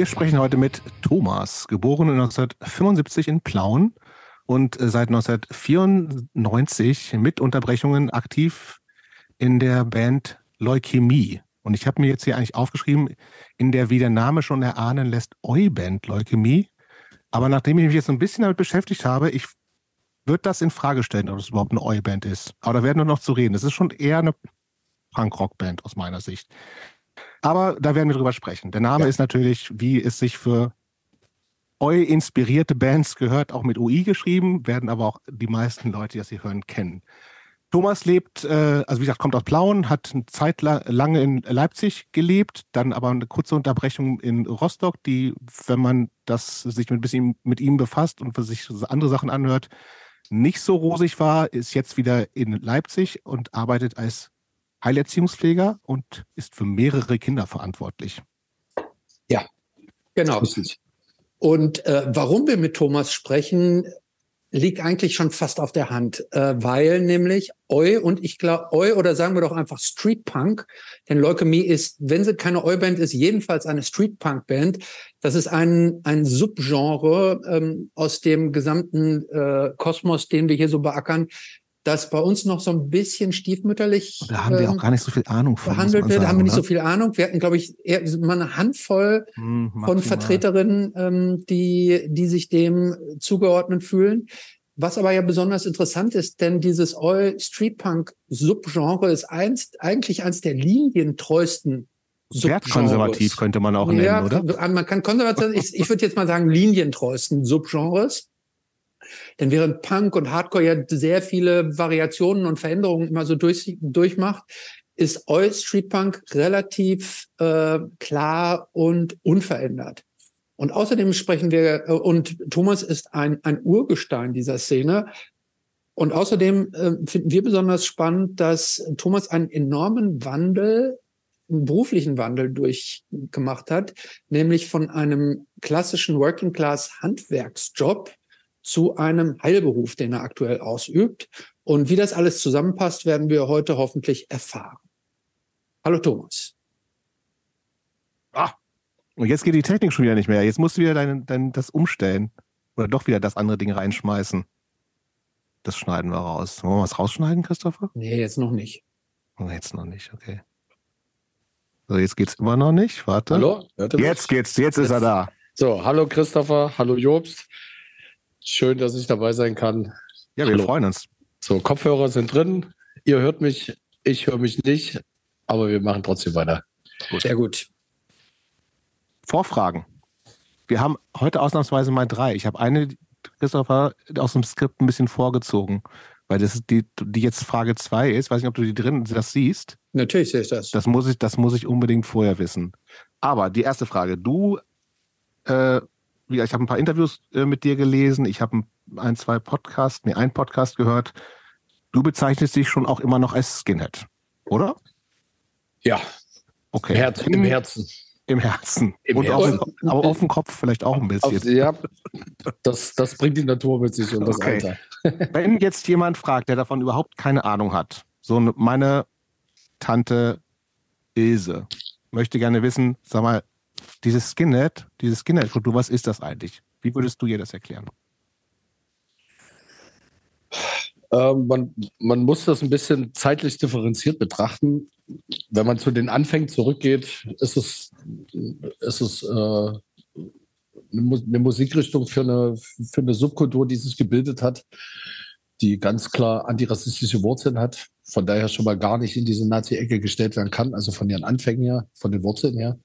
Wir sprechen heute mit Thomas, geboren 1975 in Plauen und äh, seit 1994 mit Unterbrechungen aktiv in der Band Leukämie. Und ich habe mir jetzt hier eigentlich aufgeschrieben, in der, wie der Name schon erahnen lässt, Eu-Band Leukämie. Aber nachdem ich mich jetzt ein bisschen damit beschäftigt habe, ich würde das in Frage stellen, ob es überhaupt eine Eu-Band ist. Aber da werden wir noch zu reden. Es ist schon eher eine Punk-Rock-Band aus meiner Sicht. Aber da werden wir drüber sprechen. Der Name ja. ist natürlich, wie es sich für Eu-inspirierte Bands gehört, auch mit UI geschrieben, werden aber auch die meisten Leute, die das hier hören, kennen. Thomas lebt, äh, also wie gesagt, kommt aus Plauen, hat eine Zeit lang in Leipzig gelebt, dann aber eine kurze Unterbrechung in Rostock, die, wenn man das sich ein bisschen mit ihm befasst und sich andere Sachen anhört, nicht so rosig war, ist jetzt wieder in Leipzig und arbeitet als Heilerziehungspfleger und ist für mehrere Kinder verantwortlich. Ja, genau. Und äh, warum wir mit Thomas sprechen, liegt eigentlich schon fast auf der Hand, äh, weil nämlich Eu und ich glaube Eu oder sagen wir doch einfach Street Punk, denn Leukämie ist, wenn sie keine Eu-Band ist, jedenfalls eine Street Punk Band. Das ist ein ein Subgenre ähm, aus dem gesamten äh, Kosmos, den wir hier so beackern, das bei uns noch so ein bisschen stiefmütterlich. Da haben wir auch ähm, gar nicht so viel Ahnung von. Behandelt wird, da haben wir nicht so viel Ahnung. Wir hatten, glaube ich, eher mal eine Handvoll hm, von Vertreterinnen, ähm, die, die sich dem zugeordnet fühlen. Was aber ja besonders interessant ist, denn dieses All Street Punk Subgenre ist einst, eigentlich eins der linientreuesten Wertkonservativ könnte man auch nennen, ja, oder? Man kann konservativ, ich, ich würde jetzt mal sagen, linientreuesten Subgenres. Denn während Punk und Hardcore ja sehr viele Variationen und Veränderungen immer so durch, durchmacht, ist Oil Street Punk relativ äh, klar und unverändert. Und außerdem sprechen wir, äh, und Thomas ist ein, ein Urgestein dieser Szene. Und außerdem äh, finden wir besonders spannend, dass Thomas einen enormen Wandel, einen beruflichen Wandel durchgemacht hat, nämlich von einem klassischen Working Class Handwerksjob zu einem Heilberuf, den er aktuell ausübt. Und wie das alles zusammenpasst, werden wir heute hoffentlich erfahren. Hallo Thomas. Ah, und jetzt geht die Technik schon wieder nicht mehr. Jetzt musst du wieder dein, dein, das umstellen. Oder doch wieder das andere Ding reinschmeißen. Das schneiden wir raus. Wollen wir was rausschneiden, Christopher? Nee, jetzt noch nicht. Oh, jetzt noch nicht, okay. So, jetzt geht's immer noch nicht. Warte. Hallo? Jetzt geht's, jetzt, jetzt ist er da. So, hallo Christopher, hallo Jobst. Schön, dass ich dabei sein kann. Ja, wir Hallo. freuen uns. So, Kopfhörer sind drin. Ihr hört mich, ich höre mich nicht, aber wir machen trotzdem weiter. Gut. Sehr gut. Vorfragen. Wir haben heute ausnahmsweise mal drei. Ich habe eine, Christopher, aus dem Skript ein bisschen vorgezogen, weil das die, die jetzt Frage zwei ist. Weiß nicht, ob du die drin das siehst. Natürlich sehe ich das. Das muss ich, das muss ich unbedingt vorher wissen. Aber die erste Frage. Du äh, ich habe ein paar Interviews äh, mit dir gelesen, ich habe ein, zwei Podcasts, nee, einen Podcast gehört. Du bezeichnest dich schon auch immer noch als Skinhead, oder? Ja. Okay. Herz, Im, Herzen. Im Herzen. Im und Herzen. Auf, aber auf dem Kopf vielleicht auch ein bisschen. Auf, ja, das, das bringt die Natur mit sich und das okay. Alter. Wenn jetzt jemand fragt, der davon überhaupt keine Ahnung hat, so meine Tante Ilse möchte gerne wissen, sag mal, dieses Skinhead, dieses Skinhead-Kultur, was ist das eigentlich? Wie würdest du ihr das erklären? Ähm, man, man muss das ein bisschen zeitlich differenziert betrachten. Wenn man zu den Anfängen zurückgeht, ist es, ist es äh, eine Musikrichtung für eine, für eine Subkultur, die sich gebildet hat, die ganz klar antirassistische Wurzeln hat, von daher schon mal gar nicht in diese Nazi-Ecke gestellt werden kann, also von ihren Anfängen her, von den Wurzeln her.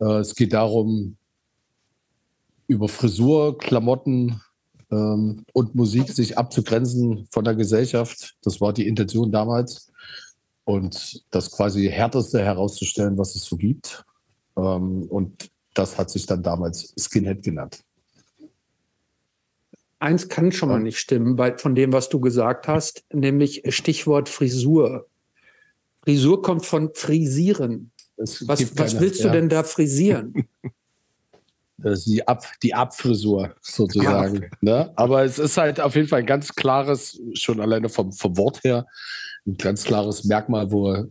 Äh, es geht darum, über Frisur, Klamotten ähm, und Musik sich abzugrenzen von der Gesellschaft. Das war die Intention damals. Und das quasi härteste herauszustellen, was es so gibt. Ähm, und das hat sich dann damals Skinhead genannt. Eins kann schon mal nicht stimmen bei, von dem, was du gesagt hast, nämlich Stichwort Frisur. Frisur kommt von frisieren. Was, was keine, willst du denn da frisieren? Das ist die, Ab, die Abfrisur sozusagen. Ja. Ne? Aber es ist halt auf jeden Fall ein ganz klares, schon alleine vom, vom Wort her, ein ganz klares Merkmal, wo,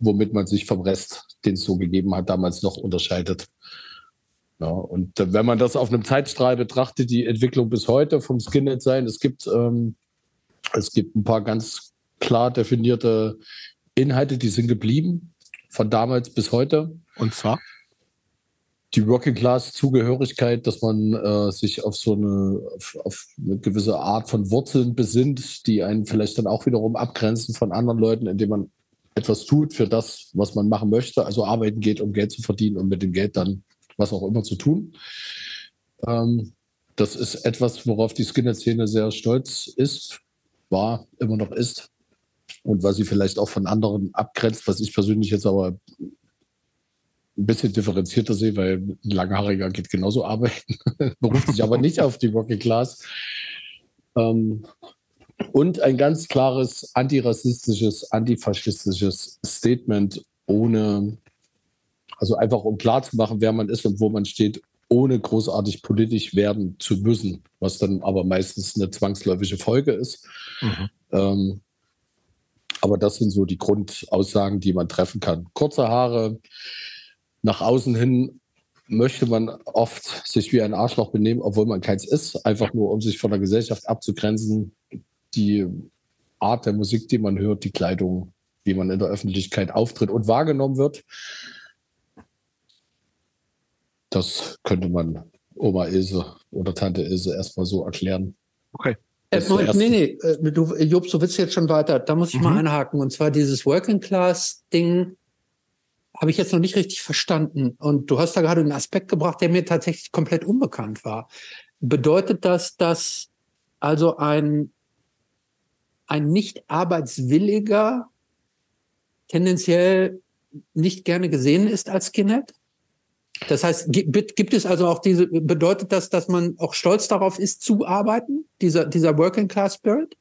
womit man sich vom Rest, den es so gegeben hat, damals noch unterscheidet. Ja, und wenn man das auf einem Zeitstrahl betrachtet, die Entwicklung bis heute vom Skinhead sein, es gibt, ähm, es gibt ein paar ganz klar definierte Inhalte, die sind geblieben, von damals bis heute. Und zwar? Die Working Class Zugehörigkeit, dass man äh, sich auf so eine, auf, auf, eine gewisse Art von Wurzeln besinnt, die einen vielleicht dann auch wiederum abgrenzen von anderen Leuten, indem man etwas tut für das, was man machen möchte, also arbeiten geht, um Geld zu verdienen und mit dem Geld dann was auch immer zu tun. Ähm, das ist etwas, worauf die Skinner-Szene sehr stolz ist, war, immer noch ist. Und was sie vielleicht auch von anderen abgrenzt, was ich persönlich jetzt aber ein bisschen differenzierter sehe, weil ein Langhaariger geht genauso arbeiten, beruft sich aber nicht auf die Working Class. Ähm, und ein ganz klares antirassistisches, antifaschistisches Statement ohne also einfach um klarzumachen, wer man ist und wo man steht, ohne großartig politisch werden zu müssen, was dann aber meistens eine zwangsläufige Folge ist. Mhm. Ähm, aber das sind so die Grundaussagen, die man treffen kann. Kurze Haare, nach außen hin möchte man oft sich wie ein Arschloch benehmen, obwohl man keins ist, einfach nur um sich von der Gesellschaft abzugrenzen. Die Art der Musik, die man hört, die Kleidung, wie man in der Öffentlichkeit auftritt und wahrgenommen wird, das könnte man Oma Ilse oder Tante Ilse erstmal so erklären. Okay. Äh, nee, nee, äh, du, Jobs, du willst jetzt schon weiter. Da muss ich mhm. mal einhaken. Und zwar dieses Working Class Ding habe ich jetzt noch nicht richtig verstanden. Und du hast da gerade einen Aspekt gebracht, der mir tatsächlich komplett unbekannt war. Bedeutet das, dass also ein, ein nicht arbeitswilliger tendenziell nicht gerne gesehen ist als Skinhead? Das heißt, gibt, gibt es also auch diese, bedeutet das, dass man auch stolz darauf ist, zu arbeiten, dieser, dieser Working Class Spirit?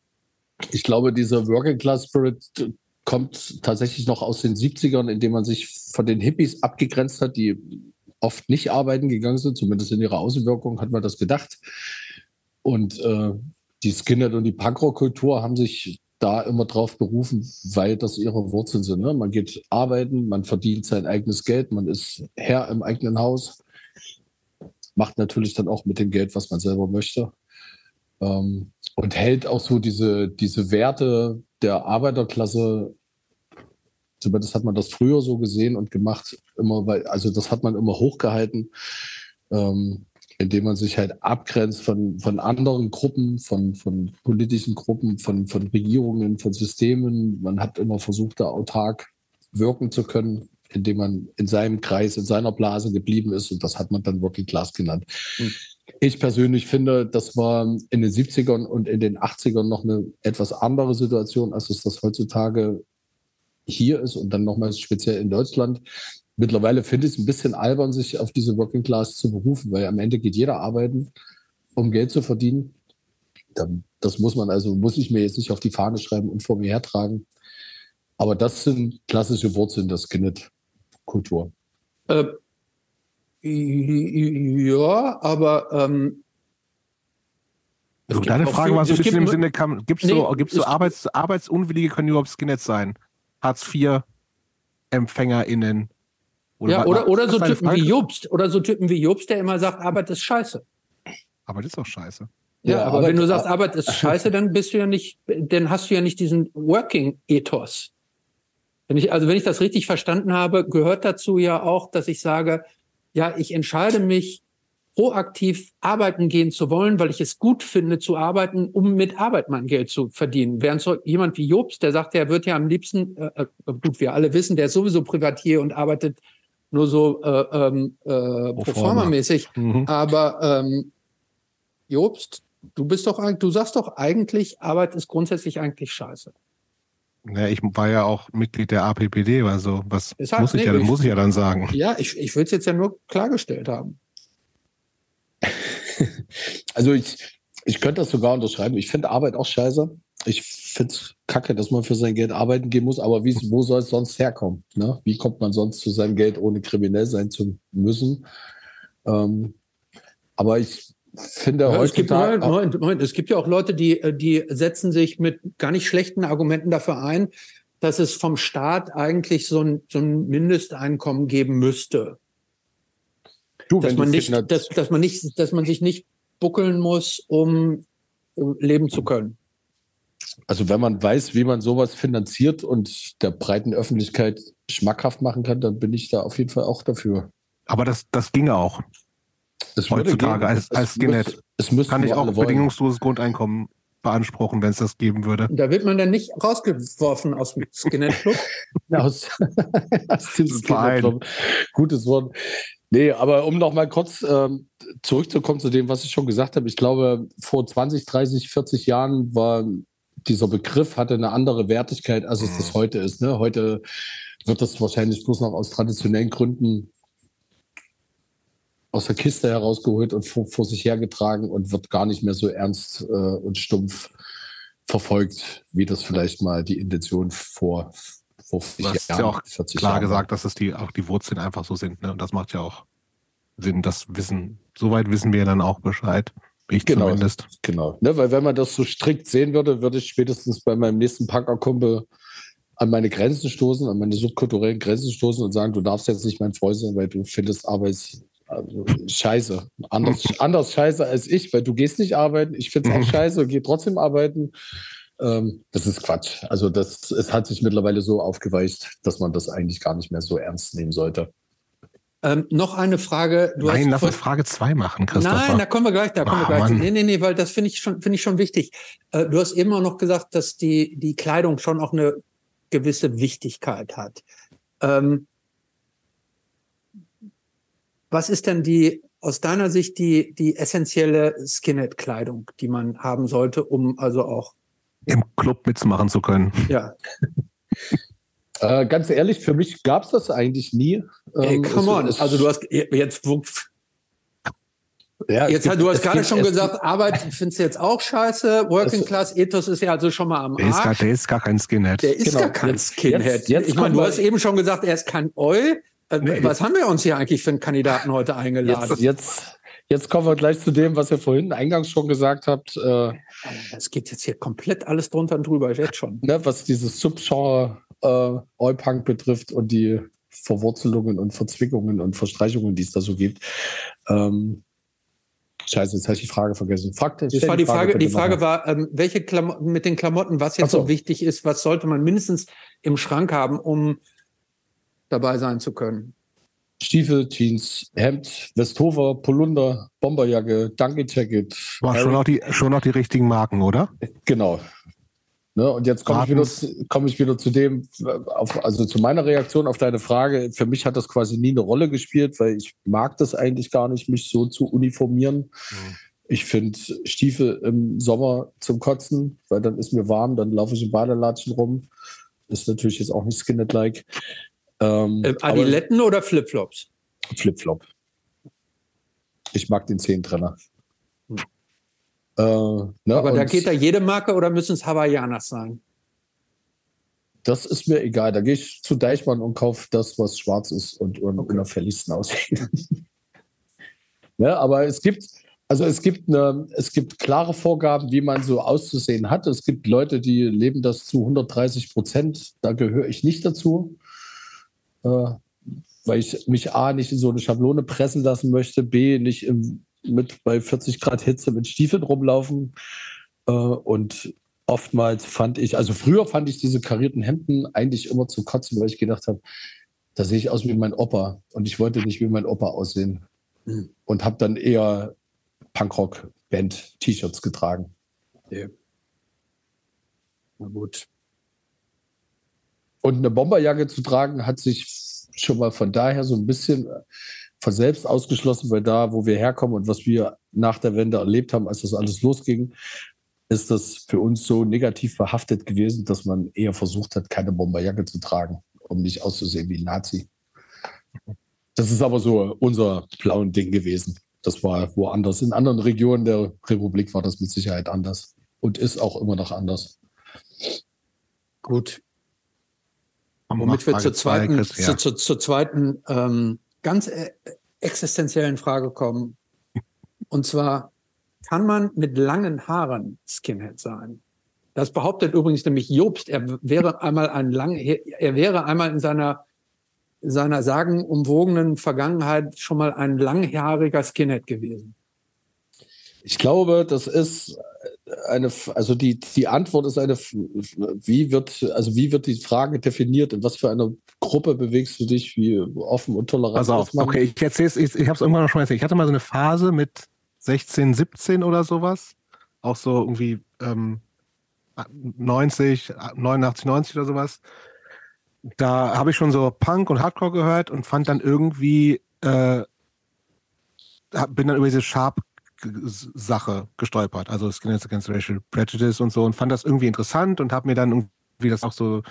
Ich glaube, dieser Working Class Spirit kommt tatsächlich noch aus den 70ern, indem man sich von den Hippies abgegrenzt hat, die oft nicht arbeiten gegangen sind, zumindest in ihrer Außenwirkung hat man das gedacht. Und äh, die Skinhead und die Punkrock-Kultur haben sich da immer drauf berufen, weil das ihre Wurzeln sind. Ne? Man geht arbeiten, man verdient sein eigenes Geld, man ist Herr im eigenen Haus, macht natürlich dann auch mit dem Geld, was man selber möchte. Ähm, und hält auch so diese, diese Werte der Arbeiterklasse, zumindest hat man das früher so gesehen und gemacht, immer, weil, also das hat man immer hochgehalten. Ähm, indem man sich halt abgrenzt von, von anderen Gruppen, von, von politischen Gruppen, von, von Regierungen, von Systemen. Man hat immer versucht, da autark wirken zu können, indem man in seinem Kreis, in seiner Blase geblieben ist. Und das hat man dann Working Class genannt. Mhm. Ich persönlich finde, das war in den 70ern und in den 80ern noch eine etwas andere Situation, als es das heutzutage hier ist und dann nochmals speziell in Deutschland. Mittlerweile finde ich es ein bisschen albern, sich auf diese Working Class zu berufen, weil am Ende geht jeder arbeiten, um Geld zu verdienen. Das muss man also, muss ich mir jetzt nicht auf die Fahne schreiben und vor mir hertragen. Aber das sind klassische Wurzeln der Skinhead-Kultur. Äh, ja, aber ähm, also deine Frage war so ein bisschen im Sinne, gibt es nee, so, gibt's so Arbeits, Arbeitsunwillige, können überhaupt Skinhead sein? Hartz-IV-EmpfängerInnen oder ja, oder, oder so Typen wie Jobst. Oder so Typen wie Jobst, der immer sagt, Arbeit ist scheiße. Arbeit ist auch scheiße. Ja, ja aber Arbeit, wenn du sagst, Arbeit ist scheiße, dann bist du ja nicht, dann hast du ja nicht diesen Working-Ethos. Wenn ich, also wenn ich das richtig verstanden habe, gehört dazu ja auch, dass ich sage, ja, ich entscheide mich, proaktiv arbeiten gehen zu wollen, weil ich es gut finde zu arbeiten, um mit Arbeit mein Geld zu verdienen. Während so jemand wie Jobs, der sagt, er wird ja am liebsten, äh, äh gut, wir alle wissen, der ist sowieso Privatier und arbeitet nur so äh, ähm, äh, Performer-mäßig. Mhm. Aber ähm, Jobst, du bist doch du sagst doch eigentlich, Arbeit ist grundsätzlich eigentlich scheiße. Ja, ich war ja auch Mitglied der APPD, also was Deshalb, muss ich, nee, ja, ich, muss ich ja dann sagen. Ja, ich, ich will es jetzt ja nur klargestellt haben. also ich, ich könnte das sogar unterschreiben. Ich finde Arbeit auch scheiße ich finde es kacke, dass man für sein Geld arbeiten gehen muss, aber wie, wo soll es sonst herkommen? Ne? Wie kommt man sonst zu seinem Geld, ohne kriminell sein zu müssen? Ähm, aber ich finde ja, es gibt, Moment, Moment, Moment, es gibt ja auch Leute, die, die setzen sich mit gar nicht schlechten Argumenten dafür ein, dass es vom Staat eigentlich so ein, so ein Mindesteinkommen geben müsste. Du, dass, man nicht, dass, dass, man nicht, dass man sich nicht buckeln muss, um, um leben zu können. Also wenn man weiß, wie man sowas finanziert und der breiten Öffentlichkeit schmackhaft machen kann, dann bin ich da auf jeden Fall auch dafür. Aber das, das ginge auch. Das Heutzutage gehen. als, als Skinhead. Es muss, kann ich auch bedingungsloses Grundeinkommen beanspruchen, wenn es das geben würde. Da wird man dann nicht rausgeworfen aus dem Skinhead-Club? aus, aus dem Skinhead-Club. Gutes Wort. Nee, aber um noch mal kurz ähm, zurückzukommen zu dem, was ich schon gesagt habe. Ich glaube, vor 20, 30, 40 Jahren war dieser Begriff hatte eine andere Wertigkeit, als es das mhm. heute ist. Ne? Heute wird das wahrscheinlich bloß noch aus traditionellen Gründen aus der Kiste herausgeholt und vor, vor sich hergetragen und wird gar nicht mehr so ernst äh, und stumpf verfolgt, wie das vielleicht mal die Intention vor, vor 40 Jahren, ist ja auch 40 klar Jahren gesagt, dass es die, auch die Wurzeln einfach so sind. Ne? Und das macht ja auch Sinn, das Wissen. Soweit wissen wir dann auch Bescheid. Ich genau, zumindest. Genau. Ne, weil wenn man das so strikt sehen würde, würde ich spätestens bei meinem nächsten Punkerkumpel an meine Grenzen stoßen, an meine subkulturellen Grenzen stoßen und sagen, du darfst jetzt nicht mein Freund sein, weil du findest Arbeits also, scheiße. Anders, anders scheiße als ich, weil du gehst nicht arbeiten. Ich finde es auch mhm. scheiße und gehe trotzdem arbeiten. Ähm, das ist Quatsch. Also das, es hat sich mittlerweile so aufgeweicht, dass man das eigentlich gar nicht mehr so ernst nehmen sollte. Ähm, noch eine Frage. Du Nein, lass uns Frage 2 machen, Christopher. Nein, da kommen wir gleich, da kommen oh, wir gleich. Mann. Nee, nee, nee, weil das finde ich schon, finde ich schon wichtig. Äh, du hast eben auch noch gesagt, dass die, die Kleidung schon auch eine gewisse Wichtigkeit hat. Ähm, was ist denn die, aus deiner Sicht die, die essentielle Skinhead-Kleidung, die man haben sollte, um also auch im Club mitmachen zu können? Ja. Äh, ganz ehrlich, für mich gab es das eigentlich nie. Ey, ähm, come on. Also du hast jetzt ja, jetzt gibt, du hast gerade schon gesagt, Arbeit findest du jetzt auch scheiße. Working Class Ethos ist ja also schon mal am Arsch. Der ist gar, der ist gar kein Skinhead. Der ist genau. gar kein Skinhead. Jetzt, jetzt ich meine, du hast eben schon gesagt, er ist kein Oil. Äh, was haben wir uns hier eigentlich für einen Kandidaten heute eingeladen? Jetzt, jetzt, jetzt kommen wir gleich zu dem, was ihr vorhin eingangs schon gesagt habt. Äh, das geht jetzt hier komplett alles drunter und drüber, jetzt schon. Ne, was dieses Subgenre äh, All-Punk betrifft und die Verwurzelungen und Verzwickungen und Verstreichungen, die es da so gibt. Ähm, Scheiße, jetzt habe ich die Frage vergessen. Frag, das war die Frage, Frage die Frage war, ähm, welche Klamotten mit den Klamotten, was jetzt so. so. wichtig ist, was sollte man mindestens im Schrank haben, um dabei sein zu können? Stiefel, Jeans, Hemd, Westhofer, Polunder, Bomberjacke, Dunky Jacket. War schon auch, die, schon auch die richtigen Marken, oder? Genau. Ne, und jetzt komme ich, wieder, komm ich wieder zu dem, auf, also zu meiner Reaktion auf deine Frage. Für mich hat das quasi nie eine Rolle gespielt, weil ich mag das eigentlich gar nicht, mich so zu uniformieren. Mhm. Ich finde Stiefel im Sommer zum Kotzen, weil dann ist mir warm, dann laufe ich in Badelatschen rum. Ist natürlich jetzt auch nicht Skinhead-like. Ähm, äh, Adiletten oder Flipflops? Flipflop. Ich mag den Zehentrenner. Äh, ne, Aber da geht da jede Marke oder müssen es Hawaiianas sein? Das ist mir egal. Da gehe ich zu Deichmann und kaufe das, was schwarz ist und, und okay. unauffälligsten aussieht. ja, aber es gibt, also es gibt, eine, es gibt klare Vorgaben, wie man so auszusehen hat. Es gibt Leute, die leben das zu 130 Prozent. Da gehöre ich nicht dazu äh, weil ich mich A nicht in so eine Schablone pressen lassen möchte, B nicht im, mit bei 40 Grad Hitze mit Stiefeln rumlaufen. Äh, und oftmals fand ich, also früher fand ich diese karierten Hemden eigentlich immer zu kotzen, weil ich gedacht habe, da sehe ich aus wie mein Opa und ich wollte nicht wie mein Opa aussehen. Mhm. Und habe dann eher Punkrock-Band-T-Shirts getragen. Ja. Na gut. Und eine Bomberjacke zu tragen, hat sich schon mal von daher so ein bisschen von selbst ausgeschlossen, weil da, wo wir herkommen und was wir nach der Wende erlebt haben, als das alles losging, ist das für uns so negativ behaftet gewesen, dass man eher versucht hat, keine Bomberjacke zu tragen, um nicht auszusehen wie ein Nazi. Das ist aber so unser blauen Ding gewesen. Das war woanders. In anderen Regionen der Republik war das mit Sicherheit anders und ist auch immer noch anders. Gut, Womit wir zur zweiten, Chris, ja. zu, zu, zur zweiten ähm, ganz äh, existenziellen Frage kommen. Und zwar, kann man mit langen Haaren Skinhead sein? Das behauptet übrigens nämlich Jobst. Er wäre einmal ein lang, er wäre einmal in seiner seiner sagenumwogenen Vergangenheit schon mal ein langhaariger Skinhead gewesen? Ich glaube, das ist eine, also die, die Antwort ist eine, wie wird, also wie wird die Frage definiert? In was für einer Gruppe bewegst du dich? Wie offen und tolerant Pass auf, okay, ich erzähl's, ich, ich habe es irgendwann schon mal erzählt. Ich hatte mal so eine Phase mit 16, 17 oder sowas. Auch so irgendwie ähm, 90, 89, 90 oder sowas. Da habe ich schon so Punk und Hardcore gehört und fand dann irgendwie, äh, bin dann über diese Sharp Sache gestolpert, also Skinheads Against Racial Prejudice und so und fand das irgendwie interessant und habe mir dann irgendwie das auch so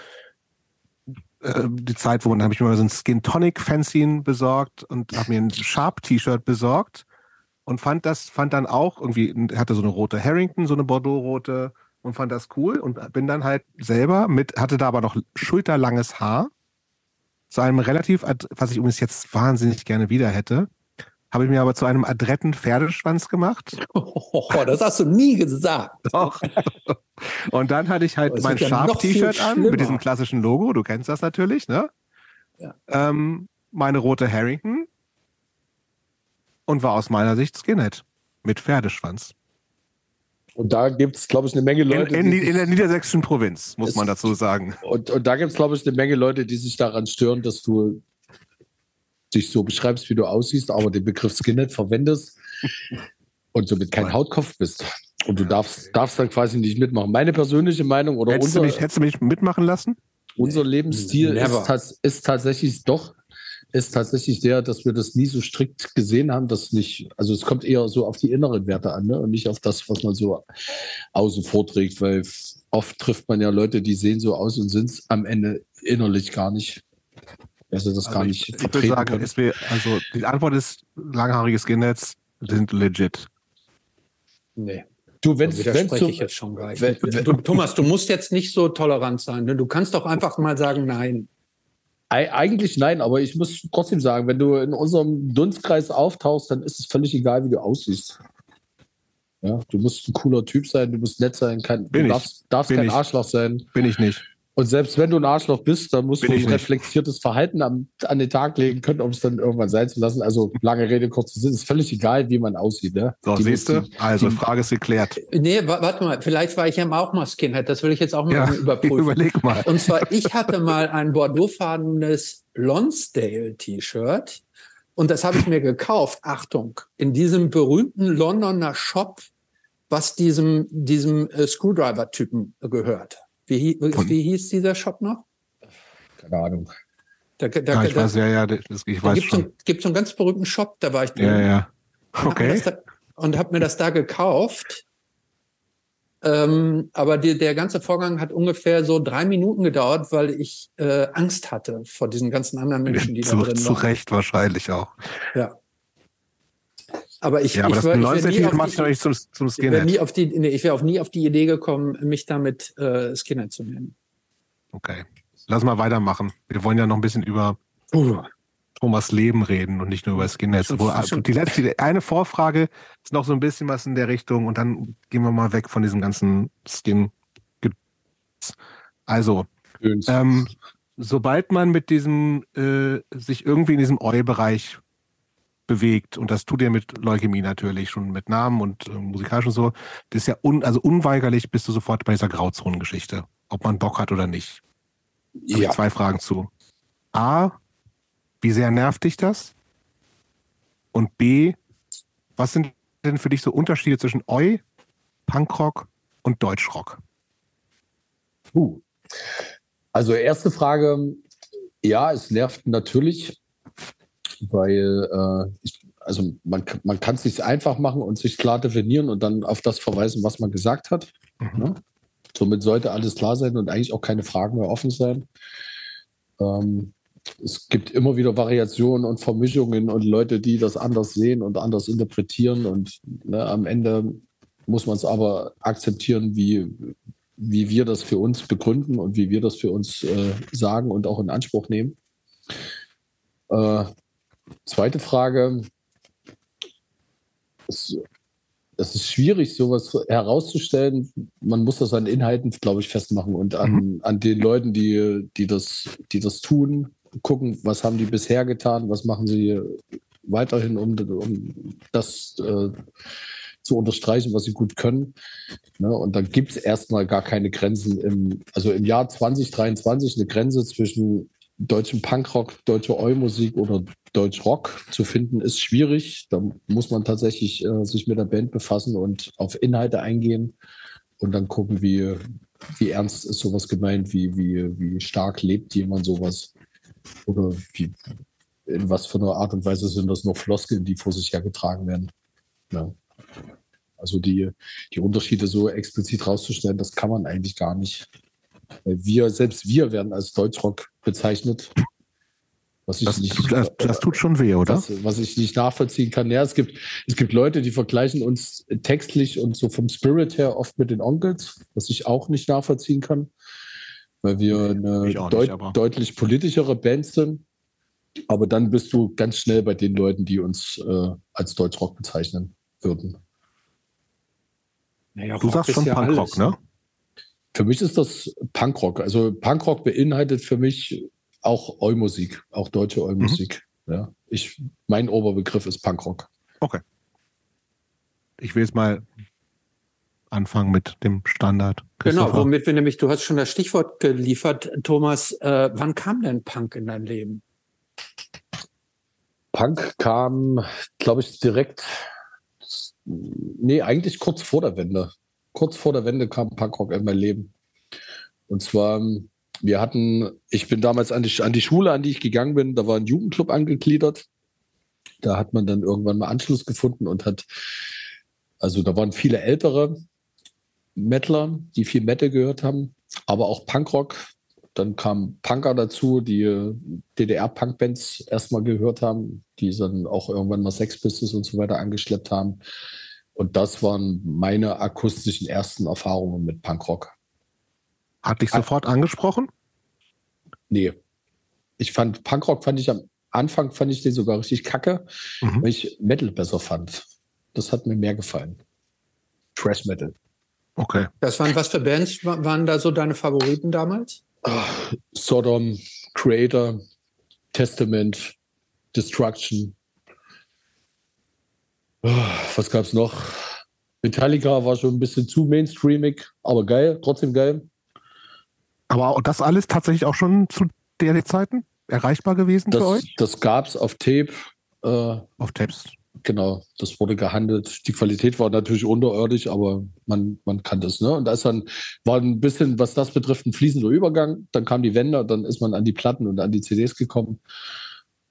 äh, die Zeit, wo dann habe ich mir so ein Skin Tonic Fanzine besorgt und habe mir ein Sharp T-Shirt besorgt und fand das, fand dann auch irgendwie, hatte so eine rote Harrington, so eine Bordeaux-rote und fand das cool und bin dann halt selber mit, hatte da aber noch schulterlanges Haar zu einem relativ, was ich übrigens jetzt wahnsinnig gerne wieder hätte, habe ich mir aber zu einem adretten Pferdeschwanz gemacht. Oh, das hast du nie gesagt. Doch. Und dann hatte ich halt das mein ja Sharp-T-Shirt an mit diesem klassischen Logo. Du kennst das natürlich, ne? Ja. Ähm, meine rote Harrington und war aus meiner Sicht Skinhead mit Pferdeschwanz. Und da gibt es, glaube ich, eine Menge Leute. In, in, in der niedersächsischen Provinz, muss man dazu sagen. Und, und da gibt es, glaube ich, eine Menge Leute, die sich daran stören, dass du dich so beschreibst, wie du aussiehst, aber den Begriff Skinhead verwendest und somit kein Hautkopf bist. Und du darfst, darfst dann quasi nicht mitmachen. Meine persönliche Meinung oder hättest unser, du mich, hättest du mich mitmachen lassen? Unser Lebensstil ist, ist, tatsächlich doch ist tatsächlich der, dass wir das nie so strikt gesehen haben, dass nicht, also es kommt eher so auf die inneren Werte an ne? und nicht auf das, was man so außen vorträgt, weil oft trifft man ja Leute, die sehen so aus und sind es am Ende innerlich gar nicht. Also das also gar nicht. Ich, ich würde sagen, wir, also die Antwort ist, langhaarige Skinheads sind legit. Nee. Du, wenn spreche ich jetzt schon gleich. Wenn, wenn, du, Thomas, du musst jetzt nicht so tolerant sein. Ne? Du kannst doch einfach mal sagen, nein. Eigentlich nein, aber ich muss trotzdem sagen, wenn du in unserem Dunstkreis auftauchst, dann ist es völlig egal, wie du aussiehst. Ja, du musst ein cooler Typ sein, du musst nett sein, kein, du darfst, darfst kein ich. Arschloch sein. Bin ich nicht. Und selbst wenn du ein Arschloch bist, dann musst Bin du ein reflektiertes Verhalten am, an den Tag legen können, um es dann irgendwann sein zu lassen. Also lange Rede, kurzer Sinn, ist völlig egal, wie man aussieht. Ne? So, die siehst du? Also, die Frage ist geklärt. Nee, warte mal, vielleicht war ich ja auch mal Skinhead. Das will ich jetzt auch mal ja, überprüfen. Überleg mal. Und zwar, ich hatte mal ein bordeauxfarbenes Lonsdale-T-Shirt. Und das habe ich mir gekauft, Achtung, in diesem berühmten Londoner Shop, was diesem, diesem äh, Screwdriver-Typen gehört. Wie, wie hieß dieser Shop noch? Keine Ahnung. Da, da, ja, ich da, weiß, ja, ja, das, ich weiß gibt schon. gibt so einen ganz berühmten Shop, da war ich drin. Ja, ja. Okay. Und habe mir das da gekauft. Ähm, aber die, der ganze Vorgang hat ungefähr so drei Minuten gedauert, weil ich äh, Angst hatte vor diesen ganzen anderen Menschen, die zu, da drin zu waren. Zu Recht wahrscheinlich auch. Ja. Aber ich, ja, aber ich, das 90 macht ich noch nicht zum, zum Skinhead. Nie auf die, nee, ich wäre auch nie auf die Idee gekommen, mich damit äh, Skinhead zu nennen. Okay. Lass mal weitermachen. Wir wollen ja noch ein bisschen über uh. Thomas Leben reden und nicht nur über Skinheads. Die letzte, die eine Vorfrage ist noch so ein bisschen was in der Richtung und dann gehen wir mal weg von diesem ganzen Skin. Also, ähm, sobald man mit diesem, äh, sich irgendwie in diesem Eu-Bereich bewegt. Und das tut ihr mit Leukämie natürlich schon mit Namen und äh, musikalisch und so. Das ist ja un, also unweigerlich bist du sofort bei dieser Grauzonengeschichte, ob man Bock hat oder nicht. Ja. ich zwei Fragen zu. A, wie sehr nervt dich das? Und B, was sind denn für dich so Unterschiede zwischen Oi, Punkrock und Deutschrock? Uh. Also erste Frage, ja, es nervt natürlich weil äh, ich, also man, man kann es sich einfach machen und sich klar definieren und dann auf das verweisen, was man gesagt hat. Mhm. Ne? Somit sollte alles klar sein und eigentlich auch keine Fragen mehr offen sein. Ähm, es gibt immer wieder Variationen und Vermischungen und Leute, die das anders sehen und anders interpretieren. Und ne, am Ende muss man es aber akzeptieren, wie, wie wir das für uns begründen und wie wir das für uns äh, sagen und auch in Anspruch nehmen. Äh, Zweite Frage. Es, es ist schwierig, sowas herauszustellen. Man muss das an Inhalten, glaube ich, festmachen und an, mhm. an den Leuten, die, die, das, die das tun gucken, was haben die bisher getan, was machen sie weiterhin, um, um das äh, zu unterstreichen, was sie gut können. Ne? Und dann gibt es erstmal gar keine Grenzen. Im, also im Jahr 2023 eine Grenze zwischen deutschem Punkrock, deutscher Eu-Musik oder Deutschrock zu finden, ist schwierig. Da muss man tatsächlich äh, sich mit der Band befassen und auf Inhalte eingehen und dann gucken, wie, wie ernst ist sowas gemeint, wie, wie, wie stark lebt jemand sowas oder wie, in was für einer Art und Weise sind das noch Floskeln, die vor sich hergetragen werden. Ja. Also die, die Unterschiede so explizit rauszustellen, das kann man eigentlich gar nicht. Weil wir, selbst wir werden als Deutschrock bezeichnet. Was ich das, nicht, das, das, tut schon weh, oder? Was, was, ich nicht nachvollziehen kann. Ja, es gibt, es gibt Leute, die vergleichen uns textlich und so vom Spirit her oft mit den Onkels, was ich auch nicht nachvollziehen kann. Weil wir eine deut nicht, deutlich politischere Band sind. Aber dann bist du ganz schnell bei den Leuten, die uns äh, als Deutschrock bezeichnen würden. Naja, du sagst schon ja Punkrock, ne? Für mich ist das Punkrock. Also Punkrock beinhaltet für mich auch Eu-Musik, auch deutsche Eu-Musik. Mhm. Ja, ich, mein Oberbegriff ist Punkrock. Okay. Ich will jetzt mal anfangen mit dem Standard. Genau, womit wir nämlich, du hast schon das Stichwort geliefert, Thomas. Äh, wann kam denn Punk in dein Leben? Punk kam, glaube ich, direkt, nee, eigentlich kurz vor der Wende. Kurz vor der Wende kam Punkrock in mein Leben. Und zwar, wir hatten, ich bin damals an die, an die Schule, an die ich gegangen bin, da war ein Jugendclub angegliedert. Da hat man dann irgendwann mal Anschluss gefunden und hat, also da waren viele ältere Metaler, die viel Metal gehört haben, aber auch Punkrock. Dann kamen Punker dazu, die DDR-Punkbands erstmal gehört haben, die dann auch irgendwann mal Sex Pistols und so weiter angeschleppt haben. Und das waren meine akustischen ersten Erfahrungen mit Punkrock. Hat dich sofort angesprochen? Nee. Ich fand, Punkrock fand ich am Anfang, fand ich den sogar richtig kacke, mhm. weil ich Metal besser fand. Das hat mir mehr gefallen. Trash Metal. Okay. Das waren was für Bands waren da so deine Favoriten damals? Sodom, Creator, Testament, Destruction. Was gab es noch? Metallica war schon ein bisschen zu mainstreamig, aber geil, trotzdem geil. Aber das alles tatsächlich auch schon zu der Zeiten erreichbar gewesen das, für euch? Das gab es auf Tape. Äh, auf Tapes. Genau, das wurde gehandelt. Die Qualität war natürlich unterirdisch, aber man, man kann das. Ne? Und da ist dann, war ein bisschen, was das betrifft, ein fließender Übergang. Dann kam die Wende, dann ist man an die Platten und an die CDs gekommen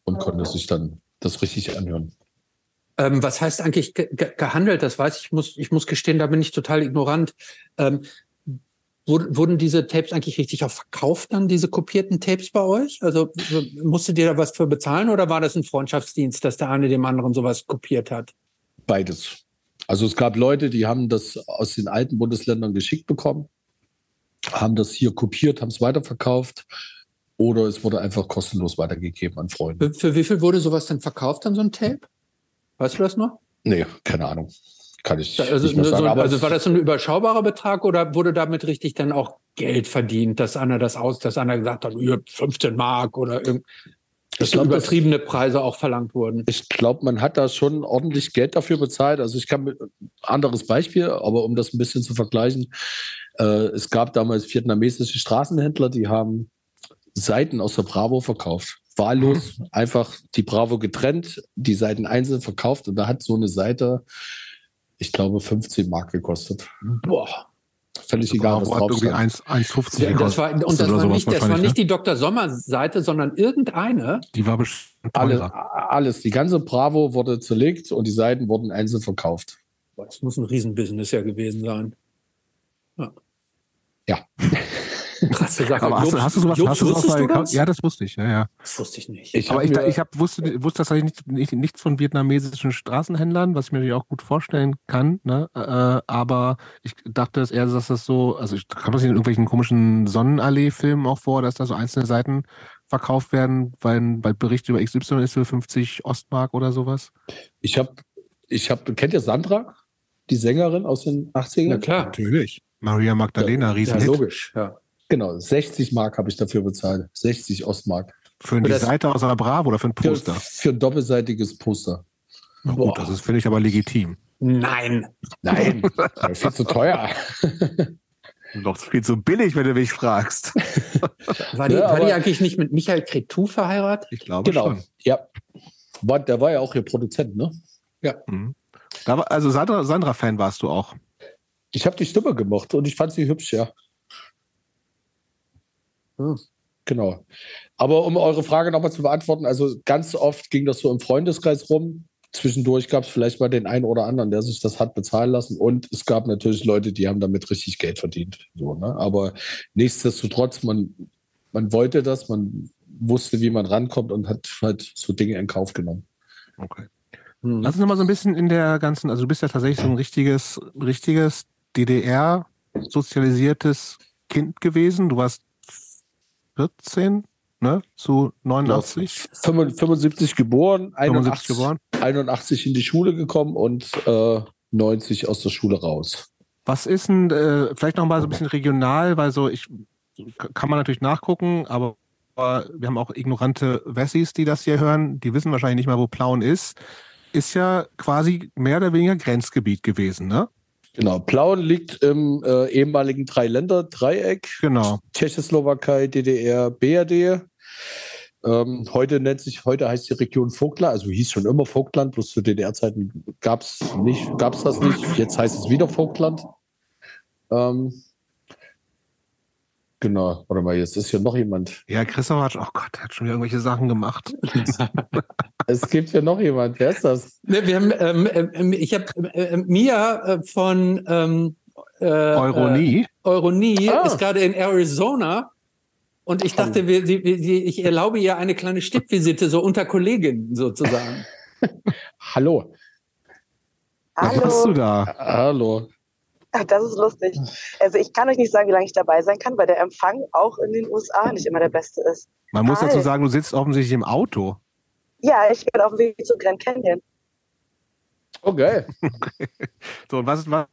und konnte sich dann das richtig anhören. Ähm, was heißt eigentlich ge gehandelt? Das weiß ich, muss, ich muss gestehen, da bin ich total ignorant. Ähm, Wurden diese Tapes eigentlich richtig auch verkauft dann, diese kopierten Tapes bei euch? Also musstet ihr da was für bezahlen oder war das ein Freundschaftsdienst, dass der eine dem anderen sowas kopiert hat? Beides. Also es gab Leute, die haben das aus den alten Bundesländern geschickt bekommen, haben das hier kopiert, haben es weiterverkauft oder es wurde einfach kostenlos weitergegeben an Freunde. Für, für wie viel wurde sowas denn verkauft an so ein Tape? Weißt du das noch? Nee, keine Ahnung kann ich also, nicht mehr sagen. So, also war das so ein überschaubarer Betrag oder wurde damit richtig dann auch Geld verdient, dass einer das aus, dass einer gesagt hat, 15 Mark oder irgend, glaub, übertriebene Preise auch verlangt wurden? Ich glaube, man hat da schon ordentlich Geld dafür bezahlt. Also ich kann mit anderes Beispiel, aber um das ein bisschen zu vergleichen, äh, es gab damals vietnamesische Straßenhändler, die haben Seiten aus der Bravo verkauft. Wahllos, einfach die Bravo getrennt, die Seiten einzeln verkauft und da hat so eine Seite ich glaube, 15 Mark gekostet. Boah. Völlig egal, was drauf irgendwie 1,50 ja, das war, Und das war, nicht, das war nicht die Dr. Sommer-Seite, sondern irgendeine. Die war bestimmt alles, alles. Die ganze Bravo wurde zerlegt und die Seiten wurden einzeln verkauft. Das muss ein Riesenbusiness ja gewesen sein. Ja. ja. Krasse Sache. Aber hast, du, hast du sowas? Jobs, hast du sowas du das? Ja, das wusste ich. Ja, ja. Das wusste ich nicht. Ich aber ich, ich hab, wusste, wusste tatsächlich nicht, nicht, nichts von vietnamesischen Straßenhändlern, was ich mir natürlich auch gut vorstellen kann. Ne? Äh, aber ich dachte eher, dass das so, also ich kam das in irgendwelchen komischen Sonnenallee-Filmen auch vor, dass da so einzelne Seiten verkauft werden, weil, weil Bericht über XY ist für 50 Ostmark oder sowas. Ich habe, ich habe, kennt ihr Sandra? Die Sängerin aus den 80ern? Ja, klar. Natürlich. Maria Magdalena, ja, Riesenhit. Ja, logisch, ja. Genau, 60 Mark habe ich dafür bezahlt. 60 Ostmark. Für das- Seite aus der Bravo oder für ein Für, Poster? für ein doppelseitiges Poster. Na gut, das ist, finde ich aber legitim. Nein. Nein, das ist viel zu teuer. Doch viel zu billig, wenn du mich fragst. War die, Ja, war die eigentlich nicht mit Michael Cretou verheiratet? Ich glaube Genau. schon. Ja. War, der war ja auch ihr Produzent, ne? Mhm. Da war, also Sandra, Sandra-Fan warst du auch. Ich habe die Stimme gemocht und ich fand sie hübsch, ja. Hm. Genau. Aber um eure Frage nochmal zu beantworten, also ganz oft ging das so im Freundeskreis rum. Zwischendurch gab es vielleicht mal den einen oder anderen, der sich das hat bezahlen lassen. Und es gab natürlich Leute, die haben damit richtig Geld verdient. So, ne? Aber nichtsdestotrotz, man, man wollte das, man wusste, wie man rankommt und hat halt so Dinge in Kauf genommen. Okay. Hm. Lass uns noch mal so ein bisschen in der ganzen, also du bist ja tatsächlich so ein richtiges, richtiges DDR-sozialisiertes Kind gewesen. Du warst 14, ne? Zu 89, 75 geboren, 75 81, geboren. 81 in die Schule gekommen und äh, 90 aus der Schule raus. Was ist denn, äh, vielleicht noch mal so ein bisschen regional, weil so, ich kann man natürlich nachgucken, aber wir haben auch ignorante Wessis, die das hier hören, die wissen wahrscheinlich nicht mal, wo Plauen ist. Ist ja quasi mehr oder weniger Grenzgebiet gewesen, ne? Genau, Plauen liegt im äh, ehemaligen Drei-Länder-Dreieck. Genau. Tschechoslowakei, DDR, BRD. Ähm, heute nennt sich, heute heißt die Region Vogtland, also hieß schon immer Vogtland, bloß zu DDR-Zeiten gab es nicht, gab's das nicht. Jetzt heißt es wieder Vogtland. Ähm, genau, warte mal, jetzt ist hier noch jemand. Ja, Christoph hat, oh Gott, der hat schon wieder irgendwelche Sachen gemacht. Es gibt hier noch jemand. Wer ist das? Ne, wir haben, ähm, ähm, ich habe äh, äh, Mia äh, von ähm, äh, Euronie. Äh, Euronie Ah. ist gerade in Arizona. Und ich dachte, wir, sie, wir, sie, ich erlaube ihr eine kleine Stippvisite, so unter Kolleginnen sozusagen. Hallo. Was machst du Hallo, da? Hallo. Das ist lustig. Also ich kann euch nicht sagen, wie lange ich dabei sein kann, weil der Empfang auch in den USA nicht immer der beste ist. Man muss dazu Hi. sagen, du sitzt offensichtlich im Auto. Ja, ich bin auf dem Weg zu Grand Canyon. Oh, geil. So, und was ist, was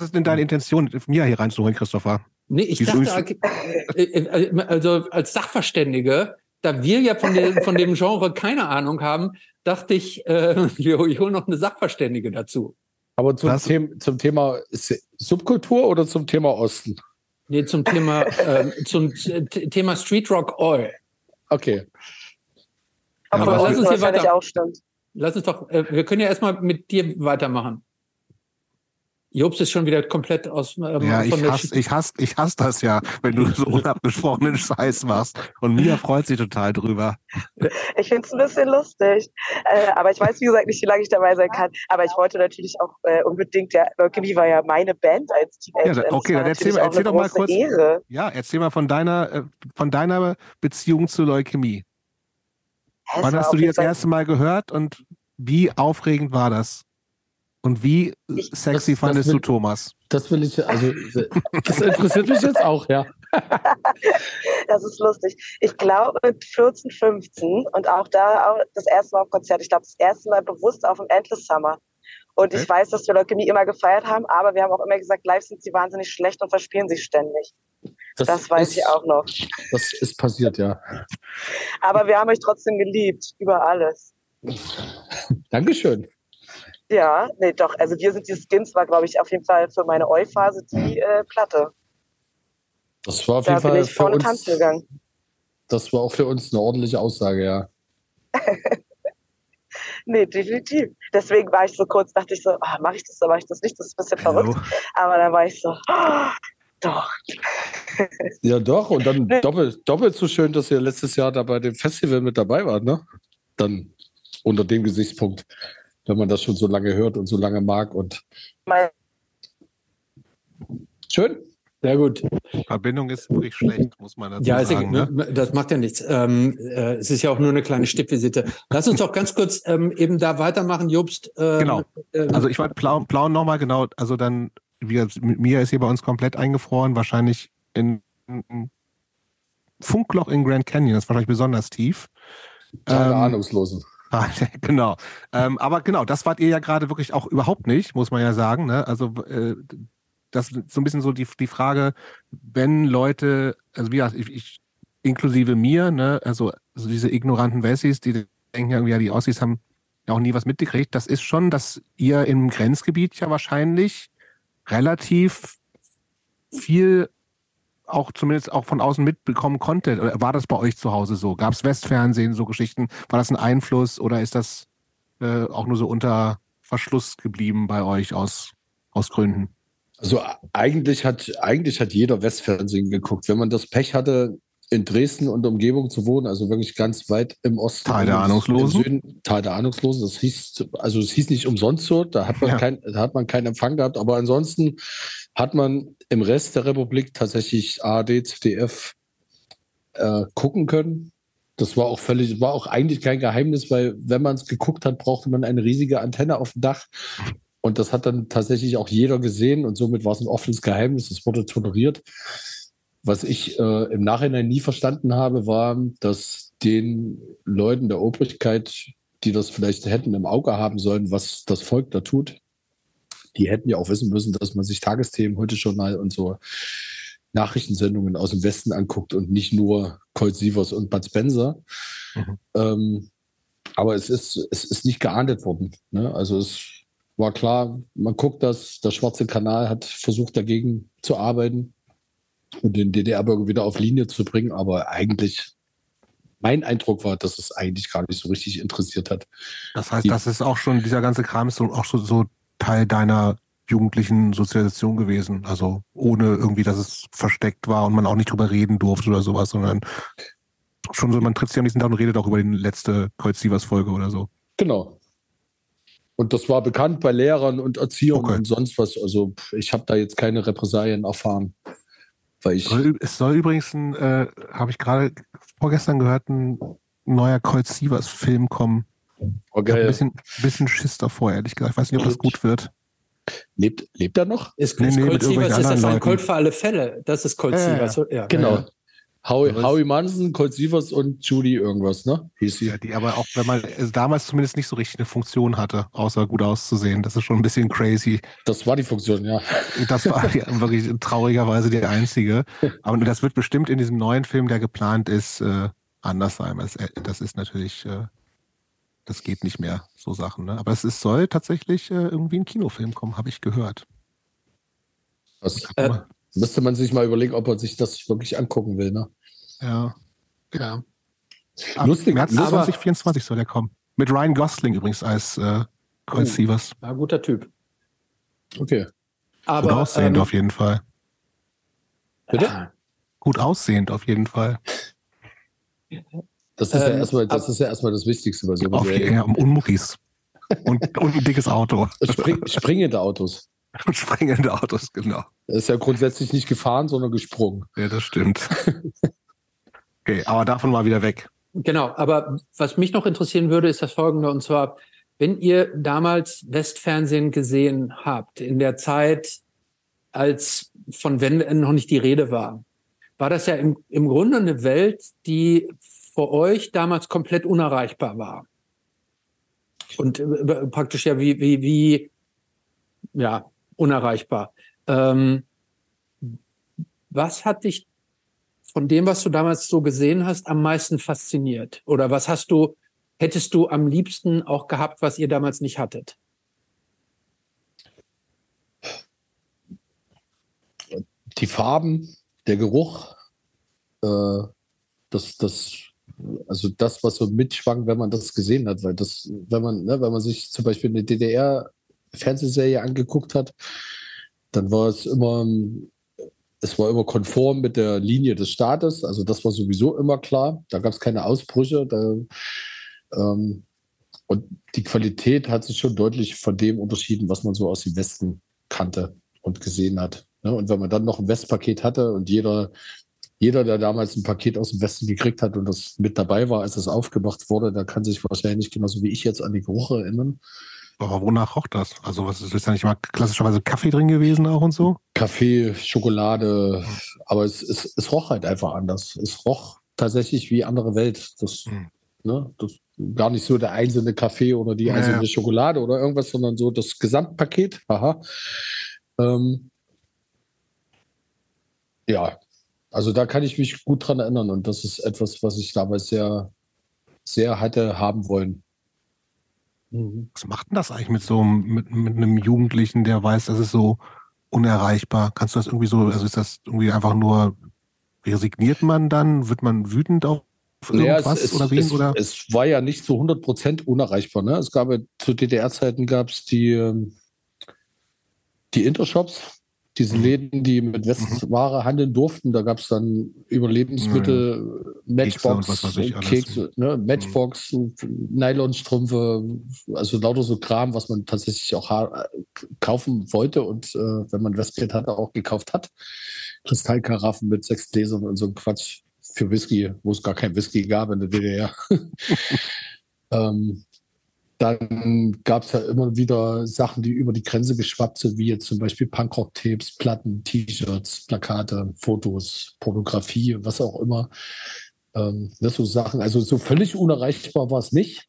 ist denn deine Intention, mir hier reinzuholen, Christopher? Nee, ich Wie dachte, äh, äh, also als Sachverständige, da wir ja von, der, von dem Genre keine Ahnung haben, dachte ich, äh, ich hole noch eine Sachverständige dazu. Aber zum, Was? Them zum Thema Subkultur oder zum Thema Osten? Nee, zum Thema, ähm, zum Thema Street Rock All. Okay. aber Obwohl lass das uns hier weiter-. Lass uns doch, äh, wir können ja erstmal mit dir weitermachen. Jobs ist schon wieder komplett aus ähm, Ja, von ich der hasse, ich, hasse, ich hasse das ja, wenn du so unabgesprochenen Scheiß machst. Und Mia freut sich total drüber. Ich finde es ein bisschen lustig. Äh, aber ich weiß, wie gesagt, nicht, wie lange ich dabei sein kann. Aber ich wollte natürlich auch äh, unbedingt, ja, Leukämie war ja meine Band als Teenager. Ja, Das okay, dann erzähl erzähl doch mal kurz- Ehre. Ja, erzähl mal von deiner, äh, von deiner Beziehung zu Leukämie. Es Wann hast du die das erste Mal gehört und wie aufregend war das? Und wie Ich- sexy das- fandest das du will- Thomas? Das will ich, also, das interessiert mich jetzt auch, ja. Das ist lustig. Ich glaube 14, 15 und auch da auch das erste Mal auf Konzert. Ich glaube, das erste Mal bewusst auf dem Endless Summer. Und Okay. ich weiß, dass wir Leukämie immer gefeiert haben, aber wir haben auch immer gesagt, live sind sie wahnsinnig schlecht und verspielen sich ständig. Das, weiß ist, ich auch noch. Das ist passiert, ja. Aber wir haben euch trotzdem geliebt, über alles. Dankeschön. Ja, nee, doch. Also wir sind die Skins war, glaube ich, auf jeden Fall für meine Eu-Phase die äh, Platte. Das war auf Da jeden Fall für uns, tanzen gegangen. das war auch für uns eine ordentliche Aussage, ja. Nee, definitiv. Deswegen war ich so kurz, dachte ich so, ah, mache ich das oder mache ich das nicht? Das ist ein bisschen verrückt. Hallo. Aber dann war ich so, ah, doch. Ja, doch. Und dann doppelt, doppelt so schön, dass ihr letztes Jahr da bei dem Festival mit dabei wart, ne? Dann unter dem Gesichtspunkt, wenn man das schon so lange hört und so lange mag. Und schön. Sehr gut. Verbindung ist wirklich schlecht, muss man dazu Ja, ist sagen. egal, Ne? ne? das macht ja nichts. Ähm, äh, es ist ja auch nur eine kleine Stippvisite. Lass uns doch ganz kurz ähm, eben da weitermachen, Jobst. Ähm, Genau. ähm, Also ich war Plauen, Plauen nochmal, genau, also dann, gesagt, Mia ist hier bei uns komplett eingefroren, wahrscheinlich in in Funkloch in Grand Canyon, das ist wahrscheinlich besonders tief. Keine Ähm, Ahnungslosen. Genau. Ähm, aber genau, das wart ihr ja gerade wirklich auch überhaupt nicht, muss man ja sagen. Ne? Also äh, das ist so ein bisschen so die, die Frage, wenn Leute, also wie ich, ich inklusive mir, ne, also also diese ignoranten Wessis, die denken irgendwie, ja, die Ossis haben ja auch nie was mitgekriegt. Das ist schon, dass ihr im Grenzgebiet ja wahrscheinlich relativ viel auch zumindest auch von außen mitbekommen konntet. Oder war das bei euch zu Hause so? Gab es Westfernsehen, so Geschichten? War das ein Einfluss oder ist das äh, auch nur so unter Verschluss geblieben bei euch aus, aus Gründen? Also eigentlich hat, eigentlich hat jeder Westfernsehen geguckt. Wenn man das Pech hatte, in Dresden und Umgebung zu wohnen, also wirklich ganz weit im Osten. Teil der Ahnungslosen. Süden, Teil der Ahnungslosen. Das hieß, also es hieß nicht umsonst so, da hat man, ja. kein, da hat man keinen Empfang gehabt, aber ansonsten hat man im Rest der Republik tatsächlich ARD, ZDF äh, gucken können. Das war auch völlig, war auch eigentlich kein Geheimnis, weil wenn man es geguckt hat, brauchte man eine riesige Antenne auf dem Dach. Und das hat dann tatsächlich auch jeder gesehen und somit war es ein offenes Geheimnis. Es wurde toleriert. Was ich äh, im Nachhinein nie verstanden habe, war, dass den Leuten der Obrigkeit, die das vielleicht hätten im Auge haben sollen, was das Volk da tut, die hätten ja auch wissen müssen, dass man sich Tagesthemen, heute Journal und so Nachrichtensendungen aus dem Westen anguckt und nicht nur Colt Sievers und Bud Spencer. Mhm. Ähm, aber es ist, es ist nicht geahndet worden. Ne? Also es war klar, man guckt das, der Schwarze Kanal hat versucht dagegen zu arbeiten und den DDR-Bürger wieder auf Linie zu bringen. Aber eigentlich, mein Eindruck war, dass es eigentlich gar nicht so richtig interessiert hat. Das heißt, Die, das ist auch schon, dieser ganze Kram ist auch so, so Teil deiner jugendlichen Sozialisation gewesen. Also ohne irgendwie, dass es versteckt war und man auch nicht drüber reden durfte oder sowas, sondern schon so, man trifft sich am nächsten Tag und redet auch über die letzte Kreuz-Sievers-Folge oder so. Genau. Und das war bekannt bei Lehrern und Erziehern okay. und sonst was. Also ich habe da jetzt keine Repressalien erfahren. Weil ich soll, es soll übrigens ein, äh, habe ich gerade vorgestern gehört, ein neuer Colt Sievers Film kommen. Okay. Ich ein bisschen, bisschen Schiss davor, ehrlich gesagt. Ich weiß nicht, ob das gut wird. Lebt, lebt er noch? Ist, nee, ist nee, Colt Sievers, ist das ein Colt für alle Fälle? Das ist Colt äh, Sievers. Ja, genau. Ja. Howie, Howie Manson, Colt Sievers und Judy irgendwas, ne? Hieß sie. Ja, die aber auch, wenn man also damals zumindest nicht so richtig eine Funktion hatte, außer gut auszusehen. Das ist schon ein bisschen crazy. Das war die Funktion, ja. Das war die, wirklich traurigerweise die einzige. Aber das wird bestimmt in diesem neuen Film, der geplant ist, äh, anders sein. Das, äh, das ist natürlich, äh, das geht nicht mehr, so Sachen. Ne? Aber es ist, soll tatsächlich äh, irgendwie ein Kinofilm kommen, habe ich gehört. Was? Äh, Müsste man sich mal überlegen, ob man sich das wirklich angucken will, ne? Ja. Ja. Lustig, März 2024 soll der kommen. Mit Ryan Gosling übrigens als äh, Colt oh, Sievers. Ja, guter Typ. Okay. Aber, Gut aussehend ähm, auf jeden Fall. Bitte? Gut aussehend auf jeden Fall. Das ist, ähm, ja, erstmal, das ist ja erstmal das Wichtigste bei so Serie. Ja, und Muckis. und, und ein dickes Auto. Spring, springende Autos. Springende Autos, genau. Er ist ja grundsätzlich nicht gefahren, sondern gesprungen. Ja, das stimmt. okay, aber davon mal wieder weg. Genau, aber was mich noch interessieren würde, ist das folgende, und zwar, wenn ihr damals Westfernsehen gesehen habt, in der Zeit, als von wenn noch nicht die Rede war, war das ja im, im Grunde eine Welt, die für euch damals komplett unerreichbar war. Und äh, praktisch ja wie, wie, wie, ja, unerreichbar. Ähm, was hat dich von dem, was du damals so gesehen hast, am meisten fasziniert? Oder was hast du, hättest du am liebsten auch gehabt, was ihr damals nicht hattet? Die Farben, der Geruch, äh, das, das, also das, was so mitschwang, wenn man das gesehen hat, weil das, wenn man, ne, wenn man sich zum Beispiel eine DDR Fernsehserie angeguckt hat, dann war es immer, es war immer konform mit der Linie des Staates. Also das war sowieso immer klar. Da gab es keine Ausbrüche. Da, ähm, und die Qualität hat sich schon deutlich von dem unterschieden, was man so aus dem Westen kannte und gesehen hat. Ne? Und wenn man dann noch ein Westpaket hatte und jeder, jeder, der damals ein Paket aus dem Westen gekriegt hat und das mit dabei war, als es aufgemacht wurde, der kann sich wahrscheinlich genauso wie ich jetzt an die Geruche erinnern. Aber wonach roch das? Also, was ist, ist da nicht mal klassischerweise Kaffee drin gewesen auch und so? Kaffee, Schokolade, aber es, es, es roch halt einfach anders. Es roch tatsächlich wie andere Welt. Das, hm. ne, das gar nicht so der einzelne Kaffee oder die einzelne ja. Schokolade oder irgendwas, sondern so das Gesamtpaket. Aha. Ähm, ja, also da kann ich mich gut dran erinnern und das ist etwas, was ich damals sehr, sehr hatte haben wollen. Mhm. Was macht denn das eigentlich mit so mit, mit einem Jugendlichen, der weiß, das ist so unerreichbar? Kannst du das irgendwie so, also ist das irgendwie einfach nur, resigniert man dann? Wird man wütend auf irgendwas naja, es, oder wen? Es, oder? es war ja nicht zu 100 Prozent unerreichbar. Ne? Es gab ja, zu DDR-Zeiten gab es die, ähm, die Intershops, diese mhm. Läden, die mit Westware mhm. handeln durften. Da gab es dann über Lebensmittel, ja. Matchbox, ich, Kekse, ne? Mhm. Matchbox, mhm. Nylonstrümpfe, also lauter so Kram, was man tatsächlich auch kaufen wollte und äh, wenn man Westgeld hatte, auch gekauft hat. Kristallkaraffen mit sechs Gläsern und so ein Quatsch für Whisky, wo es gar kein Whisky gab in der DDR. ähm, dann gab es ja immer wieder Sachen, die über die Grenze geschwappt sind, wie jetzt zum Beispiel Punkrock-Tapes, Platten, T-Shirts, Plakate, Fotos, Pornografie, was auch immer. Ähm, das so Sachen. Also so völlig unerreichbar war es nicht.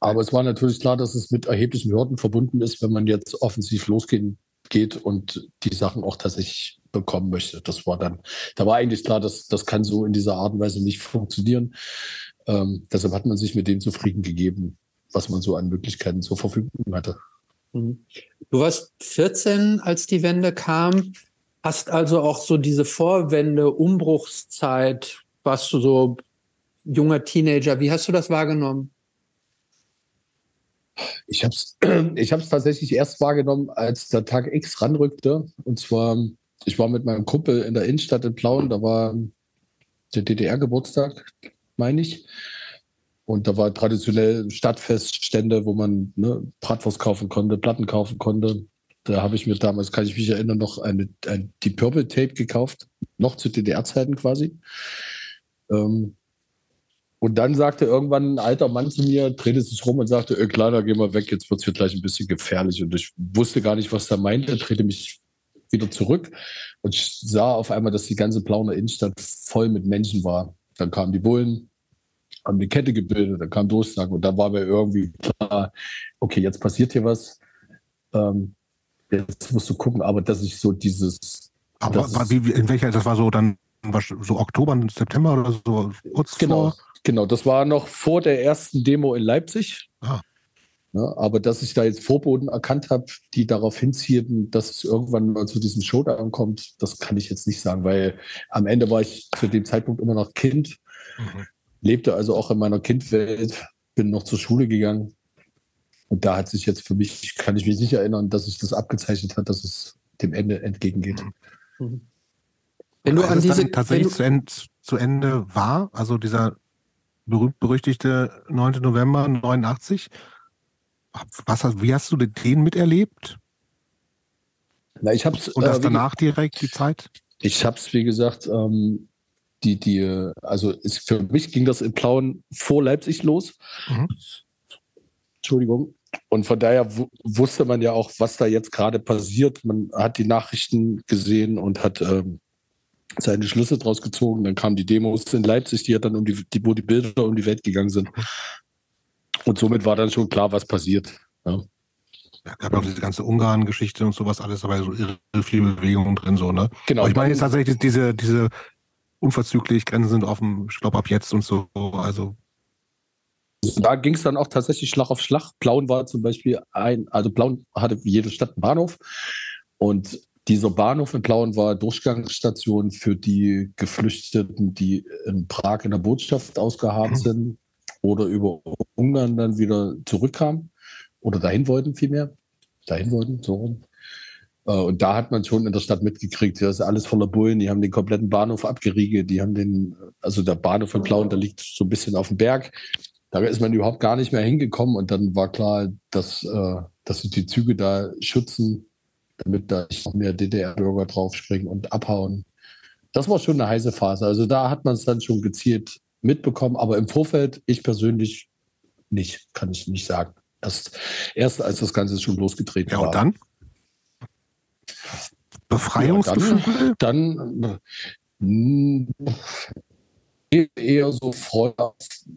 Aber es war natürlich klar, dass es mit erheblichen Hürden verbunden ist, wenn man jetzt offensiv losgehen geht und die Sachen auch tatsächlich bekommen möchte. Das war dann, da war eigentlich klar, dass das kann so in dieser Art und Weise nicht funktionieren. Ähm, deshalb hat man sich mit dem zufrieden gegeben, was man so an Möglichkeiten zur Verfügung hatte. Mhm. Du warst 14, als die Wende kam, hast also auch so diese Vorwende, Umbruchszeit, warst du so junger Teenager. Wie hast du das wahrgenommen? Ich habe es ich tatsächlich erst wahrgenommen, als der Tag X ranrückte. Und zwar, ich war mit meinem Kumpel in der Innenstadt in Plauen, da war der DDR-Geburtstag, meine ich. Und da war traditionell Stadtfeststände, wo man ne, Bratwurst kaufen konnte, Platten kaufen konnte. Da habe ich mir damals, kann ich mich erinnern, noch eine, eine die Purple Tape gekauft, noch zu DDR-Zeiten quasi. Ähm, und dann sagte irgendwann ein alter Mann zu mir, drehte sich rum und sagte, klar, da gehen wir weg, jetzt wird es hier gleich ein bisschen gefährlich. Und ich wusste gar nicht, was er meinte, drehte mich wieder zurück und sah auf einmal, dass die ganze Plauner Innenstadt voll mit Menschen war. Dann kamen die Bullen, haben die Kette gebildet, dann kam Durchsage und da war mir irgendwie klar, okay, jetzt passiert hier was. Ähm, jetzt musst du gucken, aber dass ich so dieses. Aber wie, in welcher, das war so dann so Oktober, September oder so kurz genau, vor? Genau, das war noch vor der ersten Demo in Leipzig. Ah. Ja, aber dass ich da jetzt Vorboten erkannt habe, die darauf hinziehen, dass es irgendwann mal zu diesem Showdown kommt, das kann ich jetzt nicht sagen, weil am Ende war ich zu dem Zeitpunkt immer noch Kind. Mhm lebte also auch in meiner Kindwelt, bin noch zur Schule gegangen. Und da hat sich jetzt für mich, kann ich mich nicht erinnern, dass sich das abgezeichnet hat, dass es dem Ende entgegengeht. Mhm. Wenn du an diese tatsächlich zu Ende, zu Ende war, also dieser berühmt-berüchtigte 9. November 89, was, wie hast du den miterlebt? Na, ich hab's, Und das äh, danach direkt die Zeit? Ich habe es, wie gesagt, ähm, die, die, also ist, für mich ging das in Plauen vor Leipzig los. Mhm. Entschuldigung. Und von daher wusste man ja auch, was da jetzt gerade passiert. Man hat die Nachrichten gesehen und hat ähm, seine Schlüsse draus gezogen. Dann kamen die Demos in Leipzig, die hat dann um die, die, wo die Bilder um die Welt gegangen sind. Und somit war dann schon klar, was passiert. Ja. Ja, gab auch diese ganze Ungarn-Geschichte und sowas alles, aber so irre viel Bewegung drin, so, ne? Genau. Aber ich meine jetzt tatsächlich diese, diese unverzüglich, Grenzen sind offen, ich glaube ab jetzt und so. Also da ging es dann auch tatsächlich Schlag auf Schlag. Plauen war zum Beispiel ein, also Plauen hatte wie jede Stadt einen Bahnhof und dieser Bahnhof in Plauen war Durchgangsstation für die Geflüchteten, die in Prag in der Botschaft ausgeharrt mhm. sind oder über Ungarn dann wieder zurückkamen oder dahin wollten vielmehr. Dahin wollten, so rum. Äh, und da hat man schon in der Stadt mitgekriegt, das ist alles voller Bullen, die haben den kompletten Bahnhof abgeriegelt, die haben den, also der Bahnhof von Plauen, der liegt so ein bisschen auf dem Berg. Da ist man überhaupt gar nicht mehr hingekommen und dann war klar, dass, äh, dass sie die Züge da schützen, damit da nicht noch mehr DDR-Bürger draufspringen und abhauen. Das war schon eine heiße Phase. Also da hat man es dann schon gezielt mitbekommen, aber im Vorfeld, ich persönlich nicht, kann ich nicht sagen. Erst, erst als das Ganze schon losgetreten war. Ja, und dann? Befreiungsgefühl? Ja, dann, dann hm, eher so Freude auf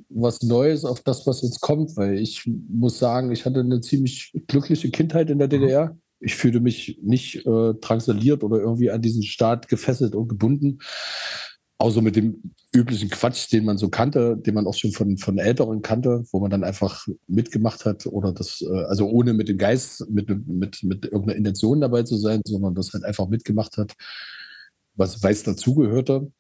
was Neues, auf das, was jetzt kommt, weil ich muss sagen, ich hatte eine ziemlich glückliche Kindheit in der DDR. Ich fühlte mich nicht äh, drangsaliert oder irgendwie an diesen Staat gefesselt und gebunden. Außer mit dem üblichen Quatsch, den man so kannte, den man auch schon von, von Älteren kannte, wo man dann einfach mitgemacht hat oder das, äh, also ohne mit dem Geist, mit, mit, mit irgendeiner Intention dabei zu sein, sondern das halt einfach mitgemacht hat, was weiß dazugehörte.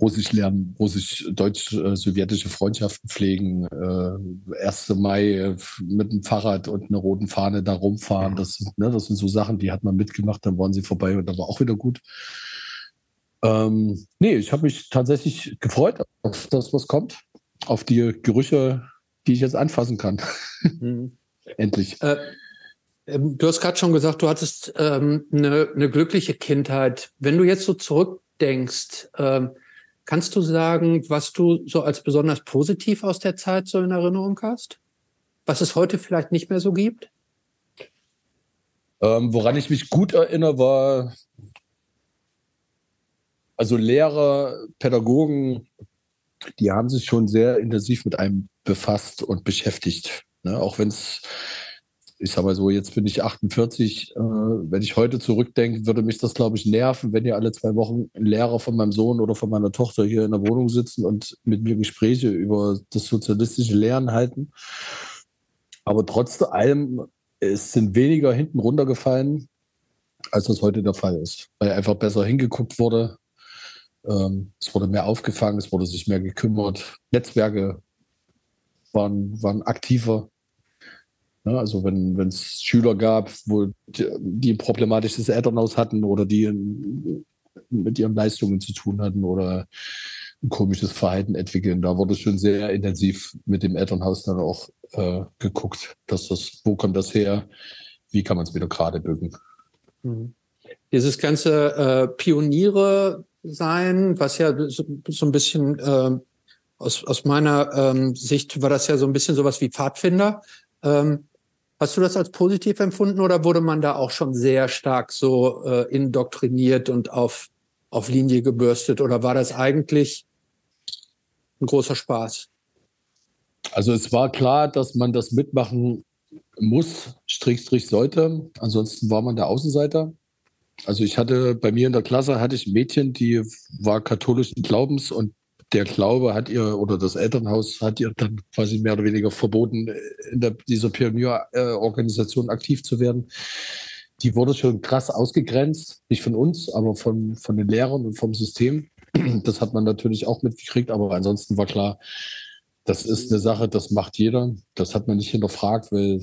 Russisch lernen, russisch deutsch-sowjetische Freundschaften pflegen, äh, 1. Mai äh, mit dem Fahrrad und einer roten Fahne da rumfahren. Das, ne, das sind so Sachen, die hat man mitgemacht, dann waren sie vorbei und dann war auch wieder gut. Ähm, nee, ich habe mich tatsächlich gefreut auf das, was kommt, auf die Gerüche, die ich jetzt anfassen kann. Mhm. Endlich. Äh, ähm, du hast gerade schon gesagt, du hattest ähm, eine, eine glückliche Kindheit. Wenn du jetzt so zurückdenkst, ähm, kannst du sagen, was du so als besonders positiv aus der Zeit so in Erinnerung hast? Was es heute vielleicht nicht mehr so gibt? Ähm, woran ich mich gut erinnere, war also Lehrer, Pädagogen, die haben sich schon sehr intensiv mit einem befasst und beschäftigt. Ne? Auch wenn es, ich sag mal so, jetzt bin ich 48, äh, wenn ich heute zurückdenke, würde mich das, glaube ich, nerven, wenn hier alle zwei Wochen ein Lehrer von meinem Sohn oder von meiner Tochter hier in der Wohnung sitzen und mit mir Gespräche über das sozialistische Lehren halten. Aber trotz allem, es sind weniger hinten runtergefallen, als das heute der Fall ist, weil einfach besser hingeguckt wurde, ähm, es wurde mehr aufgefangen, es wurde sich mehr gekümmert. Netzwerke waren, waren aktiver. Ja, also wenn es Schüler gab, wo die, die ein problematisches Elternhaus hatten oder die in, mit ihren Leistungen zu tun hatten oder ein komisches Verhalten entwickeln, da wurde schon sehr intensiv mit dem Elternhaus dann auch äh, geguckt, dass das, wo kommt das her, wie kann man es wieder gerade bücken. Mhm. Dieses ganze äh, Pioniere sein, was ja so, so ein bisschen äh, aus, aus meiner ähm, Sicht war das ja so ein bisschen sowas wie Pfadfinder. Ähm, hast du das als positiv empfunden oder wurde man da auch schon sehr stark so äh, indoktriniert und auf, auf Linie gebürstet oder war das eigentlich ein großer Spaß? Also es war klar, dass man das mitmachen muss, Strich, Strich sollte. Ansonsten war man der Außenseiter. Also ich hatte bei mir in der Klasse hatte ich ein Mädchen, die war katholischen Glaubens und der Glaube hat ihr oder das Elternhaus hat ihr dann quasi mehr oder weniger verboten, in der, dieser Pionierorganisation aktiv zu werden. Die wurde schon krass ausgegrenzt, nicht von uns, aber von, von den Lehrern und vom System. Das hat man natürlich auch mitgekriegt, aber ansonsten war klar, das ist eine Sache, das macht jeder. Das hat man nicht hinterfragt, weil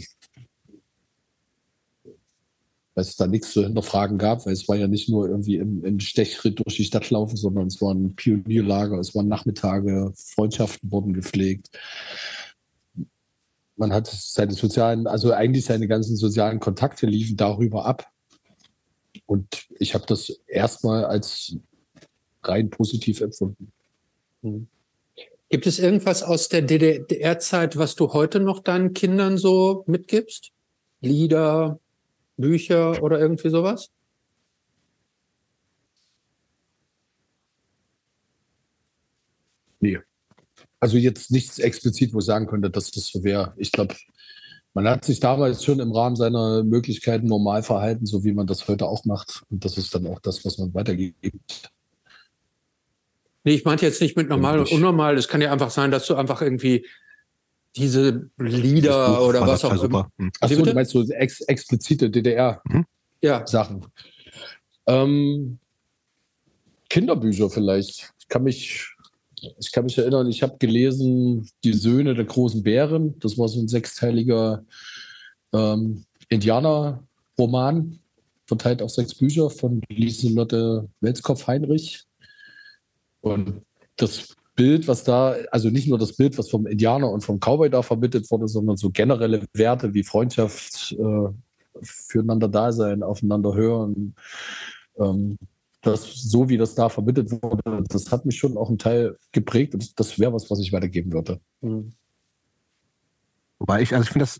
weil es da nichts zu hinterfragen gab, weil es war ja nicht nur irgendwie im, im Stechritt durch die Stadt laufen, sondern es waren Pionierlager, es waren Nachmittage, Freundschaften wurden gepflegt. Man hat seine sozialen, also eigentlich seine ganzen sozialen Kontakte liefen darüber ab. Und ich habe das erstmal als rein positiv empfunden. Hm. Gibt es irgendwas aus der DDR-Zeit, was du heute noch deinen Kindern so mitgibst? Lieder, Bücher oder irgendwie sowas? Nee. Also jetzt nichts explizit, wo ich sagen könnte, dass das so wäre. Ich glaube, man hat sich damals schon im Rahmen seiner Möglichkeiten normal verhalten, so wie man das heute auch macht. Und das ist dann auch das, was man weitergibt. Nee, ich meinte jetzt nicht mit normal und unnormal. Es kann ja einfach sein, dass du einfach irgendwie diese Lieder oder was auch immer. Hm. Achso, du meinst so ex explizite DDR-Sachen. Mhm. Ähm, Kinderbücher vielleicht. Ich kann mich, ich kann mich erinnern, ich habe gelesen Die Söhne der großen Bären. Das war so ein sechsteiliger ähm, Indianer-Roman, verteilt auf sechs Bücher von Lieselotte Welskopf-Heinrich. Und das Bild, was da, also nicht nur das Bild, was vom Indianer und vom Cowboy da vermittelt wurde, sondern so generelle Werte wie Freundschaft, äh, füreinander da sein, aufeinander hören. Ähm, das, so wie das da vermittelt wurde, das hat mich schon auch einen Teil geprägt und das wäre was, was ich weitergeben würde. Mhm. Wobei ich, also ich finde das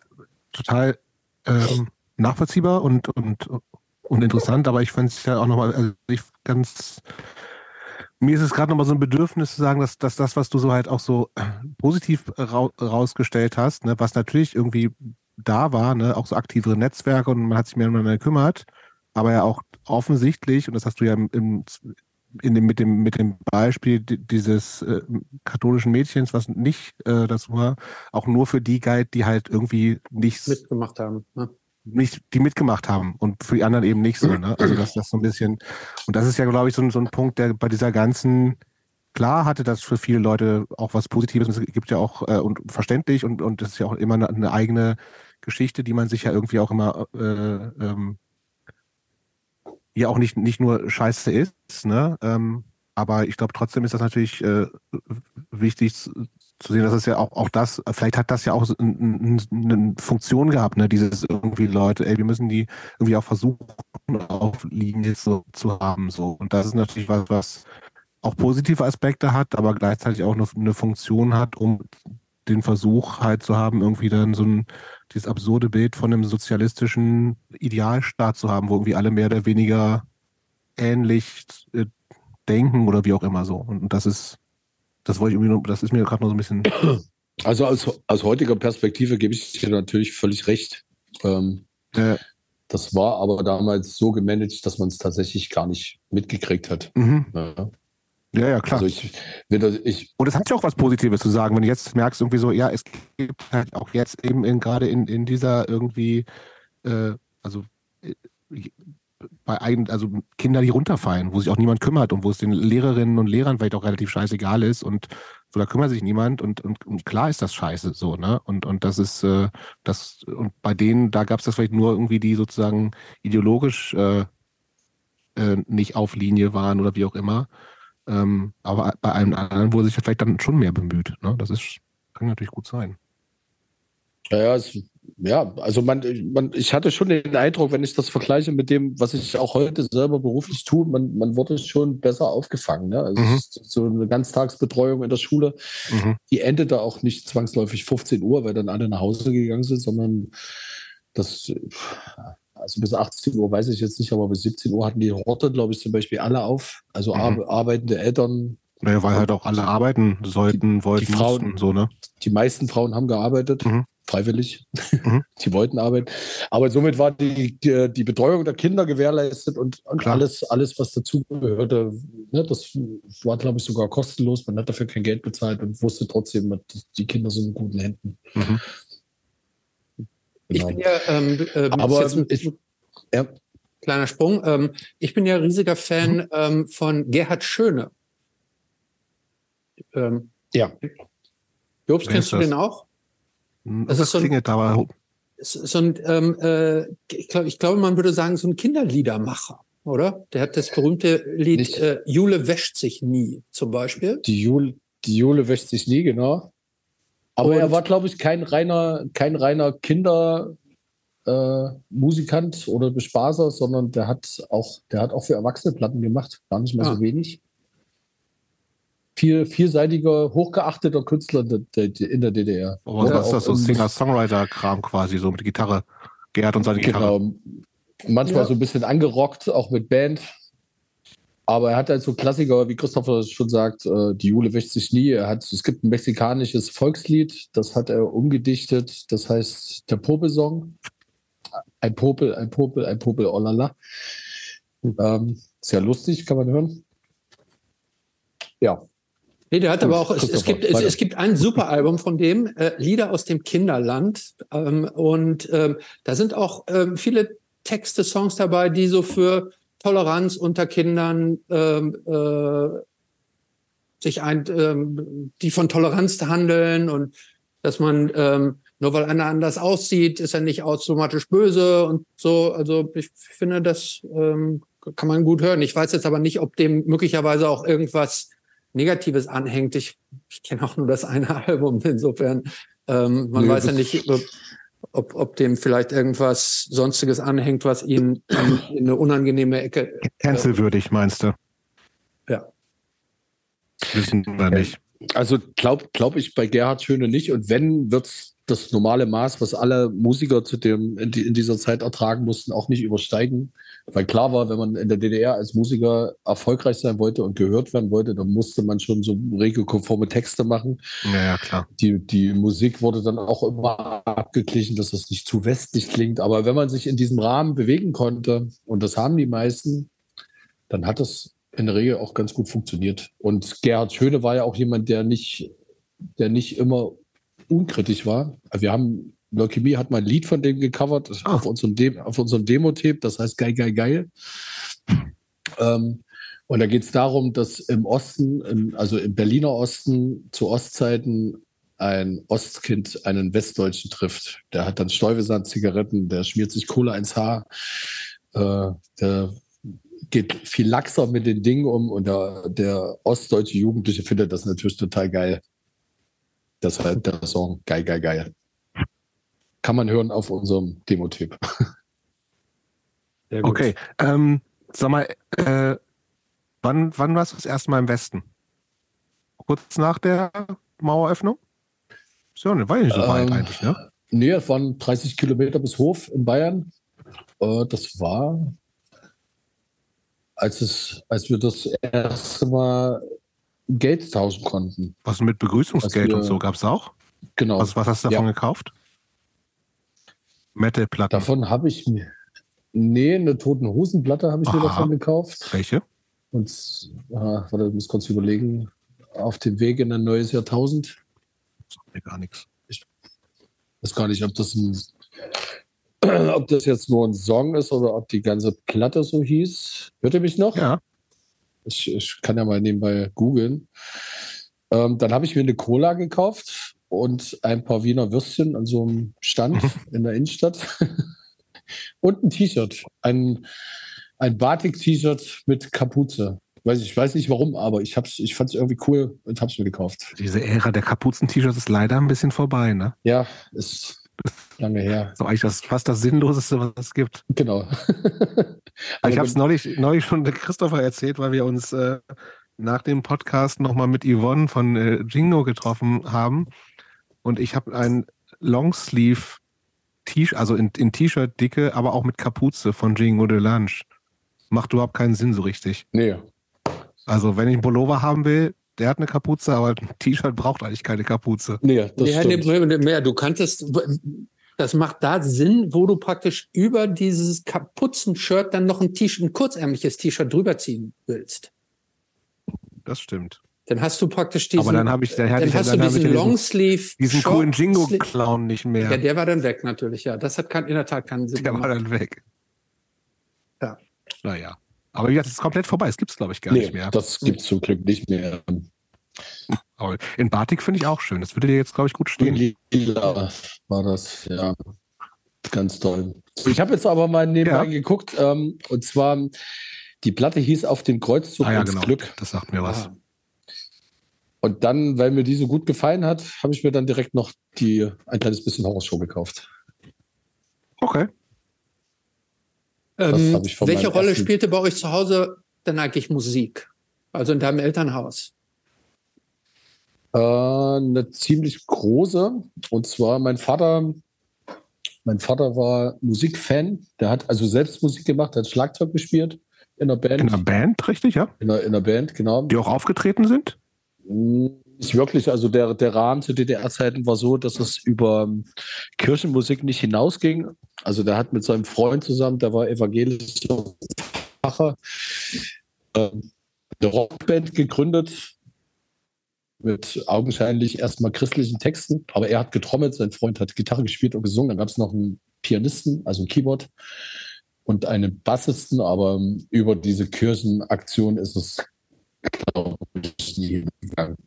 total ähm, nachvollziehbar und, und, und interessant, aber ich fand es ja auch nochmal, also ich ganz mir ist es gerade nochmal so ein Bedürfnis zu sagen, dass, dass das, was du so halt auch so positiv ra rausgestellt hast, ne, was natürlich irgendwie da war, ne, auch so aktivere Netzwerke und man hat sich mehr umeinander gekümmert, aber ja auch offensichtlich, und das hast du ja im, in dem, mit, dem, mit dem Beispiel dieses äh, katholischen Mädchens, was nicht äh, das war, auch nur für die galt, die halt irgendwie nichts mitgemacht haben. Ne? Nicht, die mitgemacht haben und für die anderen eben nicht so. Ne? Also dass das so ein bisschen, und das ist ja, glaube ich, so, so ein Punkt, der bei dieser ganzen klar hatte das für viele Leute auch was Positives. Es gibt ja auch äh, und verständlich und und das ist ja auch immer eine, eine, eigene Geschichte, die man sich ja irgendwie auch immer äh, ähm, ja auch nicht, nicht nur scheiße ist, ne? Ähm, aber ich glaube, trotzdem ist das natürlich äh, wichtig zu sehen, dass es ja auch, auch das, vielleicht hat das ja auch eine Funktion gehabt, ne? Dieses irgendwie Leute, ey, wir müssen die irgendwie auch versuchen, auf Linie so zu haben. So. Und das ist natürlich was, was auch positive Aspekte hat, aber gleichzeitig auch eine, eine Funktion hat, um den Versuch halt zu haben, irgendwie dann so ein dieses absurde Bild von einem sozialistischen Idealstaat zu haben, wo irgendwie alle mehr oder weniger ähnlich äh, denken oder wie auch immer so. Und das ist, das wollte ich irgendwie nur, das ist mir gerade noch so ein bisschen. Also aus, aus heutiger Perspektive gebe ich dir natürlich völlig recht. Ähm, äh, das war aber damals so gemanagt, dass man es tatsächlich gar nicht mitgekriegt hat. Mhm. Ja. Ja, ja, klar. Also ich, ich, und es hat ja auch was Positives zu sagen, wenn du jetzt merkst, irgendwie so, ja, es gibt halt auch jetzt eben in, gerade in, in dieser irgendwie, äh, also äh, bei eigen, also Kinder, die runterfallen, wo sich auch niemand kümmert und wo es den Lehrerinnen und Lehrern vielleicht auch relativ scheißegal ist und so, da kümmert sich niemand und, und, und klar ist das scheiße so, ne? Und, und das ist, äh, das, und bei denen, da gab es das vielleicht nur irgendwie, die sozusagen ideologisch äh, äh, nicht auf Linie waren oder wie auch immer. Ähm, aber bei einem anderen wurde sich vielleicht dann schon mehr bemüht. Ne? Das ist, kann natürlich gut sein. Ja, es, ja also man, man, ich hatte schon den Eindruck, wenn ich das vergleiche mit dem, was ich auch heute selber beruflich tue, man, man wurde schon besser aufgefangen. Ne? Also mhm. so eine Ganztagsbetreuung in der Schule, mhm. die endete auch nicht zwangsläufig 15 Uhr, weil dann alle nach Hause gegangen sind, sondern das also bis 18 Uhr weiß ich jetzt nicht, aber bis 17 Uhr hatten die Horte, glaube ich, zum Beispiel alle auf. Also mhm. arbeitende Eltern. Naja, weil halt auch alle arbeiten sollten, wollten, die Frauen, mussten, so, ne? Die meisten Frauen haben gearbeitet, mhm. Freiwillig. Mhm. die wollten arbeiten. Aber somit war die, die, die Betreuung der Kinder gewährleistet und, und alles, alles, was dazugehörte, ne, das war, glaube ich, sogar kostenlos. Man hat dafür kein Geld bezahlt und wusste trotzdem, die Kinder sind in guten Händen. Mhm. Ich bin ja, ähm, ähm, aber jetzt ein ich, ja. kleiner Sprung. Ähm, ich bin ja riesiger Fan mhm. ähm, von Gerhard Schöne. Ähm, ja. Jobs, kennst du den auch? Hm, das, das ist so ein, aber so ein ähm, äh, ich, glaub, ich glaube, man würde sagen, so ein Kinderliedermacher, oder? Der hat das berühmte Lied äh, Jule wäscht sich nie, zum Beispiel. Die Jule, die Jule wäscht sich nie, genau. Aber und er war, glaube ich, kein reiner, kein reiner Kindermusikant äh, oder Bespaßer, sondern der hat auch, der hat auch für Erwachsene Platten gemacht, gar nicht mal ah. so wenig. Viel, vielseitiger, hochgeachteter Künstler in der, in der DDR. Was ja, ist das so Singer-Songwriter-Kram quasi, so mit Gitarre? Gerhard und seine Gitarre. Genau. Manchmal ja. so ein bisschen angerockt, auch mit Band. Aber er hat halt so Klassiker, wie Christopher schon sagt, äh, die Jule wäscht sich nie. Er hat, es gibt ein mexikanisches Volkslied, das hat er umgedichtet, das heißt der Popelsong. Ein Popel, ein Popel, ein Popel, oh lala. Ähm, sehr lustig, kann man hören. Ja. Nee, der hat aber auch, es, es gibt, es, es, gibt ein super Album von dem, äh, Lieder aus dem Kinderland. Ähm, und ähm, da sind auch ähm, viele Texte, Songs dabei, die so für Toleranz unter Kindern ähm, äh, sich ein, ähm, die von Toleranz handeln und dass man ähm, nur weil einer anders aussieht, ist er nicht automatisch böse und so. Also ich finde, das ähm, kann man gut hören. Ich weiß jetzt aber nicht, ob dem möglicherweise auch irgendwas Negatives anhängt. Ich, ich kenne auch nur das eine Album. Insofern, ähm, man nee, weiß ja nicht, ob, ob dem vielleicht irgendwas Sonstiges anhängt, was ihn in, in eine unangenehme Ecke. Cancelwürdig, meinst du? Ja. Wissen wir nicht. Also glaube glaub ich bei Gerhard Schöne nicht. Und wenn, wird es das normale Maß, was alle Musiker zu dem, in, die, in, dieser Zeit ertragen mussten, auch nicht übersteigen. Weil klar war, wenn man in der DDR als Musiker erfolgreich sein wollte und gehört werden wollte, dann musste man schon so regelkonforme Texte machen. Ja, ja, klar. Die, die Musik wurde dann auch immer abgeglichen, dass das nicht zu westlich klingt. Aber wenn man sich in diesem Rahmen bewegen konnte, und das haben die meisten, dann hat es in der Regel auch ganz gut funktioniert. Und Gerhard Schöne war ja auch jemand, der nicht, der nicht immer unkritisch war. Wir haben, Leukämie hat mal ein Lied von dem gecovert Ah. auf unserem, Dem auf unserem Demo-Tape, das heißt Geil, geil, geil. Ähm, und da geht es darum, dass im Osten, im, also im Berliner Osten zu Ostzeiten ein Ostkind einen Westdeutschen trifft. Der hat dann Stuyvesant-Zigaretten, der schmiert sich Cola ins Haar, äh, der geht viel laxer mit den Dingen um und der, der ostdeutsche Jugendliche findet das natürlich total geil. Deshalb der Song Geil, geil, geil. Kann man hören auf unserem gut. Okay. Ähm, sag mal, äh, wann, wann warst du das erste Mal im Westen? Kurz nach der Maueröffnung? So, ne, war ja nicht so weit Ähm, eigentlich, ne? Nee, es waren 30 Kilometer bis Hof in Bayern. Äh, das war, als, es, als wir das erste Mal Geld tauschen konnten. Was mit Begrüßungsgeld wir- und so gab's auch? Genau. Was, was hast du davon Ja. gekauft? Metal-Platten. Davon habe ich mir. Nee, eine Toten Hosenplatte habe ich mir Aha. davon gekauft. Welche? Und äh, warte, ich muss kurz überlegen. Auf dem Weg in ein neues Jahrtausend. Sagt mir gar nichts. Ich weiß gar nicht, ob das ein, ob das jetzt nur ein Song ist oder ob die ganze Platte so hieß. Hört ihr mich noch? Ja. Ich, ich kann ja mal nebenbei googeln. Ähm, dann habe ich mir eine Cola gekauft und ein paar Wiener Würstchen an so einem Stand Mhm. in der Innenstadt. und ein T-Shirt. Ein, ein Batik-T-Shirt mit Kapuze. Weiß ich, ich weiß nicht warum, aber ich, hab's- ich fand es irgendwie cool und habe es mir gekauft. Diese Ära der Kapuzen-T-Shirts ist leider ein bisschen vorbei, ne? Ja, ist lange her. So eigentlich das, fast das Sinnloseste, was es gibt. Genau. Aber ich habe es neulich, neulich schon Christopher erzählt, weil wir uns äh, nach dem Podcast nochmal mit Yvonne von äh, Jingo getroffen haben. Und ich habe ein Longsleeve T-Shirt, also in, in T-Shirt-Dicke, aber auch mit Kapuze von Jingo de Lunch. Macht überhaupt keinen Sinn so richtig. Nee, Also wenn ich einen Pullover haben will, der hat eine Kapuze, aber ein T-Shirt braucht eigentlich keine Kapuze. nee, das ja, stimmt. nee, mehr. Du kanntest, das macht da Sinn, wo du praktisch über dieses Kapuzen-Shirt dann noch ein T-Shirt, ein kurzärmliches T-Shirt drüber ziehen willst. Das stimmt. Dann hast du praktisch diesen, aber dann habe ich, dann hatte dann ich, hast dann du diesen Longsleeve. diesen Short coolen Jingo-Clown nicht mehr. Ja, der war dann weg natürlich, ja. Das hat kein, in der Tat keinen Sinn Der war gemacht. dann weg. Ja. Naja. Aber wie gesagt, es ist komplett vorbei. Es gibt es, glaube ich, gar nee, nicht mehr. das gibt es zum Glück nicht mehr. Aber in Batik finde ich auch schön. Das würde dir jetzt, glaube ich, gut stehen. Lila war das, ja. Ganz toll. Ich habe jetzt aber mal nebenbei Ja. geguckt, ähm, und zwar, die Platte hieß Auf dem Kreuzzug Ah ja, ins genau. Glück. Das sagt mir was. Ah. Und dann, weil mir die so gut gefallen hat, habe ich mir dann direkt noch die ein kleines bisschen Horrorshow gekauft. Okay. Ähm, welche Rolle ersten- spielte bei euch zu Hause dann eigentlich Musik? Also in deinem Elternhaus? Äh, eine ziemlich große. Und zwar mein Vater, mein Vater war Musikfan. Der hat also selbst Musik gemacht, hat Schlagzeug gespielt in der Band. In einer Band, richtig, ja? In der, in der Band, genau. Die auch aufgetreten sind? Nicht wirklich. Also der, der Rahmen zu DDR-Zeiten war so, dass es über ähm, Kirchenmusik nicht hinausging. Also der hat mit seinem Freund zusammen, der war evangelischer Pfarrer, ähm, eine Rockband gegründet mit augenscheinlich erstmal christlichen Texten, aber er hat getrommelt, sein Freund hat Gitarre gespielt und gesungen. Dann gab es noch einen Pianisten, also ein Keyboard und einen Bassisten, aber ähm, über diese Kirchenaktion ist es, glaube ich, nie hingegangen.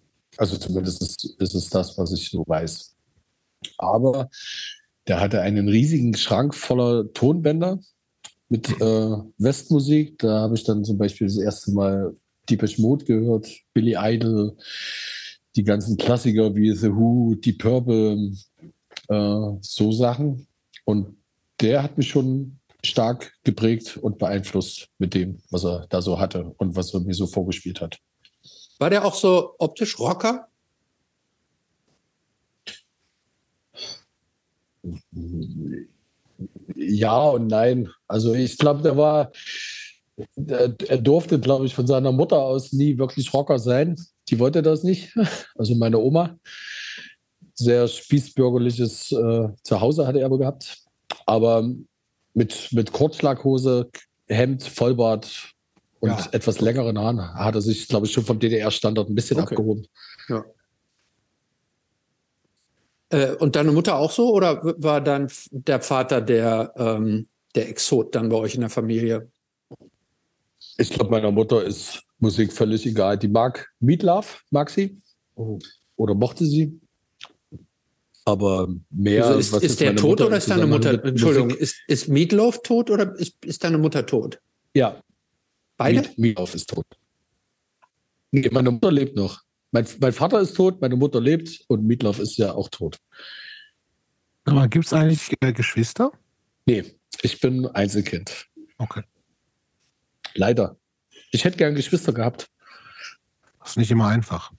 Also zumindest ist, ist es das, was ich so weiß. Aber der hatte einen riesigen Schrank voller Tonbänder mit äh, Westmusik. Da habe ich dann zum Beispiel das erste Mal Deepish Mode gehört, Billy Idol, die ganzen Klassiker wie The Who, Deep Purple, äh, so Sachen. Und der hat mich schon stark geprägt und beeinflusst mit dem, was er da so hatte und was er mir so vorgespielt hat. War der auch so optisch Rocker? Ja und nein. Also ich glaube, der war, der, er durfte, glaube ich, von seiner Mutter aus nie wirklich Rocker sein. Die wollte das nicht. Also meine Oma. Sehr spießbürgerliches äh, Zuhause hatte er aber gehabt. Aber mit, mit Kurzschlaghose, Hemd, Vollbart, Und Ja. etwas längeren Haaren hat er sich, glaube ich, schon vom DDR-Standard ein bisschen Okay. abgehoben. Äh, und deine Mutter auch so oder war dann der Vater der, ähm, der Exot dann bei euch in der Familie? Ich glaube, meiner Mutter ist Musik völlig egal. Die mag Meatloaf, mag sie oder mochte sie. Aber mehr. also ist, was ist der tot Mutter oder ist deine Mutter, Entschuldigung, ist, ist Meatloaf tot oder ist, ist deine Mutter tot? Ja, Beide? Meatloaf ist tot. Nee, meine Mutter lebt noch. Mein, mein Vater ist tot, meine Mutter lebt und Meatloaf ist ja auch tot. Aber gibt es eigentlich äh, Geschwister? Nee, ich bin Einzelkind. Okay. Leider. Ich hätte gern Geschwister gehabt. Das ist nicht immer einfach.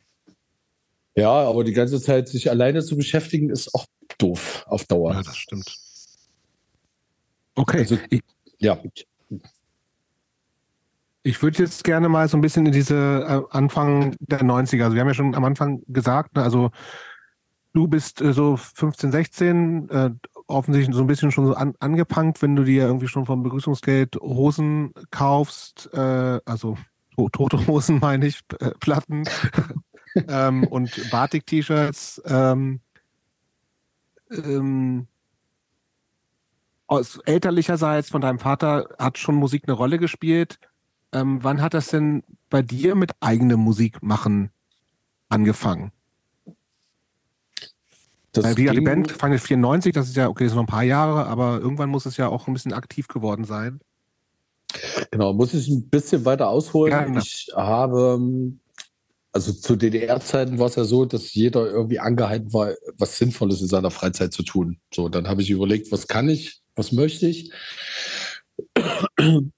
Ja, aber die ganze Zeit sich alleine zu beschäftigen, ist auch doof auf Dauer. Ja, das stimmt. Okay, Also- ich, Ja, ich würde jetzt gerne mal so ein bisschen in diese äh, Anfang der 90er, also wir haben ja schon am Anfang gesagt, ne, also du bist äh, so 15, 16, äh, offensichtlich so ein bisschen schon so an, angepankt, wenn du dir irgendwie schon vom Begrüßungsgeld Hosen kaufst, äh, also to tote Hosen meine ich, äh, Platten ähm, und Batik-T-Shirts. Ähm, ähm, aus elterlicherseits von deinem Vater hat schon Musik eine Rolle gespielt. Ähm, wann hat das denn bei dir mit eigenem Musik machen angefangen? das Weil die Band Final 94, das ist ja, okay, das sind noch ein paar Jahre, aber irgendwann muss es ja auch ein bisschen aktiv geworden sein. Genau, muss ich ein bisschen weiter ausholen. Gerne. Ich habe, also zu DDR-Zeiten war es ja so, dass jeder irgendwie angehalten war, was Sinnvolles in seiner Freizeit zu tun. So, dann habe ich überlegt, was kann ich, was möchte ich?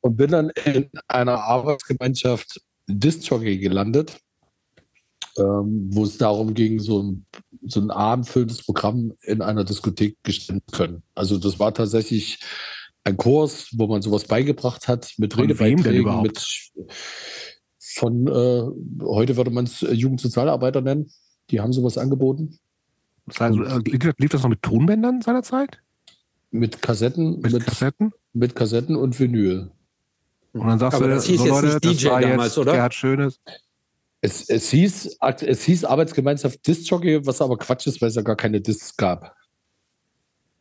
Und bin dann in einer Arbeitsgemeinschaft Disc-Jockey gelandet, ähm, wo es darum ging, so ein, so ein abendfüllendes Programm in einer Diskothek gestalten zu können. Also das war tatsächlich ein Kurs, wo man sowas beigebracht hat mit Von Redebeiträgen, mit von äh, heute würde man es Jugendsozialarbeiter nennen. Die haben sowas angeboten äh, lief, lief das noch mit Tonbändern seinerzeit? Mit Kassetten, Mit, mit, Kassetten? mit Kassetten und Vinyl. Und dann sagst Aber du, das hieß so jetzt Leute, nicht DJ damals, jetzt oder? Gerhard Schönes. Es, es, hieß, es hieß Arbeitsgemeinschaft Disc-Jockey, was aber Quatsch ist, weil es ja gar keine Discs gab.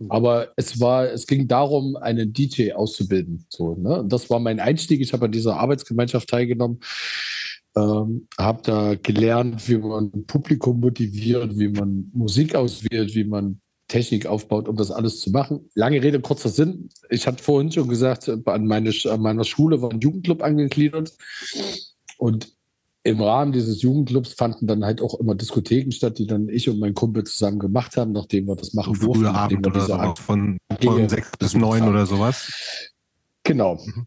Aber es war, es ging darum, einen DJ auszubilden. So, ne? Und das war mein Einstieg. Ich habe an dieser Arbeitsgemeinschaft teilgenommen, ähm, habe da gelernt, wie man Publikum motiviert, wie man Musik auswählt, wie man Technik aufbaut, um das alles zu machen. Lange Rede, kurzer Sinn. Ich hatte vorhin schon gesagt, an, meine, an meiner Schule war ein Jugendclub angegliedert. Und im Rahmen dieses Jugendclubs fanden dann halt auch immer Diskotheken statt, die dann ich und mein Kumpel zusammen gemacht haben, nachdem wir das machen durften. früher Abend oder so, Art- von, von sechs bis neun oder sowas. Genau. Mhm.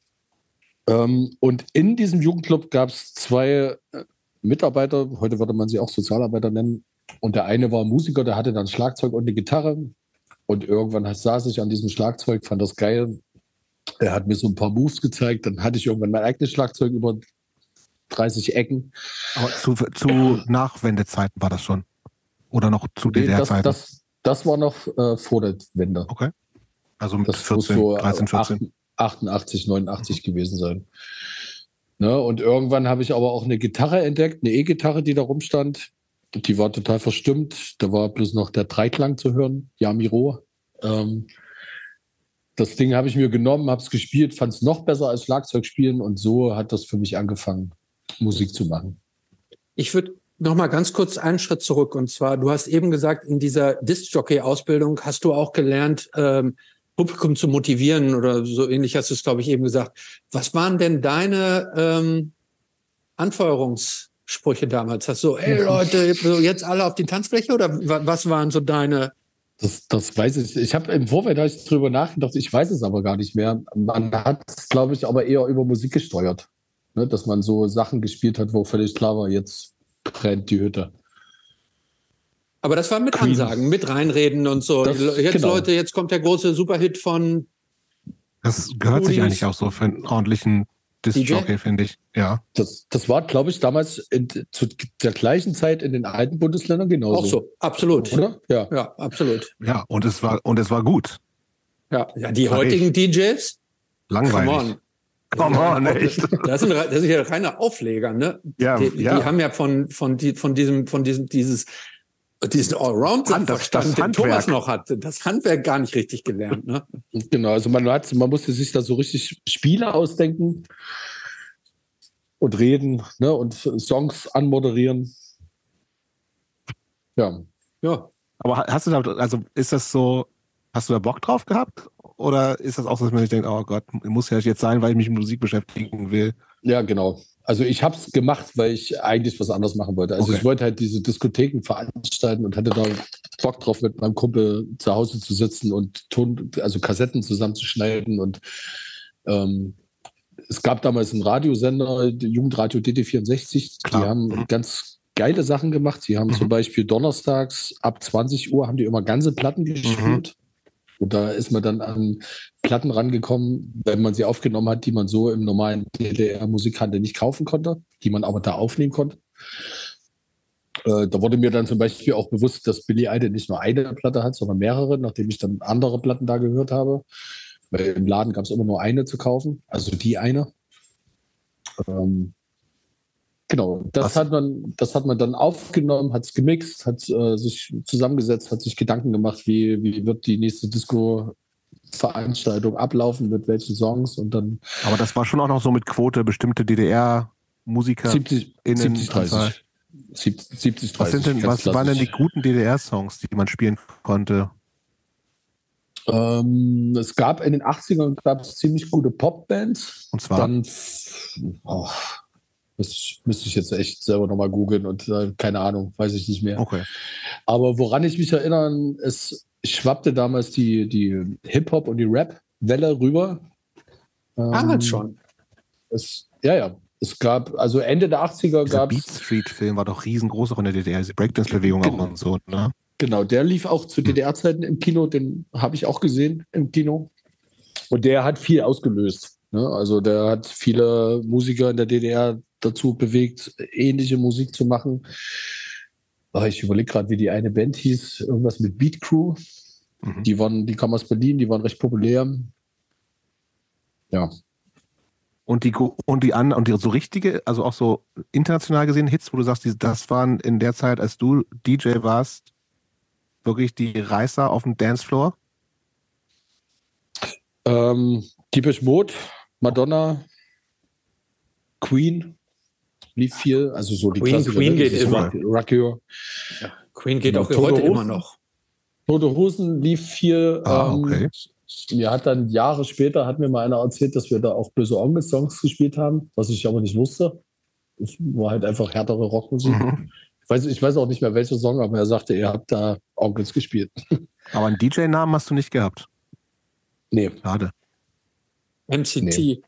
Ähm, und in diesem Jugendclub gab es zwei äh, Mitarbeiter, heute würde man sie auch Sozialarbeiter nennen. Und der eine war Musiker, der hatte dann Schlagzeug und eine Gitarre. Und irgendwann saß ich an diesem Schlagzeug, fand das geil. Er hat mir so ein paar Moves gezeigt. Dann hatte ich irgendwann mein eigenes Schlagzeug über 30 Ecken. Aber zu, zu Nachwendezeiten war das schon. Oder noch zu Nee, das, DDR-Zeiten. das, das war noch äh, vor der Wende. Okay. Also mit Das muss 14, so 13, 14. äh, 88, 89 gewesen sein. Ne, und irgendwann habe ich aber auch eine Gitarre entdeckt, eine E-Gitarre, die da rumstand. Die war total verstimmt. Da war bloß noch der Dreiklang zu hören, Yamiro. Ähm, das Ding habe ich mir genommen, habe es gespielt, fand es noch besser als Schlagzeugspielen und so hat das für mich angefangen, Musik zu machen. Ich würde noch mal ganz kurz einen Schritt zurück. Und zwar, du hast eben gesagt, in dieser Disc-Jockey-Ausbildung hast du auch gelernt, ähm, Publikum zu motivieren oder so ähnlich hast du es, glaube ich, eben gesagt. Was waren denn deine ähm, Anfeuerungssprüche damals? Hast du, so, ey Leute, jetzt alle auf die Tanzfläche oder wa- was waren so deine? Das, das weiß ich. Ich habe im Vorfeld hab ich drüber nachgedacht, ich weiß es aber gar nicht mehr. Man hat es, glaube ich, aber eher über Musik gesteuert. Ne? Dass man so Sachen gespielt hat, wo völlig klar war, jetzt brennt die Hütte. Aber das war mit Queen. Ansagen, mit reinreden und so. Das- jetzt genau. Leute, jetzt kommt der große Superhit von Das gehört sich Rudis- eigentlich auch so für einen ordentlichen Disc-Jockey, finde ich. Ja. Das, das war, glaube ich, damals in, zu der gleichen Zeit in den alten Bundesländern genauso. auch so. Absolut. Oder? Ja. Ja, absolut. Ja, und es war, und es war gut. Ja, ja die War heutigen DJs, come Langweilig. on. Come on, echt. Das sind, das sind ja reine Aufleger, ne? Ja, die, ja. die haben ja von, von, die, von diesem, von diesem, dieses, diesen Allround Hand- das- das den Handwerk. Thomas noch hat, das Handwerk gar nicht richtig gelernt, ne? Genau, also man hat, man musste sich da so richtig Spiele ausdenken und reden, ne, und Songs anmoderieren. Ja. Ja. Aber ha- hast du da, also ist das so, hast du da Bock drauf gehabt? Oder ist das auch so, dass man sich denkt, oh Gott, muss ja jetzt sein, weil ich mich mit Musik beschäftigen will? Ja, genau. Also ich habe es gemacht, weil ich eigentlich was anderes machen wollte. Also Okay. ich wollte halt diese Diskotheken veranstalten und hatte da Bock drauf, mit meinem Kumpel zu Hause zu sitzen und Ton, also Kassetten zusammenzuschneiden. Und ähm, es gab damals einen Radiosender, Jugendradio DD64, Klar. die haben Mhm. ganz geile Sachen gemacht. Die haben Mhm. zum Beispiel donnerstags ab 20 Uhr haben die immer ganze Platten gespielt. Und da ist man dann an Platten rangekommen, wenn man sie aufgenommen hat, die man so im normalen DDR-Musikhandel nicht kaufen konnte, die man aber da aufnehmen konnte. Äh, da wurde mir dann zum Beispiel auch bewusst, dass Billy Idol nicht nur eine Platte hat, sondern mehrere, nachdem ich dann andere Platten da gehört habe. Weil im Laden gab es immer nur eine zu kaufen, also die eine. Ähm, genau, das Was- hat man, das hat man dann aufgenommen, hat es gemixt, hat äh, sich zusammengesetzt, hat sich Gedanken gemacht, wie, wie wird die nächste Disco-Veranstaltung ablaufen, mit welchen Songs und dann Aber das war schon auch noch so mit Quote, bestimmte DDR-Musiker. 70, innen 70, 30. 70, 70, 30. Was, sind denn, was waren denn die guten DDR-Songs, die man spielen konnte? Ähm, es gab in den 80ern gab es ziemlich gute Popbands. Und zwar, Dann oh, müsste, ich, müsste ich jetzt echt selber nochmal googeln und äh, keine Ahnung, weiß ich nicht mehr. okay. Aber woran ich mich erinnere, es schwappte damals die, die Hip-Hop und die Rap-Welle rüber. Ähm, Damals schon. Es, ja, ja. Es gab, also Ende der 80er Dieser gab Beat es, Street-Film war doch riesengroß auch in der DDR, diese Breakdance-Bewegung Genau. auch und so, ne? genau, der lief auch zu DDR-Zeiten im Kino, den habe ich auch gesehen im Kino. Und der hat viel ausgelöst. Ne? Also der hat viele Musiker in der DDR dazu bewegt, ähnliche Musik zu machen. Ich überlege gerade, wie die eine Band hieß, irgendwas mit Beat Crew. Mhm. Die waren, die kamen aus Berlin, die waren recht populär. Ja, Und die und die an und die so richtige, also auch so international gesehen Hits, wo du sagst, die, das waren in der Zeit, als du DJ warst, wirklich die Reißer auf dem Dancefloor. ähm, Deepish Mode, Madonna, Queen lief viel, also so die Queen- Klassiker, Queen geht immer. Rock, Rock Your. Queen geht auch heute Tote immer Hosen. noch. Tote Hosen lief viel. Ah, ähm, okay. Mir hat dann Jahre später hat mir mal einer erzählt, dass wir da auch böse Onkel-Songs gespielt haben, was ich aber nicht wusste. Es war halt einfach härtere Rockmusik. Mhm. Ich, weiß, ich weiß auch nicht mehr welcher Song, aber er sagte, ihr habt da Onkels gespielt. Aber einen DJ-Namen hast du nicht gehabt. Nee. Schade. MCT.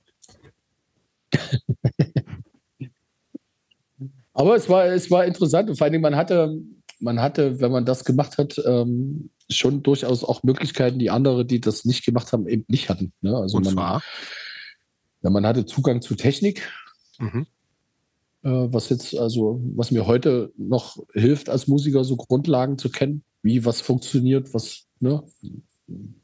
Aber es war, es war interessant und vor allen Dingen, man hatte, man hatte, wenn man das gemacht hat, ähm, schon durchaus auch Möglichkeiten, die andere, die das nicht gemacht haben, eben nicht hatten. Ne? Also und man, zwar, ja, man hatte Zugang zu Technik, mhm. äh, was jetzt, also, was mir heute noch hilft, als Musiker so Grundlagen zu kennen, wie was funktioniert, was, ne,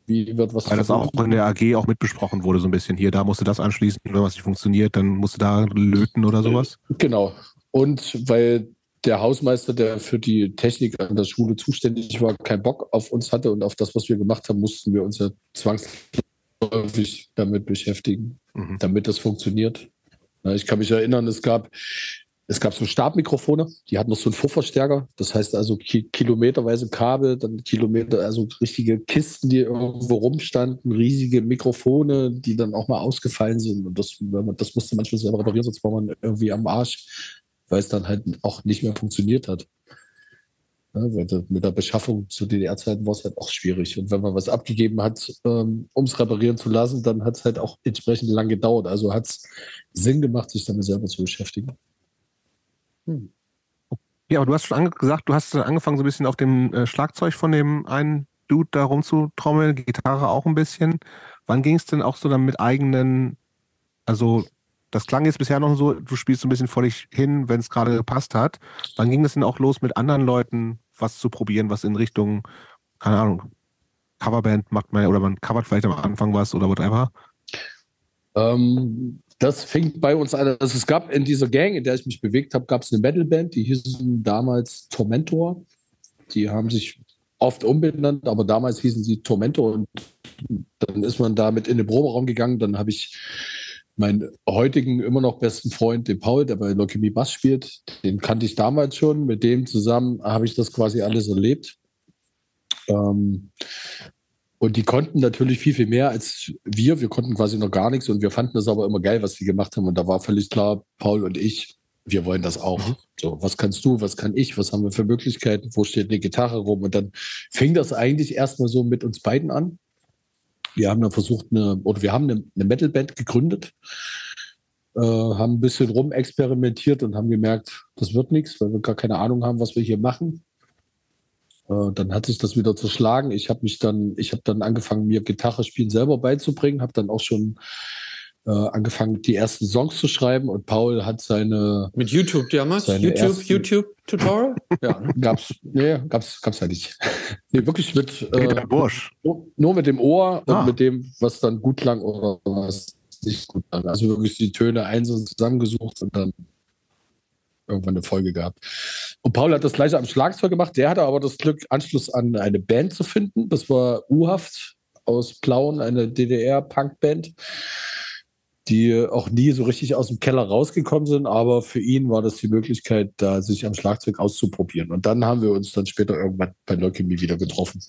wie wird was weil das auch in der AG auch mitbesprochen wurde, so ein bisschen hier, da musste das anschließen, wenn was nicht funktioniert, dann musste da löten oder sowas. Genau. Und weil der Hausmeister, der für die Technik an der Schule zuständig war, keinen Bock auf uns hatte und auf das, was wir gemacht haben, mussten wir uns ja zwangsläufig damit beschäftigen, Mhm. damit das funktioniert. Ich kann mich erinnern, es gab, es gab so Stabmikrofone, die hatten noch so einen Vorverstärker. Das heißt also ki kilometerweise Kabel, dann Kilometer, also richtige Kisten, die irgendwo rumstanden, riesige Mikrofone, die dann auch mal ausgefallen sind. Und das, das musste manchmal selber reparieren, sonst war man irgendwie am Arsch, weil es dann halt auch nicht mehr funktioniert hat. Ja, mit der Beschaffung zu DDR-Zeiten war es halt auch schwierig. Und wenn man was abgegeben hat, ähm, um es reparieren zu lassen, dann hat es halt auch entsprechend lang gedauert. Also hat es Sinn gemacht, sich damit selber zu beschäftigen. Ja, aber du hast schon gesagt, du hast angefangen so ein bisschen auf dem äh, Schlagzeug von dem einen Dude da rumzutrommeln, Gitarre auch ein bisschen. Wann ging es denn auch so dann mit eigenen, also das klang jetzt bisher noch so, du spielst so ein bisschen vor dich hin, wenn es gerade gepasst hat. Wann ging es denn auch los, mit anderen Leuten was zu probieren, was in Richtung, keine Ahnung, Coverband macht man oder man covert vielleicht am Anfang was oder whatever? Ähm, das fing bei uns an. Also es gab in dieser Gang, in der ich mich bewegt habe, gab es eine Metalband, die hießen damals Tormentor. Die haben sich oft umbenannt, aber damals hießen sie Tormentor und dann ist man damit in den Proberaum gegangen. Dann habe ich meinen heutigen immer noch besten Freund, den Paul, der bei Leukämie Bass spielt, den kannte ich damals schon. Mit dem zusammen habe ich das quasi alles erlebt. Ähm, und die konnten natürlich viel, viel mehr als wir. Wir konnten quasi noch gar nichts und wir fanden das aber immer geil, was die gemacht haben. Und da war völlig klar, Paul und ich, wir wollen das auch. Mhm. So, was kannst du, was kann ich, was haben wir für Möglichkeiten, wo steht eine Gitarre rum? Und dann fing das eigentlich erstmal so mit uns beiden an. Wir haben dann versucht, eine, oder wir haben eine, eine Metalband gegründet, äh, haben ein bisschen rumexperimentiert und haben gemerkt, das wird nichts, weil wir gar keine Ahnung haben, was wir hier machen. Äh, dann hat sich das wieder zerschlagen. Ich habe mich dann, ich habe dann angefangen, mir Gitarre spielen selber beizubringen, habe dann auch schon äh, angefangen, die ersten Songs zu schreiben und Paul hat seine. Mit YouTube damals? YouTube, ersten, YouTube Tutorial? ja, gab's, nee, gab's, gab's ja nicht. nee, wirklich mit, äh, nur, nur, mit dem Ohr ah. und mit dem, was dann gut klang oder was nicht gut klang. Also wirklich die Töne einzeln zusammengesucht und dann irgendwann eine Folge gehabt. Und Paul hat das gleiche am Schlagzeug gemacht. Der hatte aber das Glück, Anschluss an eine Band zu finden. Das war U-Haft aus Plauen, eine DDR-Punkband die auch nie so richtig aus dem Keller rausgekommen sind, aber für ihn war das die Möglichkeit, da sich am Schlagzeug auszuprobieren. Und dann haben wir uns dann später irgendwann bei Leukämie wieder getroffen.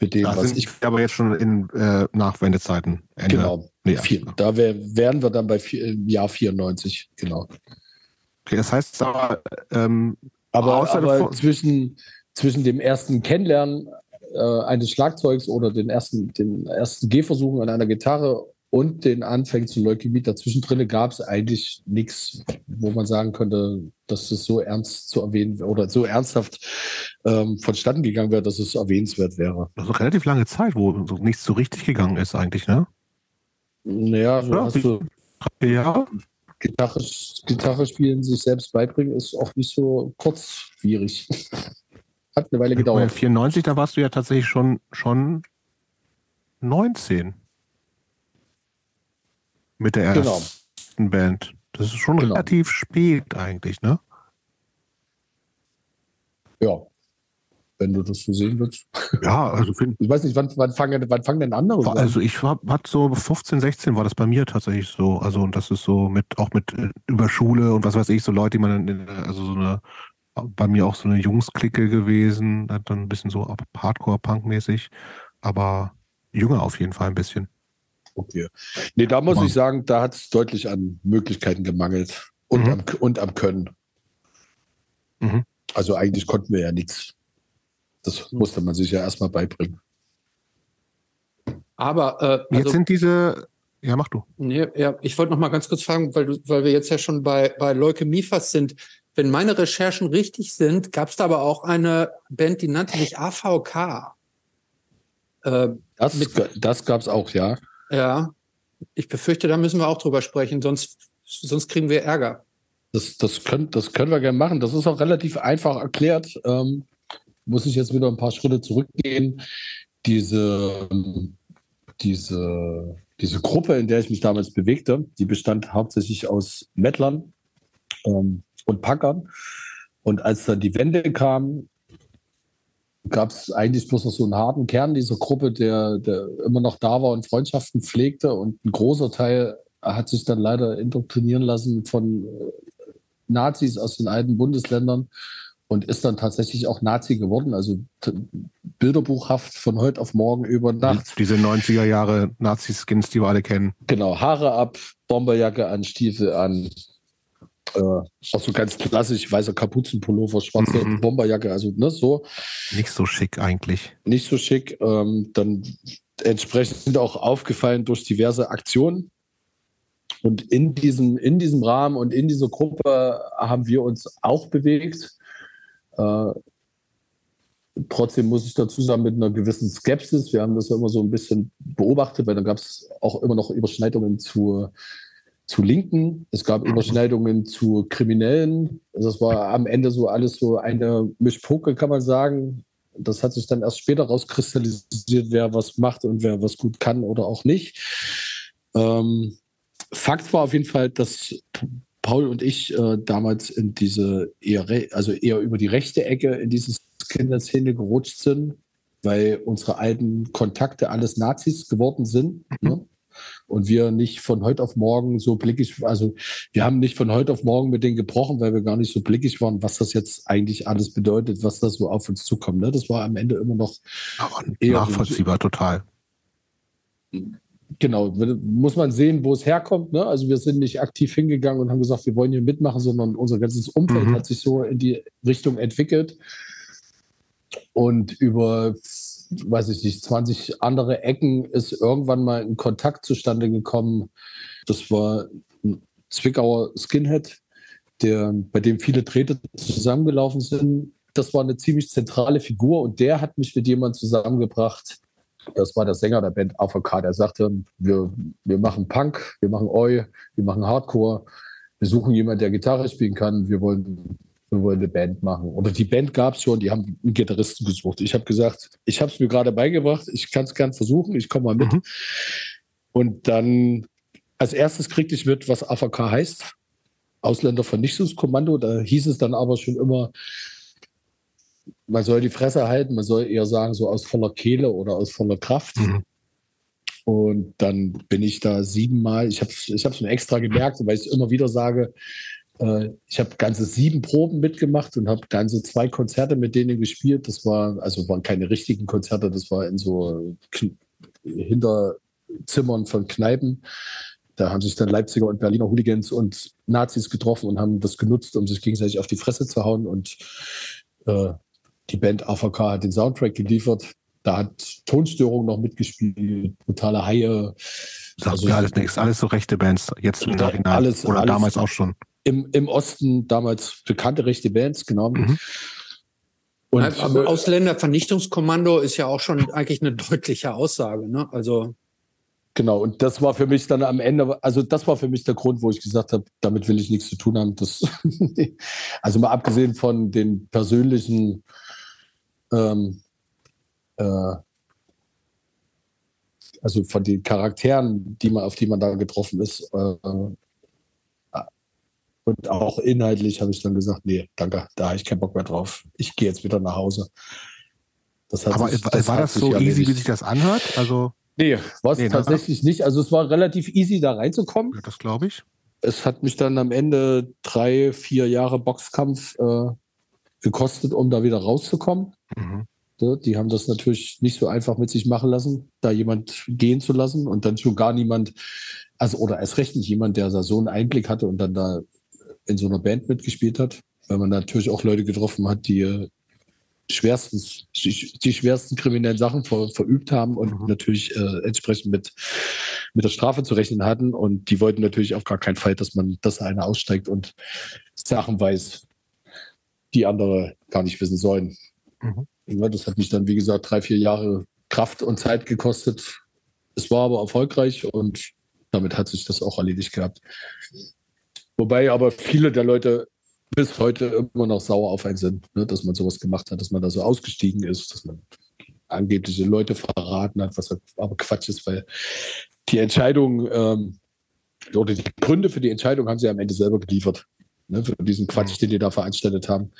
Mit dem, da was ich aber jetzt schon in äh, Nachwendezeiten. Ende, genau. Nee, vier, da wär, wären wir dann bei vier, Jahr 94, genau. Okay, das heißt aber, ähm, aber, aber zwischen, zwischen dem ersten Kennenlernen äh, eines Schlagzeugs oder den ersten, den ersten Gehversuchen an einer Gitarre und den Anfängen zu Leukämie dazwischen drin gab es eigentlich nichts, wo man sagen könnte, dass es so ernst zu erwähnen oder so ernsthaft ähm, vonstatten gegangen wäre, dass es erwähnenswert wäre. Eine relativ lange Zeit, wo nichts so richtig gegangen ist eigentlich, ne? Naja, so ja, hast du ja. Gitarre, Gitarre spielen, sich selbst beibringen, ist auch nicht so kurzwierig. Hat eine Weile gedauert. 94, da warst du ja tatsächlich schon, schon 19 mit der genau. ersten genau. Band. Das ist schon genau. relativ spät eigentlich, ne? Ja, wenn du das so sehen willst. Ja, also ich weiß nicht, wann, wann, fangen, wann fangen denn andere an? Also ich war, hat so 15, 16 war das bei mir tatsächlich so. Also und das ist so mit auch mit äh, über Schule und was weiß ich, so Leute, die man in, also so eine bei mir auch so eine Jungsklicke gewesen, dann ein bisschen so Hardcore-Punk-mäßig, aber jünger auf jeden Fall ein bisschen. Okay. Nee, da muss Mann. ich sagen, da hat es deutlich an Möglichkeiten gemangelt und, mhm. am, und am Können. Mhm. Also eigentlich konnten wir ja nichts. Das musste man sich ja erstmal beibringen. Aber äh, also, jetzt sind diese. Ja, mach du. Nee, ja, ich wollte noch mal ganz kurz fragen, weil, du, weil wir jetzt ja schon bei, bei Leukämie fast sind. Wenn meine Recherchen richtig sind, gab es da aber auch eine Band, die nannte sich AVK. Äh, das das gab es auch, ja. Ja, ich befürchte, da müssen wir auch drüber sprechen, sonst, sonst kriegen wir Ärger. Das, das, können, das können wir gerne machen. Das ist auch relativ einfach erklärt. Ähm, muss ich jetzt wieder ein paar Schritte zurückgehen. Diese, diese, diese Gruppe, in der ich mich damals bewegte, die bestand hauptsächlich aus Mettlern ähm, und Packern. Und als dann die Wende kam, gab es eigentlich bloß noch so einen harten Kern dieser Gruppe, der, der immer noch da war und Freundschaften pflegte. Und ein großer Teil hat sich dann leider indoktrinieren lassen von äh, Nazis aus den alten Bundesländern und ist dann tatsächlich auch Nazi geworden. Also bilderbuchhaft von heute auf morgen über Nacht. Diese 90er Jahre Nazi-Skins, die wir alle kennen. Genau, Haare ab, Bomberjacke an, Stiefel an, äh, auch so ganz klassisch, weißer Kapuzenpullover, schwarze mhm. Bomberjacke, also ne, so. Nicht so schick eigentlich. Nicht so schick. Ähm, dann entsprechend auch aufgefallen durch diverse Aktionen. Und in diesem, in diesem Rahmen und in dieser Gruppe haben wir uns auch bewegt. Äh, trotzdem muss ich dazu sagen, mit einer gewissen Skepsis. Wir haben das ja immer so ein bisschen beobachtet, weil dann gab es auch immer noch Überschneidungen zu zu Linken, es gab Überschneidungen zu Kriminellen. Also das war am Ende so alles so eine Mischpoke, kann man sagen. Das hat sich dann erst später rauskristallisiert, wer was macht und wer was gut kann oder auch nicht. Ähm, Fakt war auf jeden Fall, dass Paul und ich äh, damals in diese eher, also eher über die rechte Ecke in diese Kinderszene gerutscht sind, weil unsere alten Kontakte alles Nazis geworden sind. Mhm. Ne? Und wir nicht von heute auf morgen so blickig, also wir haben nicht von heute auf morgen mit denen gebrochen, weil wir gar nicht so blickig waren, was das jetzt eigentlich alles bedeutet, was da so auf uns zukommt. Ne? Das war am Ende immer noch Aber nachvollziehbar, so, total. Genau, muss man sehen, wo es herkommt. Ne? Also wir sind nicht aktiv hingegangen und haben gesagt, wir wollen hier mitmachen, sondern unser ganzes Umfeld mhm. hat sich so in die Richtung entwickelt. Und über, weiß ich nicht, 20 andere Ecken ist irgendwann mal ein Kontakt zustande gekommen. Das war ein Zwickauer Skinhead, der, bei dem viele Drähte zusammengelaufen sind. Das war eine ziemlich zentrale Figur und der hat mich mit jemandem zusammengebracht. Das war der Sänger der Band AVK, der sagte, wir, wir machen Punk, wir machen Oi, wir machen Hardcore, wir suchen jemanden, der Gitarre spielen kann, wir wollen wir wollen eine Band machen. Oder die Band gab es schon, die haben einen Gitarristen gesucht. Ich habe gesagt, ich habe es mir gerade beigebracht, ich kann es gern versuchen, ich komme mal mit. Mhm. Und dann als erstes kriegte ich mit, was AVK heißt. Ausländervernichtungskommando. Da hieß es dann aber schon immer, man soll die Fresse halten, man soll eher sagen, so aus voller Kehle oder aus voller Kraft. Mhm. Und dann bin ich da siebenmal, ich habe es ich mir extra gemerkt, weil ich es immer wieder sage, äh, ich habe ganze sieben Proben mitgemacht und habe ganze zwei Konzerte mit denen gespielt. Das war, also waren keine richtigen Konzerte, das war in so Hinterzimmern von Kneipen. Da haben sich dann Leipziger und Berliner Hooligans und Nazis getroffen und haben das genutzt, um sich gegenseitig auf die Fresse zu hauen. Und äh, die Band AVK hat den Soundtrack geliefert. Da hat Tonstörung noch mitgespielt, brutale Haie. Sagt also, mir alles nichts, alles so rechte Bands, jetzt im Nachhinein. Alles, oder alles, damals auch schon im, im Osten damals bekannte rechte Bands, genau. Mhm. Und aber Ausländervernichtungskommando ist ja auch schon eigentlich eine deutliche Aussage, ne? Also Genau, und das war für mich dann am Ende, also das war für mich der Grund, wo ich gesagt habe, damit will ich nichts zu tun haben. Das, also mal abgesehen von den persönlichen ähm, äh, also von den Charakteren, die man, auf die man da getroffen ist, äh, und auch inhaltlich habe ich dann gesagt, nee, danke, da habe ich keinen Bock mehr drauf. Ich gehe jetzt wieder nach Hause. Aber sich, das war das so easy, wie sich das anhört? Also nee, war es nee, ne? tatsächlich nicht. Also es war relativ easy, da reinzukommen. Ja, das glaube ich. Es hat mich dann am Ende drei, vier Jahre Boxkampf äh, gekostet, um da wieder rauszukommen. Mhm. Die haben das natürlich nicht so einfach mit sich machen lassen, da jemand gehen zu lassen und dann schon gar niemand, also oder erst recht nicht jemand, der da so einen Einblick hatte und dann da in so einer Band mitgespielt hat, weil man natürlich auch Leute getroffen hat, die äh, schwerstens, die, die, schwersten kriminellen Sachen ver, verübt haben und mhm. natürlich äh, entsprechend mit, mit der Strafe zu rechnen hatten. Und die wollten natürlich auf gar keinen Fall, dass man, dass einer aussteigt und Sachen weiß, die andere gar nicht wissen sollen. Mhm. Ja, das hat mich dann, wie gesagt, drei, vier Jahre Kraft und Zeit gekostet. Es war aber erfolgreich und damit hat sich das auch erledigt gehabt. Wobei aber viele der Leute bis heute immer noch sauer auf einen sind, ne, dass man sowas gemacht hat, dass man da so ausgestiegen ist, dass man angebliche Leute verraten hat, was aber Quatsch ist, weil die Entscheidung ähm, oder die Gründe für die Entscheidung haben sie am Ende selber geliefert. Ne, für diesen Quatsch, mhm. den die da veranstaltet haben.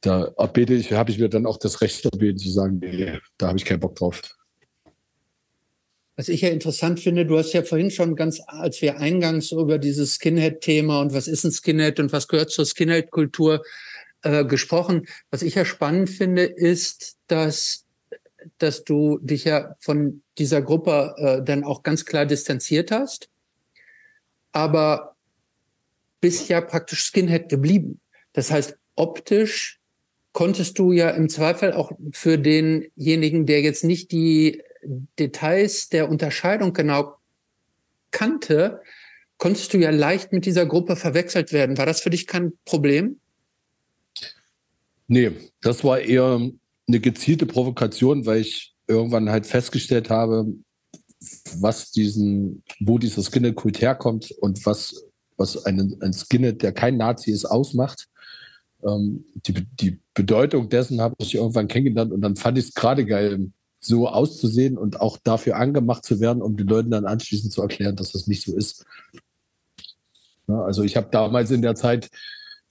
Da habe ich mir dann auch das Recht erbeten zu sagen, nee, da habe ich keinen Bock drauf. Was ich ja interessant finde, du hast ja vorhin schon ganz, als wir eingangs über dieses Skinhead-Thema und was ist ein Skinhead und was gehört zur Skinhead-Kultur äh, gesprochen. Was ich ja spannend finde, ist, dass, dass du dich ja von dieser Gruppe äh, dann auch ganz klar distanziert hast, aber bist ja praktisch Skinhead geblieben. Das heißt, optisch konntest du ja im Zweifel auch für denjenigen, der jetzt nicht die Details der Unterscheidung genau kannte, konntest du ja leicht mit dieser Gruppe verwechselt werden. War das für dich kein Problem? Nee, das war eher eine gezielte Provokation, weil ich irgendwann halt festgestellt habe, was diesen, wo dieser Skinhead-Kult herkommt und was, was einen, ein Skinhead, der kein Nazi ist, ausmacht. Ähm, die, die Bedeutung dessen habe ich irgendwann kennengelernt und dann fand ich es gerade geil, so auszusehen und auch dafür angemacht zu werden, um den Leuten dann anschließend zu erklären, dass das nicht so ist. Ja, also ich habe damals in der Zeit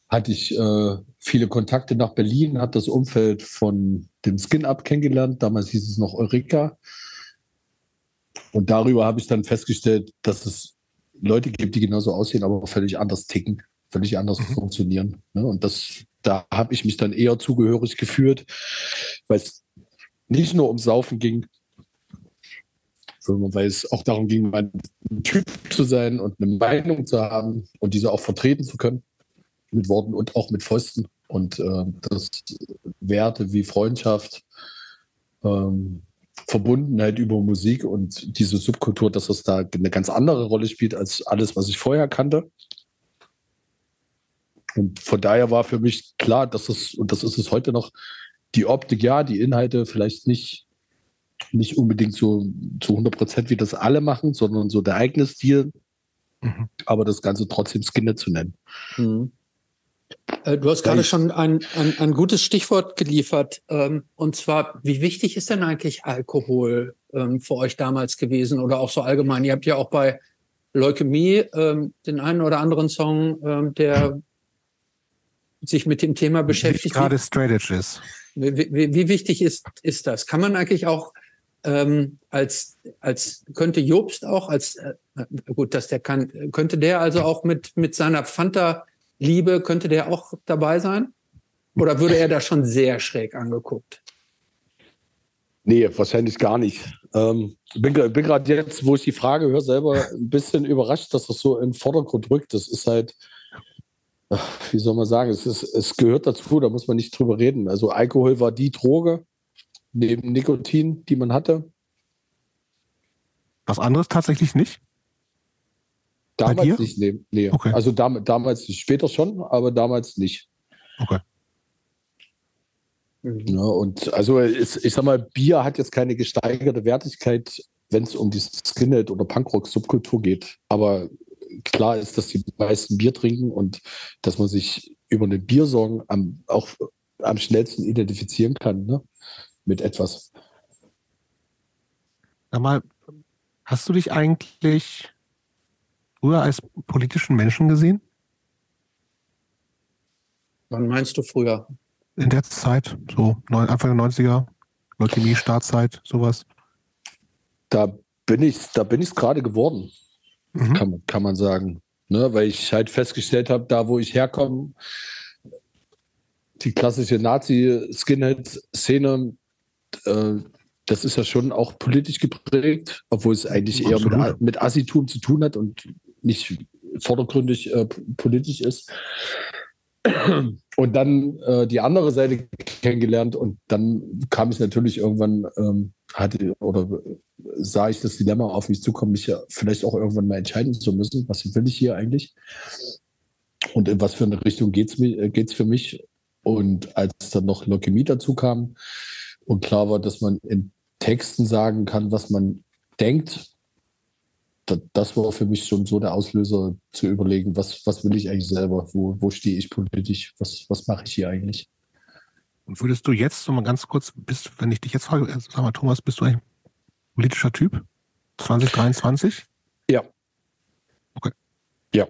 hatte ich äh, viele Kontakte nach Berlin, habe das Umfeld von dem Skin-Up kennengelernt. Damals hieß es noch Eureka. Und darüber habe ich dann festgestellt, dass es Leute gibt, die genauso aussehen, aber völlig anders ticken, völlig anders mhm. funktionieren. Ne? Und das, da habe ich mich dann eher zugehörig geführt, weil es nicht nur ums Saufen ging, sondern weil es auch darum ging, ein Typ zu sein und eine Meinung zu haben und diese auch vertreten zu können mit Worten und auch mit Pfosten. Und äh, dass Werte wie Freundschaft, ähm, Verbundenheit über Musik und diese Subkultur, dass das da eine ganz andere Rolle spielt als alles, was ich vorher kannte. Und von daher war für mich klar, dass es, und das ist es heute noch, die Optik ja, die Inhalte vielleicht nicht, nicht unbedingt so zu 100 Prozent, wie das alle machen, sondern so der eigene Stil, mhm. aber das Ganze trotzdem Skinner zu nennen. Mhm. Äh, du hast gerade schon ein, ein, ein, gutes Stichwort geliefert. Ähm, und zwar, wie wichtig ist denn eigentlich Alkohol ähm, für euch damals gewesen oder auch so allgemein? Ihr habt ja auch bei Leukämie ähm, den einen oder anderen Song, der sich mit dem Thema beschäftigt. Gerade Strategies. Wie, wie, wie, wichtig ist, ist das? Kann man eigentlich auch ähm, als, als könnte Jobst auch als äh, gut, dass der kann, könnte der also auch mit, mit seiner Fanta Liebe, könnte der auch dabei sein? Oder würde er da schon sehr schräg angeguckt? Nee, wahrscheinlich gar nicht. Ähm, bin, bin gerade jetzt, wo ich die Frage höre, selber ein bisschen überrascht, dass das so im Vordergrund rückt. Das ist halt, wie soll man sagen, es, ist, es gehört dazu, da muss man nicht drüber reden. Also Alkohol war die Droge neben Nikotin, die man hatte. Was anderes tatsächlich nicht? Damals nicht, nee. nee. Okay. Also dam damals nicht, später schon, aber damals nicht. Okay. Ja, und also ist, ich sag mal, Bier hat jetzt keine gesteigerte Wertigkeit, wenn es um die Skinhead- oder Punkrock-Subkultur geht. Aber klar ist, dass die meisten Bier trinken und dass man sich über eine Biersong am, auch am schnellsten identifizieren kann ne? mit etwas. Sag mal, hast du dich eigentlich früher als politischen Menschen gesehen? Wann meinst du früher? In der Zeit, so Anfang der 90er, Leukämie, Startzeit, sowas. Da bin ich, da bin ich gerade geworden, mhm. kann, kann man sagen. Ne, weil ich halt festgestellt habe, da wo ich herkomme, die klassische Nazi-Skinhead-Szene, äh, das ist ja schon auch politisch geprägt, obwohl es eigentlich Absolut. eher mit, mit Assitum zu tun hat und nicht vordergründig äh, politisch ist. Und dann äh, die andere Seite kennengelernt und dann kam ich natürlich irgendwann, ähm, hatte oder sah ich das Dilemma auf mich zukommen, mich ja vielleicht auch irgendwann mal entscheiden zu müssen, was will ich hier eigentlich und in was für eine Richtung geht es äh, für mich. Und als dann noch Leukämie dazu kam und klar war, dass man in Texten sagen kann, was man denkt das war für mich schon so der Auslöser zu überlegen, was, was will ich eigentlich selber, wo, wo stehe ich politisch, was, was mache ich hier eigentlich. Und würdest du jetzt so mal ganz kurz, bist, wenn ich dich jetzt frage, äh, sag mal, Thomas, bist du ein politischer Typ? 2023? Ja. Okay. Ja.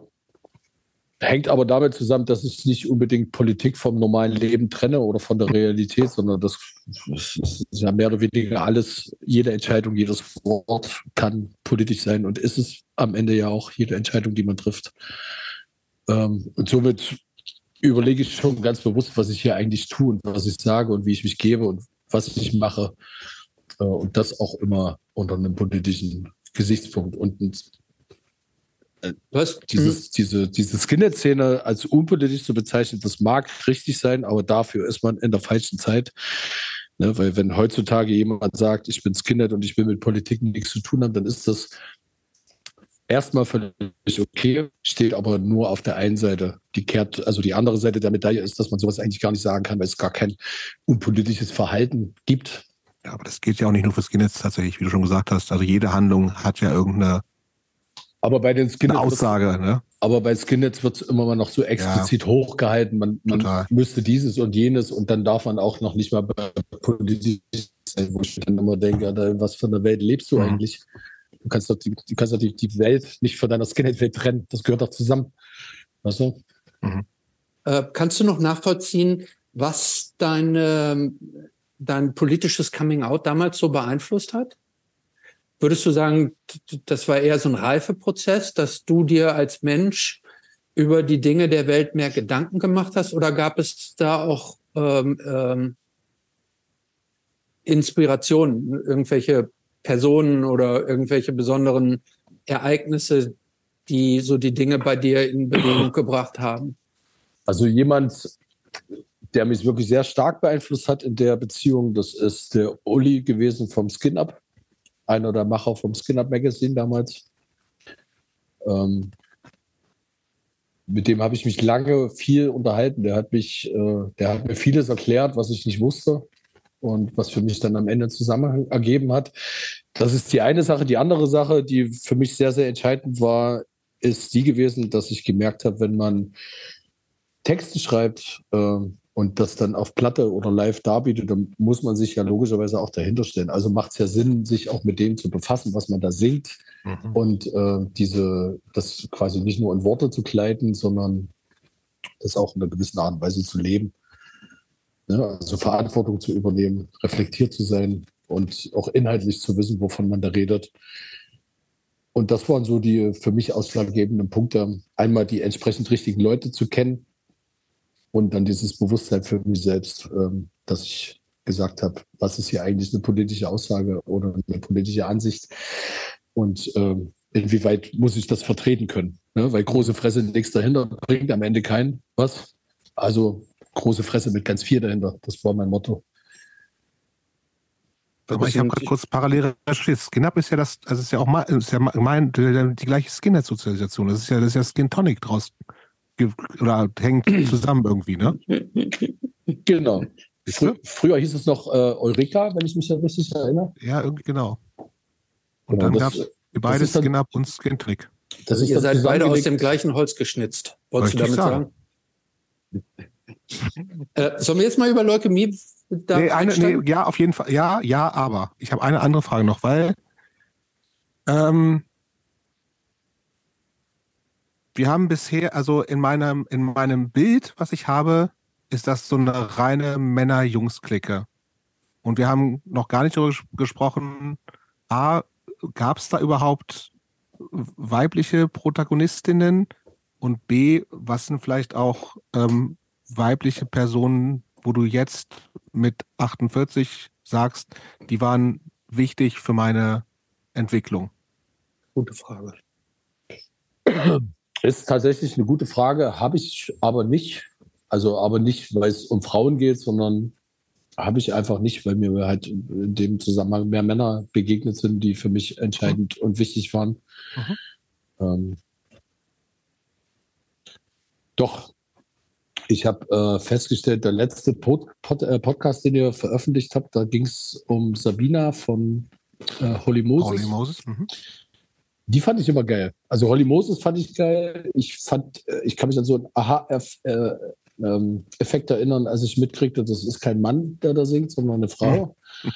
Hängt aber damit zusammen, dass ich nicht unbedingt Politik vom normalen Leben trenne oder von der Realität, sondern das ist ja mehr oder weniger alles, jede Entscheidung, jedes Wort kann politisch sein und ist es am Ende ja auch jede Entscheidung, die man trifft. Ähm, und somit überlege ich schon ganz bewusst, was ich hier eigentlich tue und was ich sage und wie ich mich gebe und was ich mache. Äh, und das auch immer unter einem politischen Gesichtspunkt. Und was? Dieses, diese, diese Skinhead-Szene als unpolitisch zu bezeichnen, das mag richtig sein, aber dafür ist man in der falschen Zeit. Ne, weil wenn heutzutage jemand sagt, ich bin Skinhead und ich will mit Politik nichts zu tun haben, dann ist das erstmal völlig okay, steht aber nur auf der einen Seite. Die kehrt, also die andere Seite der Medaille ist, dass man sowas eigentlich gar nicht sagen kann, weil es gar kein unpolitisches Verhalten gibt. Ja, aber das gilt ja auch nicht nur für Skinheads tatsächlich, wie du schon gesagt hast. Also jede Handlung hat ja irgendeine aber bei den Skinheads. Aussage, ne? Aber bei Skinheads wird es immer mal noch so explizit ja. hochgehalten. Man, man müsste dieses und jenes und dann darf man auch noch nicht mal bei politischen sein, wo ich dann immer denke, was für eine Welt lebst du Mhm. eigentlich? Du kannst doch die, du kannst doch die, die Welt nicht von deiner Skinhead-Welt trennen. Das gehört doch zusammen. Weißt du? Äh, kannst du noch nachvollziehen, was deine, dein politisches Coming-out damals so beeinflusst hat? Würdest du sagen, das war eher so ein Reifeprozess, dass du dir als Mensch über die Dinge der Welt mehr Gedanken gemacht hast? Oder gab es da auch ähm, ähm, Inspirationen, irgendwelche Personen oder irgendwelche besonderen Ereignisse, die so die Dinge bei dir in Bewegung gebracht haben? Also jemand, der mich wirklich sehr stark beeinflusst hat in der Beziehung, das ist der Uli gewesen vom Skin Up, einer der Macher vom Skin Up Magazine damals. Ähm, mit dem habe ich mich lange viel unterhalten. Der hat mich, äh, der hat mir vieles erklärt, was ich nicht wusste und was für mich dann am Ende Zusammenhang ergeben hat. Das ist die eine Sache. Die andere Sache, die für mich sehr, sehr entscheidend war, ist die gewesen, dass ich gemerkt habe, wenn man Texte schreibt äh, und das dann auf Platte oder live darbietet, dann muss man sich ja logischerweise auch dahinter stellen. Also macht es ja Sinn, sich auch mit dem zu befassen, was man da singt Mhm. und äh, diese, das quasi nicht nur in Worte zu kleiden, sondern das auch in einer gewissen Art und Weise zu leben. Ne? Also Verantwortung zu übernehmen, reflektiert zu sein und auch inhaltlich zu wissen, wovon man da redet. Und das waren so die für mich ausschlaggebenden Punkte. Einmal die entsprechend richtigen Leute zu kennen und dann dieses Bewusstsein für mich selbst, ähm, dass ich gesagt habe, was ist hier eigentlich eine politische Aussage oder eine politische Ansicht und ähm, inwieweit muss ich das vertreten können. Ne? Weil große Fresse nichts dahinter bringt am Ende keinen was. Also große Fresse mit ganz viel dahinter. Das war mein Motto. Aber ich habe gerade kurz parallel recherchiert. Skin-Up ist ja das, also ist ja auch mein, ist ja mein, die, die gleiche Skinhead-Sozialisation. Das ist ja, das ist ja Skin Tonic draus oder hängt zusammen irgendwie, ne? Genau. Du? früher hieß es noch äh, Eureka, wenn ich mich da richtig erinnere. Ja, irgendwie genau. Und Genau, dann gab es beide dann- Skin-Up und Skin Trick. Das Also ist ihr seid beide aus dem gleichen Holz geschnitzt. Wolltest du damit ich sagen? Äh, sollen wir jetzt mal über Leukämie da nee, eine, nee, ja, auf jeden Fall. Ja, ja, aber. Ich habe eine andere Frage noch, weil ähm, wir haben bisher, also in meinem, in meinem Bild, was ich habe, ist das so eine reine Männer-Jungs-Clique. Und wir haben noch gar nicht darüber ges- gesprochen, A, gab es da überhaupt weibliche Protagonistinnen? Und B, was sind vielleicht auch ähm, weibliche Personen, wo du jetzt mit 48 sagst, die waren wichtig für meine Entwicklung? Gute Frage. Ist tatsächlich eine gute Frage, habe ich aber nicht. Also aber nicht, weil es um Frauen geht, sondern habe ich einfach nicht, weil mir halt in dem Zusammenhang mehr Männer begegnet sind, die für mich entscheidend und wichtig waren. Ähm, doch, ich habe äh, festgestellt, der letzte Pod Pod äh, Podcast, den ihr veröffentlicht habt, da ging es um Sabina von äh, Holy Moses. Holy Moses? Mhm. Die fand ich immer geil. Also Holly Moses fand ich geil. Ich fand, äh, ich kann mich an so einen Aha-Effekt erinnern, als ich mitkriegte, das ist kein Mann, der da singt, sondern eine Frau.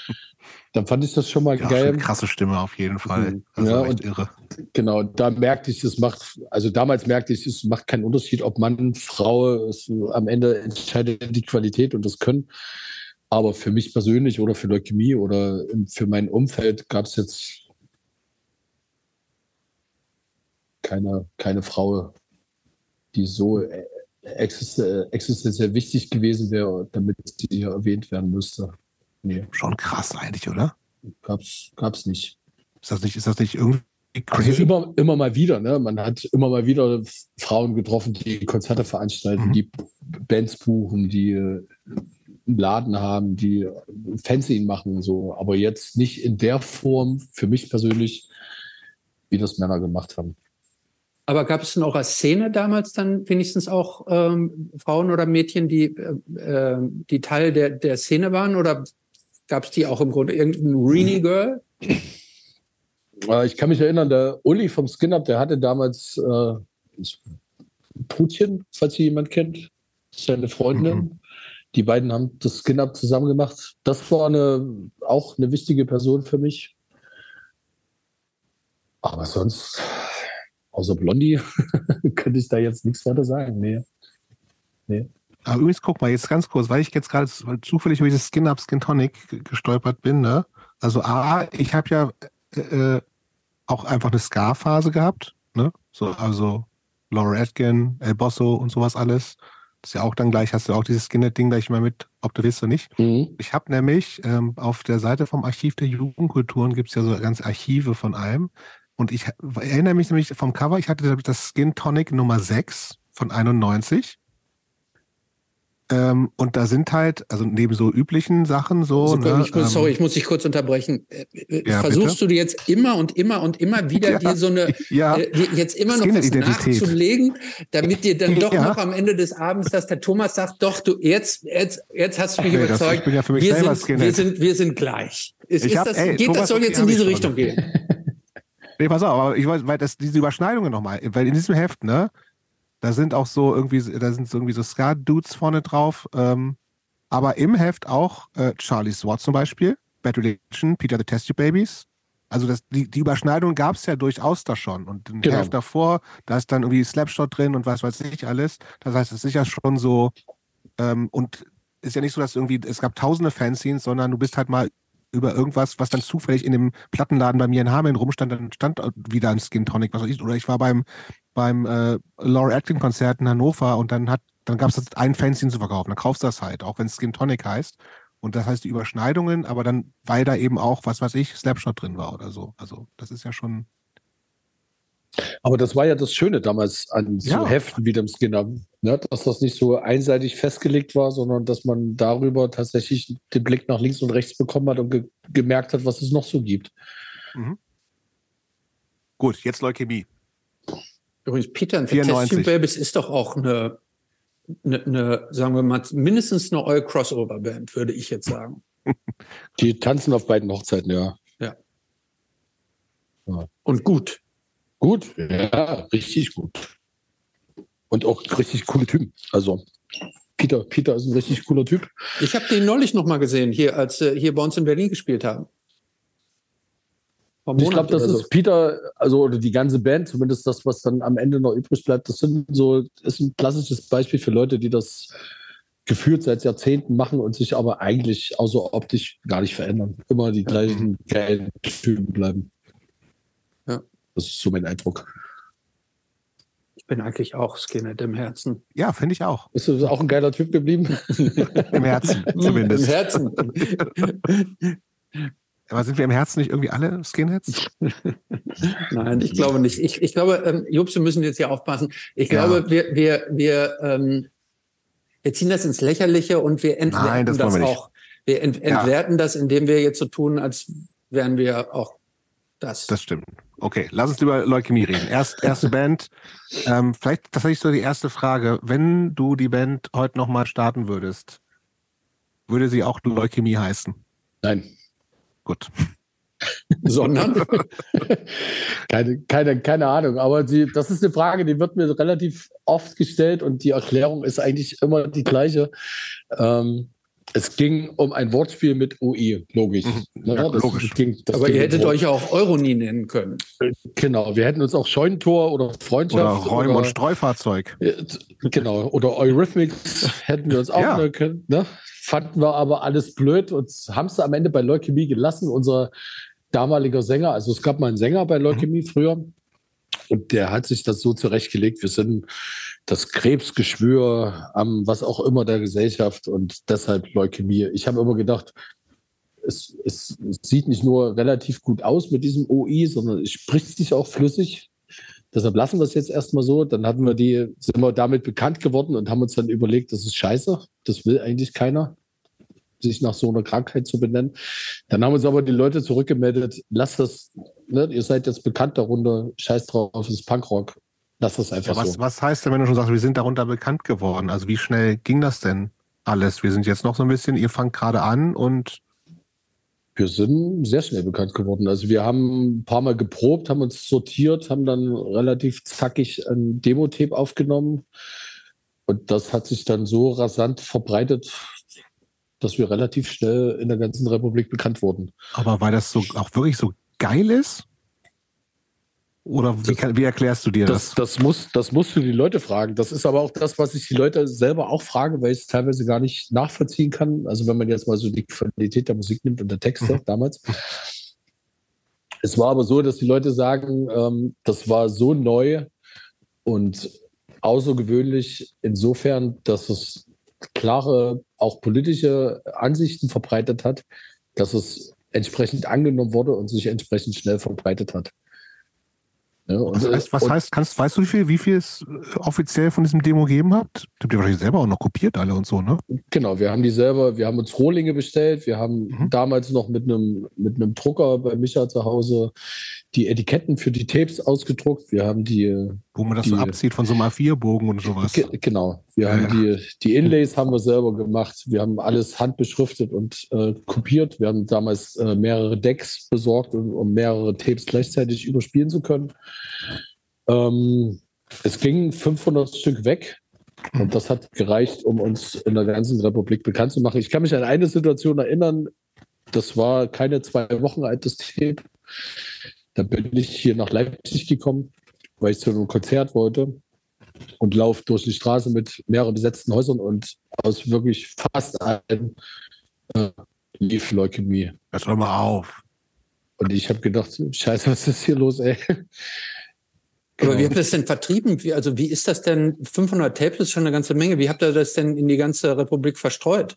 Dann fand ich das schon mal Ja, schon geil. eine krasse Stimme auf jeden Fall. Mhm. Also Ja, und- irre. Genau, da merkte ich, es macht, also damals merkte ich, es macht keinen Unterschied, ob Mann, Frau, es, am Ende entscheidet die Qualität und das Können. Aber für mich persönlich oder für Leukämie oder für mein Umfeld gab es jetzt keine, keine Frau, die so äh, äh, existenziell wichtig gewesen wäre, damit sie hier erwähnt werden müsste. Nee, Schon krass eigentlich, oder? gab's, gab's nicht. Ist das nicht, ist das nicht irgendwie Also crazy? immer, immer mal wieder, ne? Man hat immer mal wieder Frauen getroffen, die Konzerte veranstalten, Mhm. die Bands buchen, die äh, einen Laden haben, die Fanzine machen und so. Aber jetzt nicht in der Form, für mich persönlich, wie das Männer gemacht haben. Aber gab es denn auch als Szene damals dann wenigstens auch ähm, Frauen oder Mädchen, die, äh, äh, die Teil der, der Szene waren? Oder gab es die auch im Grunde irgendein Reenie Girl? Äh, ich kann mich erinnern, der Uli vom Skin Up, der hatte damals äh, Putchen, falls ihr jemand kennt, seine Freundin. Mhm. Die beiden haben das Skin-Up zusammen gemacht. Das war eine, auch eine wichtige Person für mich. Aber sonst, außer Blondie, könnte ich da jetzt nichts weiter sagen. Nee. Nee. Aber übrigens, guck mal, jetzt ganz kurz, weil ich jetzt gerade zufällig über dieses Skin-Up Skin Tonic gestolpert bin, ne? Also A, ich habe ja äh, auch einfach eine Scar-Phase gehabt, ne? So, also Laura Atkin, El Bosso und sowas alles. Das ist ja auch dann gleich, hast du auch dieses Skinhead-Ding gleich mal mit, ob du willst oder nicht. Mhm. Ich habe nämlich ähm, auf der Seite vom Archiv der Jugendkulturen gibt es ja so ganz Archive von allem. Und ich erinnere mich nämlich vom Cover, ich hatte das Skin Tonic Nummer 6 von 91. Ähm, und da sind halt, also neben so üblichen Sachen so. ne, ich muss, ähm, sorry, ich muss dich kurz unterbrechen. Äh, äh, ja, Versuchst bitte? du dir jetzt immer und immer und immer wieder ja, dir so eine, ja. äh, jetzt immer noch was nachzulegen, damit dir dann doch noch am Ende des Abends, dass der Thomas sagt, doch, du, jetzt, jetzt, jetzt hast du mich nee, überzeugt. Das, ich bin ja für mich wir, selber sind, wir, sind, wir sind gleich. Ist, ist hab, das, ey, geht, Thomas, das soll jetzt in diese Richtung gehen. Nee, pass auf, aber ich weiß, weil das, diese Überschneidungen nochmal, weil in diesem Heft, ne, da sind auch so irgendwie, da sind so irgendwie so Ska-Dudes vorne drauf. Ähm, aber im Heft auch äh, Charlie Swart zum Beispiel, Bad Religion, Peter the Test Babies. Also das, die, die Überschneidung gab es ja durchaus da schon. Und im genau. Heft davor, da ist dann irgendwie Slapshot drin und was weiß ich alles. Das heißt, es ist ja schon so, ähm, und ist ja nicht so, dass irgendwie, es gab tausende Fanzines, sondern du bist halt mal über irgendwas, was dann zufällig in dem Plattenladen bei mir in Hameln rumstand, dann stand wieder ein Skin Tonic, was weiß ich. Oder ich war beim beim äh, Laura Acting Konzert in Hannover und dann hat, dann gab es ein Fanzine zu verkaufen. Dann kaufst du das halt, auch wenn es Skin Tonic heißt. Und das heißt die Überschneidungen, aber dann, weil da eben auch, was weiß ich, Slapshot drin war oder so. Also, das ist ja schon. Aber das war ja das Schöne damals an so ja. Heften wie dem Skinner, ne? dass das nicht so einseitig festgelegt war, sondern dass man darüber tatsächlich den Blick nach links und rechts bekommen hat und ge gemerkt hat, was es noch so gibt. Mhm. Gut, jetzt Leukämie. Übrigens, Peter the Test Babies ist doch auch eine, eine, eine, sagen wir mal, mindestens eine All-Crossover-Band, würde ich jetzt sagen. Die tanzen auf beiden Hochzeiten, ja. Ja. ja. Und gut. Gut, ja, richtig gut. Und auch richtig coole Typen. Also Peter, Peter ist ein richtig cooler Typ. Ich habe den neulich noch mal gesehen, hier, als äh, hier bei uns in Berlin gespielt haben. Ich glaube, das ist Peter, also oder die ganze Band, zumindest das, was dann am Ende noch übrig bleibt, das sind so, ist ein klassisches Beispiel für Leute, die das gefühlt seit Jahrzehnten machen und sich aber eigentlich außer optisch gar nicht verändern. Immer die gleichen geilen Typen bleiben. Das ist so mein Eindruck. Ich bin eigentlich auch Skinhead im Herzen. Ja, finde ich auch. Bist du auch ein geiler Typ geblieben? Im Herzen, zumindest. Im Herzen. Aber sind wir im Herzen nicht irgendwie alle Skinheads? Nein, ich glaube nicht. Ich, ich glaube, ähm, Jobs, wir müssen jetzt hier aufpassen. Ich ja. glaube, wir, wir, wir, ähm, wir ziehen das ins Lächerliche und wir entwerten Nein, das, das wir auch. Wir ent entwerten ja. das, indem wir jetzt so tun, als wären wir auch das. Das stimmt. Okay, lass uns über Leukämie reden. Erst, erste Band. Ähm, vielleicht tatsächlich so die erste Frage. Wenn du die Band heute nochmal starten würdest, würde sie auch Leukämie heißen? Nein. Gut. Sondern? keine, keine, keine Ahnung. Aber die, das ist eine Frage, die wird mir relativ oft gestellt und die Erklärung ist eigentlich immer die gleiche. Ähm, es ging um ein Wortspiel mit UI, logisch. Mhm. Ne? Ja, das logisch. Ging, Aber ihr hättet euch auch Euroni nennen können. Genau, wir hätten uns auch Scheunentor oder Freundschaft. Oder Räum- und Streufahrzeug. Genau, oder Eurythmics hätten wir uns auch ja. nennen können. Ne? fanden wir aber alles blöd und haben es am Ende bei Leukämie gelassen. Unser damaliger Sänger, also es gab mal einen Sänger bei Leukämie mhm. früher und der hat sich das so zurechtgelegt. Wir sind das Krebsgeschwür am was auch immer der Gesellschaft und deshalb Leukämie. Ich habe immer gedacht, es, es, sieht nicht nur relativ gut aus mit diesem OI, sondern es spricht sich auch flüssig. Deshalb lassen wir es jetzt erstmal so. Dann hatten wir die, sind wir damit bekannt geworden und haben uns dann überlegt, das ist scheiße. Das will eigentlich keiner sich nach so einer Krankheit zu benennen. Dann haben uns aber die Leute zurückgemeldet, lasst das, ne, ihr seid jetzt bekannt darunter, scheiß drauf, es ist Punkrock. Das einfach ja, was, so. Was heißt denn, wenn du schon sagst, wir sind darunter bekannt geworden? Also wie schnell ging das denn alles? Wir sind jetzt noch so ein bisschen, ihr fangt gerade an und wir sind sehr schnell bekannt geworden. Also wir haben ein paar Mal geprobt, haben uns sortiert, haben dann relativ zackig ein Demo-Tape aufgenommen. Und das hat sich dann so rasant verbreitet, dass wir relativ schnell in der ganzen Republik bekannt wurden. Aber weil das so auch wirklich so geil ist? Oder wie, kann, wie erklärst du dir das? Das, das, muss, das musst du die Leute fragen. Das ist aber auch das, was ich die Leute selber auch frage, weil ich es teilweise gar nicht nachvollziehen kann. Also wenn man jetzt mal so die Qualität der Musik nimmt und der Texte Mhm. damals. Es war aber so, dass die Leute sagen, ähm, das war so neu und außergewöhnlich insofern, dass es klare, auch politische Ansichten verbreitet hat, dass es entsprechend angenommen wurde und sich entsprechend schnell verbreitet hat. Ja, und, Was heißt, was heißt kannst, weißt du, wie viel, wie viel es äh, offiziell von diesem Demo gegeben habt? Habt ihr wahrscheinlich selber auch noch kopiert alle und so, ne? Genau, wir haben die selber, wir haben uns Rohlinge bestellt, wir haben Mhm. damals noch mit einem, mit einem Drucker bei Micha zu Hause die Etiketten für die Tapes ausgedruckt. Wir haben die, Wo man das Die- so abzieht von so einem A4-Bogen und sowas. ge genau, wir Ja, haben ja. die, die Inlays haben wir selber gemacht. Wir haben alles handbeschriftet und äh, kopiert. Wir haben damals äh, mehrere Decks besorgt, um, um mehrere Tapes gleichzeitig überspielen zu können. Ähm, es gingen 500 Stück weg. Und das hat gereicht, um uns in der ganzen Republik bekannt zu machen. Ich kann mich an eine Situation erinnern, das war keine zwei Wochen altes Tape. Da bin ich hier nach Leipzig gekommen, weil ich zu einem Konzert wollte und laufe durch die Straße mit mehreren besetzten Häusern und aus wirklich fast allen äh, lief Leukämie. Hör doch mal auf. Und ich habe gedacht, scheiße, was ist hier los, ey? Aber Genau. wie habt ihr das denn vertrieben? Wie, also wie ist das denn? 500 Tapes ist schon eine ganze Menge. Wie habt ihr das denn in die ganze Republik verstreut?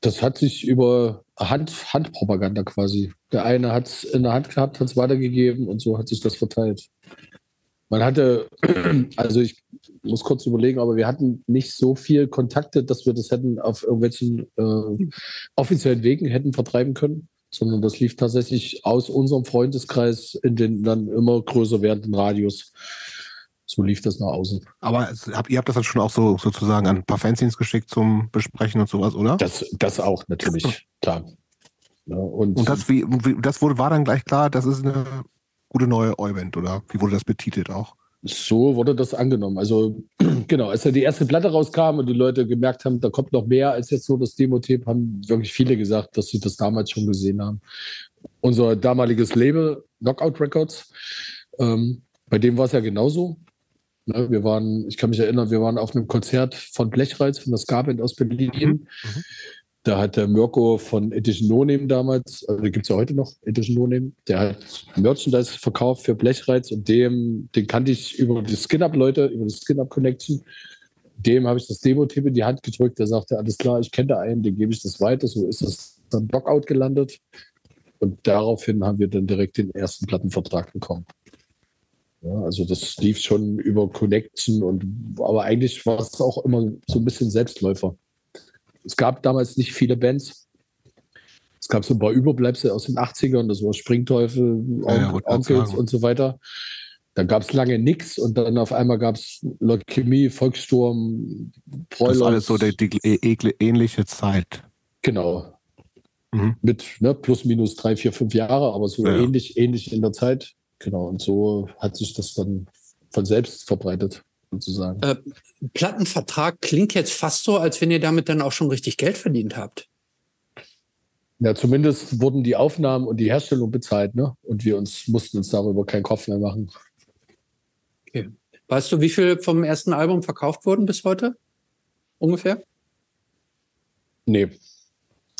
Das hat sich über Hand, Handpropaganda quasi. Der eine hat es in der Hand gehabt, hat es weitergegeben und so hat sich das verteilt. Man hatte, also ich muss kurz überlegen, aber wir hatten nicht so viel Kontakte, dass wir das hätten auf irgendwelchen äh, offiziellen Wegen hätten vertreiben können, sondern das lief tatsächlich aus unserem Freundeskreis in den dann immer größer werdenden Radius. So lief das nach außen. Aber habt, ihr habt das dann schon auch so sozusagen an ein paar Fanzines geschickt zum Besprechen und sowas, oder? Das, das auch natürlich, klar. Ja, und, und das, wie, das wurde, war dann gleich klar, das ist eine gute neue Euband, oder? Wie wurde das betitelt auch? So wurde das angenommen. Also genau, als ja die erste Platte rauskam und die Leute gemerkt haben, da kommt noch mehr als jetzt nur das Demo-Tape, haben wirklich viele gesagt, dass sie das damals schon gesehen haben. Unser damaliges Label, Knockout Records, ähm, bei dem war es ja genauso. Ne, wir waren, ich kann mich erinnern, wir waren auf einem Konzert von Blechreiz, von der Ska-Band aus Berlin. Mhm. Da hat der Mirko von Edition No Name damals, also gibt es ja heute noch, Edition No Name, der hat Merchandise verkauft für Blechreiz und dem, den kannte ich über die Skin-Up-Leute, über die Skin-Up-Connection. Dem habe ich das Demo-Tipp in die Hand gedrückt, der sagte, alles klar, ich kenne da einen, den gebe ich das weiter. So ist das dann Blockout gelandet. Und daraufhin haben wir dann direkt den ersten Plattenvertrag bekommen. Ja, also das lief schon über Connection und aber eigentlich war es auch immer so ein bisschen Selbstläufer. Es gab damals nicht viele Bands. Es gab so ein paar Überbleibsel aus den 80ern, das war Springteufel, Ja, Onkels und so weiter. Dann gab es lange nichts und dann auf einmal gab es Leukämie, Volkssturm, Das Broilers. ist alles so die, die ekle- ähnliche Zeit. Genau. Mhm. Mit ne, plus minus drei, vier, fünf Jahre, aber so ja. ähnlich, ähnlich in der Zeit. Genau. Und so hat sich das dann von selbst verbreitet, sozusagen. Äh, Plattenvertrag klingt jetzt fast so, als wenn ihr damit dann auch schon richtig Geld verdient habt. Ja, zumindest wurden die Aufnahmen und die Herstellung bezahlt, ne? Und wir uns mussten uns darüber keinen Kopf mehr machen. Weißt du, wie viel vom ersten Album verkauft wurden bis heute? Ungefähr? Nee.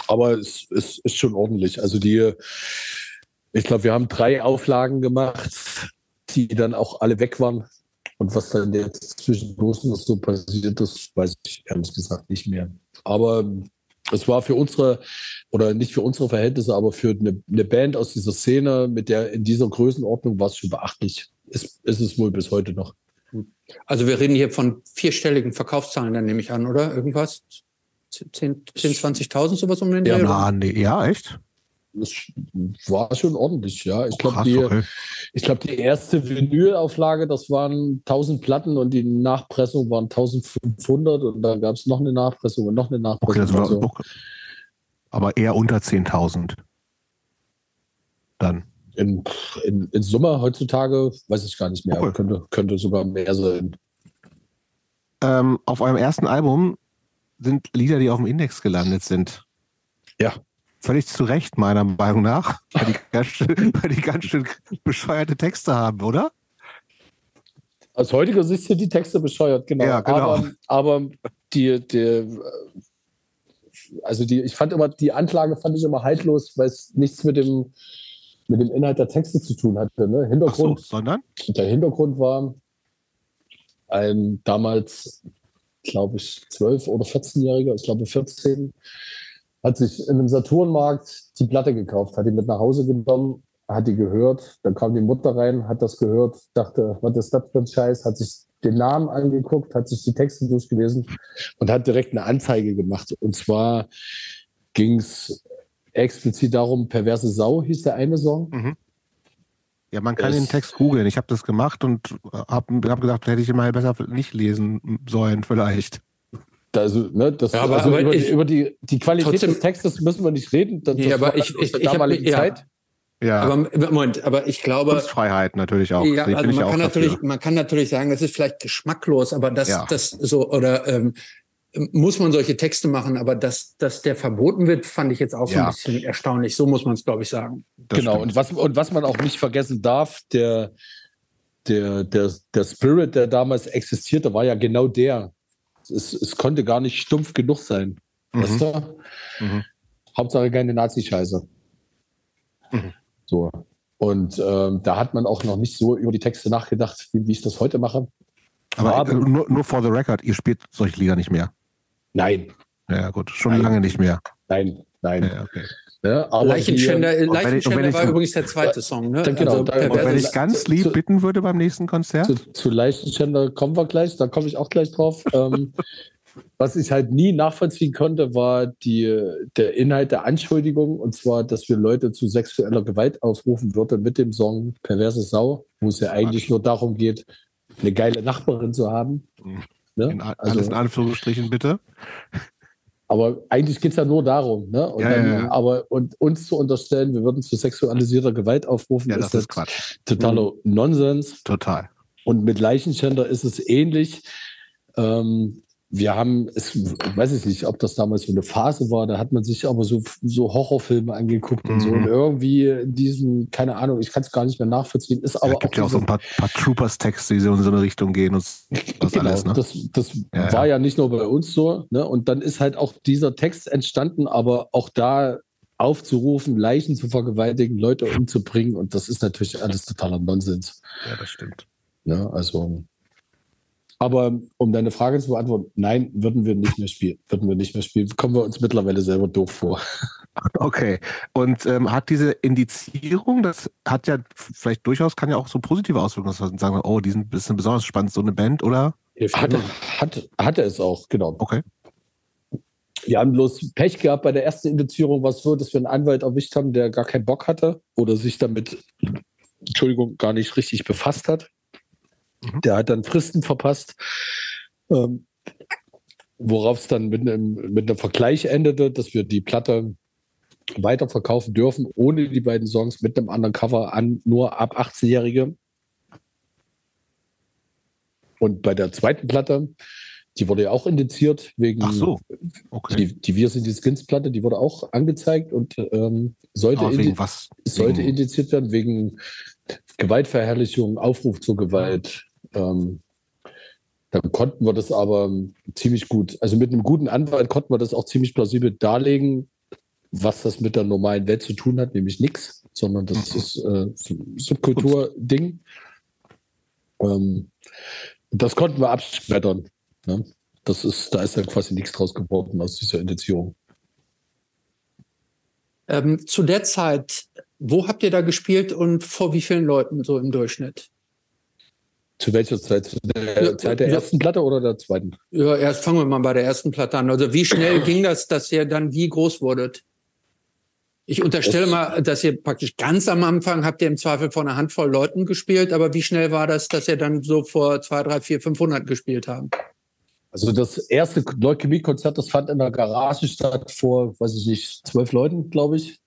Aber es, es ist schon ordentlich. Also die, ich glaube, wir haben drei Auflagen gemacht, die dann auch alle weg waren. Und was dann jetzt zwischendurch noch so passiert ist, weiß ich ehrlich gesagt nicht mehr. Aber es war für unsere, oder nicht für unsere Verhältnisse, aber für eine, eine Band aus dieser Szene mit der in dieser Größenordnung war es schon beachtlich. Ist, ist es wohl bis heute noch. Also wir reden hier von vierstelligen Verkaufszahlen, dann nehme ich an, oder? Irgendwas? 10, 10 20.000, sowas um den Ja, Dreh? na, nee, ja, echt? Das war schon ordentlich, ja. Ich glaube, die, okay. Glaube, die erste Vinylauflage, das waren 1000 Platten und die Nachpressung waren 1500 und dann gab es noch eine Nachpressung und noch eine Okay, Nachpressung. das war, okay. aber eher unter 10.000. Dann. in, in, in Summe heutzutage weiß ich gar nicht mehr. Okay. Könnte, könnte sogar mehr sein. Ähm, auf eurem ersten Album sind Lieder, die auf dem Index gelandet sind. Ja. Völlig zu Recht, meiner Meinung nach, weil die ganz schön, weil die ganz schön bescheuerte Texte haben, oder? Aus heutiger Sicht sind die Texte bescheuert, genau. Ja, genau. Aber, aber die, die, also die, ich fand immer, die Anklage fand ich immer haltlos, weil es nichts mit dem, mit dem Inhalt der Texte zu tun hatte. Ne? Ach so, Hintergrund, sondern? der Hintergrund war ein damals, glaube ich, 12- oder 14-Jähriger, ich glaube 14, hat sich in einem Saturnmarkt die Platte gekauft, hat die mit nach Hause genommen, hat die gehört, dann kam die Mutter rein, hat das gehört, dachte, was ist das für ein Scheiß, hat sich den Namen angeguckt, hat sich die Texte durchgelesen und hat direkt eine Anzeige gemacht. Und zwar ging es explizit darum, perverse Sau hieß der eine Song. Ja, man kann Es- den Text googeln. Ich habe das gemacht und habe hab gedacht, hätte ich mal besser nicht lesen sollen, vielleicht. Also, ne, das, Ja, aber- also aber über, ich- die, über die, die Qualität Trotzdem- des Textes müssen wir nicht reden. Das, Ja, aber ich- ich- ich hab- damaligen ja. Zeit. Ja, Aber Moment, aber ich glaube, Kunstfreiheit natürlich auch. ja, also man auch kann dafür. natürlich, man kann natürlich sagen, das ist vielleicht geschmacklos, aber das, Ja. das so oder ähm, muss man solche Texte machen, aber dass, dass der verboten wird, fand ich jetzt auch so Ja. ein bisschen erstaunlich. So muss man es, glaube ich, sagen. Das genau, stimmt. und was, und was man auch nicht vergessen darf, der, der, der, der Spirit, der damals existierte, war ja genau der. Es, es konnte gar nicht stumpf genug sein. Mhm. Weißt du? Mhm. Hauptsache keine Nazi-Scheiße. Mhm. So. Und ähm, da hat man auch noch nicht so über die Texte nachgedacht, wie, wie ich das heute mache. Aber Aber- äh, nur, nur for the record, ihr spielt solche Lieder nicht mehr. Nein, Ja, gut, schon Nein. lange nicht mehr. nein, nein. Ja, okay. Ne? Aber Leichenschänder, hier- ich- Leichenschänder wenn ich- war übrigens der zweite Song, ne? Genau, also, da- Und wenn Zu- ich ganz lieb zu- bitten würde beim nächsten Konzert, zu, zu Leichenschänder kommen wir gleich, da komme ich auch gleich drauf. ähm, was ich halt nie nachvollziehen konnte, war die, der Inhalt der Anschuldigung, und zwar, dass wir Leute zu sexueller Gewalt aufrufen würden mit dem Song Perverse Sau, wo es ja eigentlich nur darum geht, eine geile Nachbarin zu haben. Mhm. Ne? in, Also, alles in Anführungsstrichen bitte. Aber eigentlich geht es ja nur darum, ne? Und Ja, dann, ja, ja. Aber und uns zu unterstellen, wir würden zu sexualisierter Gewalt aufrufen, Ja, ist das das ist Quatsch. totaler Nonsens. Total. Und mit Leichenschänder ist es ähnlich. Ähm, wir haben, es, weiß ich nicht, ob das damals so eine Phase war, da hat man sich aber so, so Horrorfilme angeguckt und so. Mhm. Und irgendwie in diesem, keine Ahnung, ich kann es gar nicht mehr nachvollziehen, ist Aber es gibt ja auch so ein paar, paar Troopers-Texte, die so in so eine Richtung gehen und das Genau, alles, ne? das, das Ja, war ja nicht nur bei uns so. Ne? Und dann ist halt auch dieser Text entstanden, aber auch da aufzurufen, Leichen zu vergewaltigen, Leute umzubringen. Und das ist natürlich alles totaler Nonsens. Ja, das stimmt. Ne? Also, aber um deine Frage zu beantworten, nein, würden wir nicht mehr spielen. Würden wir nicht mehr spielen. Kommen wir uns mittlerweile selber doof vor. Okay. Und ähm, hat diese Indizierung, das hat ja vielleicht durchaus, kann ja auch so positive Auswirkungen haben, sagen, oh, die sind ein bisschen besonders spannend, so eine Band, oder? Hatte, immer. hat, hatte es auch, genau. Okay. Wir haben bloß Pech gehabt bei der ersten Indizierung, war es so, dass wir einen Anwalt erwischt haben, der gar keinen Bock hatte oder sich damit, Entschuldigung, gar nicht richtig befasst hat. Mhm. Der hat dann Fristen verpasst, ähm, worauf es dann mit einem, mit einem Vergleich endete, dass wir die Platte weiterverkaufen dürfen, ohne die beiden Songs mit einem anderen Cover an nur ab 18-Jährige. Und bei der zweiten Platte, die wurde ja auch indiziert wegen Ach so. Okay. die, die Wir sind die Skins-Platte, die wurde auch angezeigt und ähm, sollte, Aber indi wegen was? sollte indiziert werden wegen Gewaltverherrlichung, Aufruf zur Gewalt. Ähm, dann konnten wir das aber ziemlich gut, also mit einem guten Anwalt konnten wir das auch ziemlich plausibel darlegen, was das mit der normalen Welt zu tun hat, nämlich nichts, sondern das Mhm. ist äh, Subkultur-Ding. Ähm, das konnten wir abschmettern. Ne? Das ist, da ist dann quasi nichts draus geworden aus dieser Indizierung. Ähm, zu der Zeit, wo habt ihr da gespielt und vor wie vielen Leuten so im Durchschnitt? Zu welcher Zeit? Zu der Ja, Zeit der ja. ersten Platte oder der zweiten? Ja, erst fangen wir mal bei der ersten Platte an. Also wie schnell ging das, dass ihr dann wie groß wurdet? Ich unterstelle Das- mal, dass ihr praktisch ganz am Anfang habt ihr im Zweifel vor einer Handvoll Leuten gespielt, aber wie schnell war das, dass ihr dann so vor zwei, drei, vier, 500 gespielt habt? Also das erste Leukämie-Konzert, das fand in der Garage statt vor, weiß ich nicht, zwölf Leuten, glaube ich.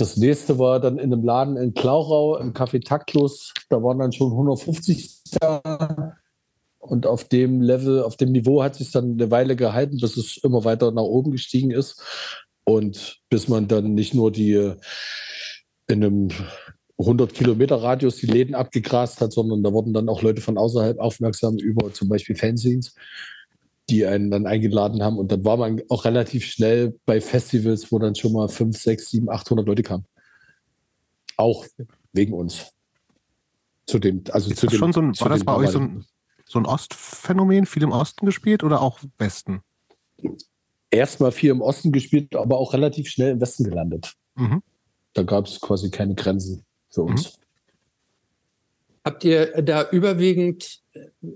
Das nächste war dann in einem Laden in Klauchau im Café Taktlos. Da waren dann schon 150 da. Und auf dem Level, auf dem Niveau hat sich dann eine Weile gehalten, bis es immer weiter nach oben gestiegen ist. Und bis man dann nicht nur die in einem 100 Kilometer Radius die Läden abgegrast hat, sondern da wurden dann auch Leute von außerhalb aufmerksam über zum Beispiel Fanzines, die einen dann eingeladen haben. Und dann war man auch relativ schnell bei Festivals, wo dann schon mal 5, 6, 7, 800 Leute kamen. Auch wegen uns. Zu dem, also Ist zu das dem, schon so ein, zu war das bei euch so ein, so ein Ostphänomen, viel im Osten gespielt oder auch Westen? erstmal viel im Osten gespielt, aber auch relativ schnell im Westen gelandet. Mhm. Da gab es quasi keine Grenzen für uns. Habt ihr da überwiegend,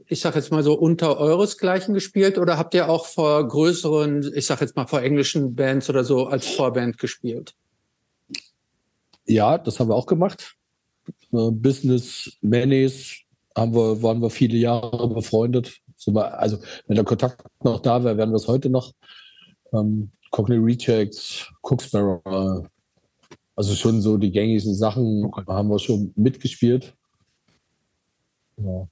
ich sag jetzt mal so, unter euresgleichen gespielt oder habt ihr auch vor größeren, ich sag jetzt mal vor englischen Bands oder so als Vorband gespielt? Ja, das haben wir auch gemacht. Äh, Business Mayonnaise haben wir, waren wir viele Jahre befreundet. Wir, also, wenn der Kontakt noch da wäre, wären wir es heute noch. Ähm, Cockney Rejects, Cooksparrow, also schon so die gängigen Sachen haben wir schon mitgespielt. Ja.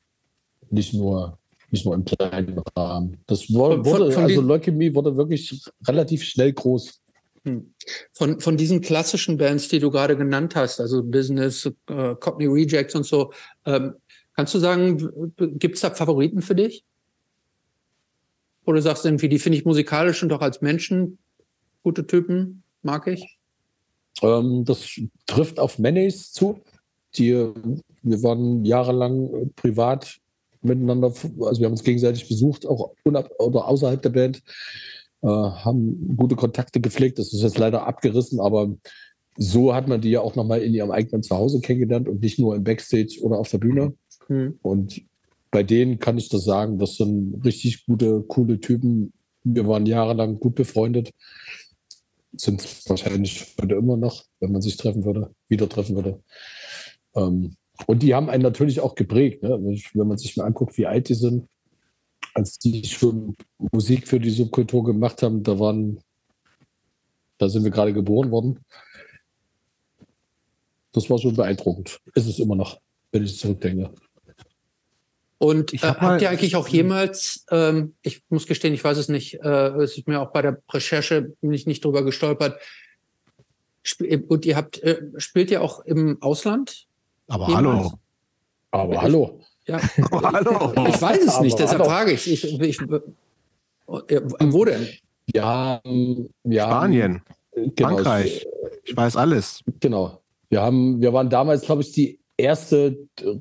Nicht nur, nicht nur im kleinen Rahmen. Das wurde, von also Leukämie wurde wirklich relativ schnell groß. Hm. Von, von diesen klassischen Bands, die du gerade genannt hast, also Business, äh, Cockney Rejects und so, ähm, kannst du sagen, gibt es da Favoriten für dich? Oder du sagst irgendwie, die finde ich musikalisch und auch als Menschen gute Typen, mag ich? Ähm, das trifft auf Mayonnaise zu. Die, wir waren jahrelang äh, privat miteinander, also wir haben uns gegenseitig besucht, auch unab oder außerhalb der Band, äh, haben gute Kontakte gepflegt. Das ist jetzt leider abgerissen, aber so hat man die ja auch nochmal in ihrem eigenen Zuhause kennengelernt und nicht nur im Backstage oder auf der Bühne. Hm. Und bei denen kann ich das sagen, das sind richtig gute, coole Typen. Wir waren jahrelang gut befreundet. Sind es wahrscheinlich heute immer noch, wenn man sich treffen würde, wieder treffen würde. Ähm, und die haben einen natürlich auch geprägt. Ne? Wenn man sich mal anguckt, wie alt die sind, als die schon Musik für die Subkultur gemacht haben, da waren, da sind wir gerade geboren worden. Das war schon beeindruckend. Ist es immer noch, wenn ich zurückdenke. Und Ich äh, hab mal- habt ihr eigentlich auch jemals, ähm, ich muss gestehen, ich weiß es nicht, äh, es ist mir auch bei der Recherche bin ich nicht drüber gestolpert. Sp und ihr habt, äh, spielt ihr auch im Ausland? Aber Jemals? hallo. Aber Ich- hallo. Ja, hallo. ich weiß es Aber nicht, deshalb hallo. frage ich. ich, ich äh, wo denn? Haben, wir Spanien, genau, Frankreich. Ich weiß alles. Genau. Wir haben, wir waren damals, glaube ich, die erste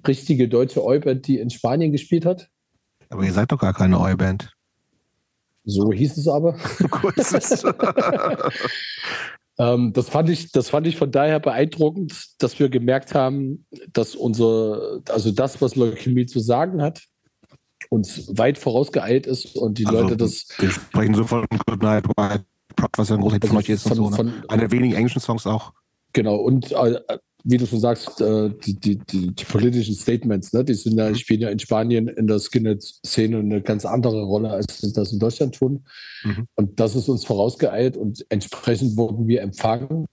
richtige deutsche Oi-Band, die in Spanien gespielt hat. Aber ihr seid doch gar keine Oi-Band. So hieß es aber. Ähm, das, fand ich, das fand ich von daher beeindruckend, dass wir gemerkt haben, dass unser, also das, was Leukämie zu sagen hat, uns weit vorausgeeilt ist und die Also, Leute das Wir sprechen so von Good Night, White was ja ein großer Hit von euch ist und von, so. Ne? Einer der wenigen englischen Songs auch. Genau, und äh, wie du schon sagst, äh, die, die, die, die politischen Statements, ne, die sind ja, spielen ja in Spanien in der Skinhead-Szene eine ganz andere Rolle, als sie das in Deutschland tun. Mhm. Und das ist uns vorausgeeilt und entsprechend wurden wir empfangen.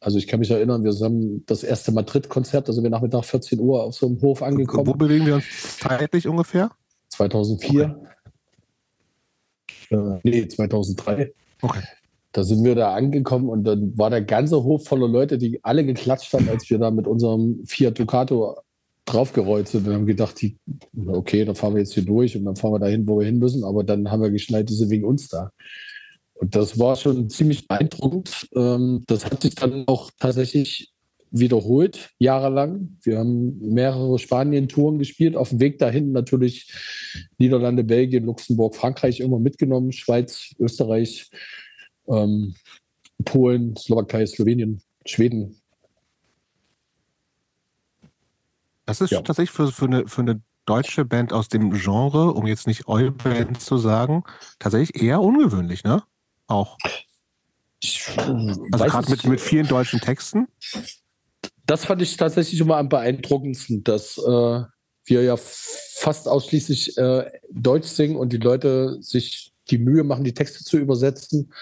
Also ich kann mich erinnern, wir haben das erste Madrid-Konzert, sind wir Nachmittag 14 Uhr auf so einem Hof Wo angekommen, bewegen wir uns zeitlich ungefähr? 2004. Äh, nee, 2003. Okay. Da sind wir da angekommen und dann war der ganze Hof voller Leute, die alle geklatscht haben, als wir da mit unserem Fiat Ducato draufgerollt sind und haben gedacht, die, okay, dann fahren wir jetzt hier durch und dann fahren wir dahin, wo wir hin müssen. Aber dann haben wir geschnallt, die sind wegen uns da. Und das war schon ziemlich beeindruckend. Ähm, Das hat sich dann auch tatsächlich wiederholt, jahrelang. Wir haben mehrere Spanien-Touren gespielt. Auf dem Weg dahin natürlich Niederlande, Belgien, Luxemburg, Frankreich immer mitgenommen, Schweiz, Österreich, ähm, Polen, Slowakei, Slowenien, Schweden. Das ist Ja. tatsächlich für, für, eine, für eine deutsche Band aus dem Genre, um jetzt nicht Oi-Band zu sagen, tatsächlich eher ungewöhnlich, ne? Auch. Ich Also gerade mit, mit vielen deutschen Texten. Das fand ich tatsächlich immer am beeindruckendsten, dass äh, wir ja fast ausschließlich äh, Deutsch singen und die Leute sich die Mühe machen, die Texte zu übersetzen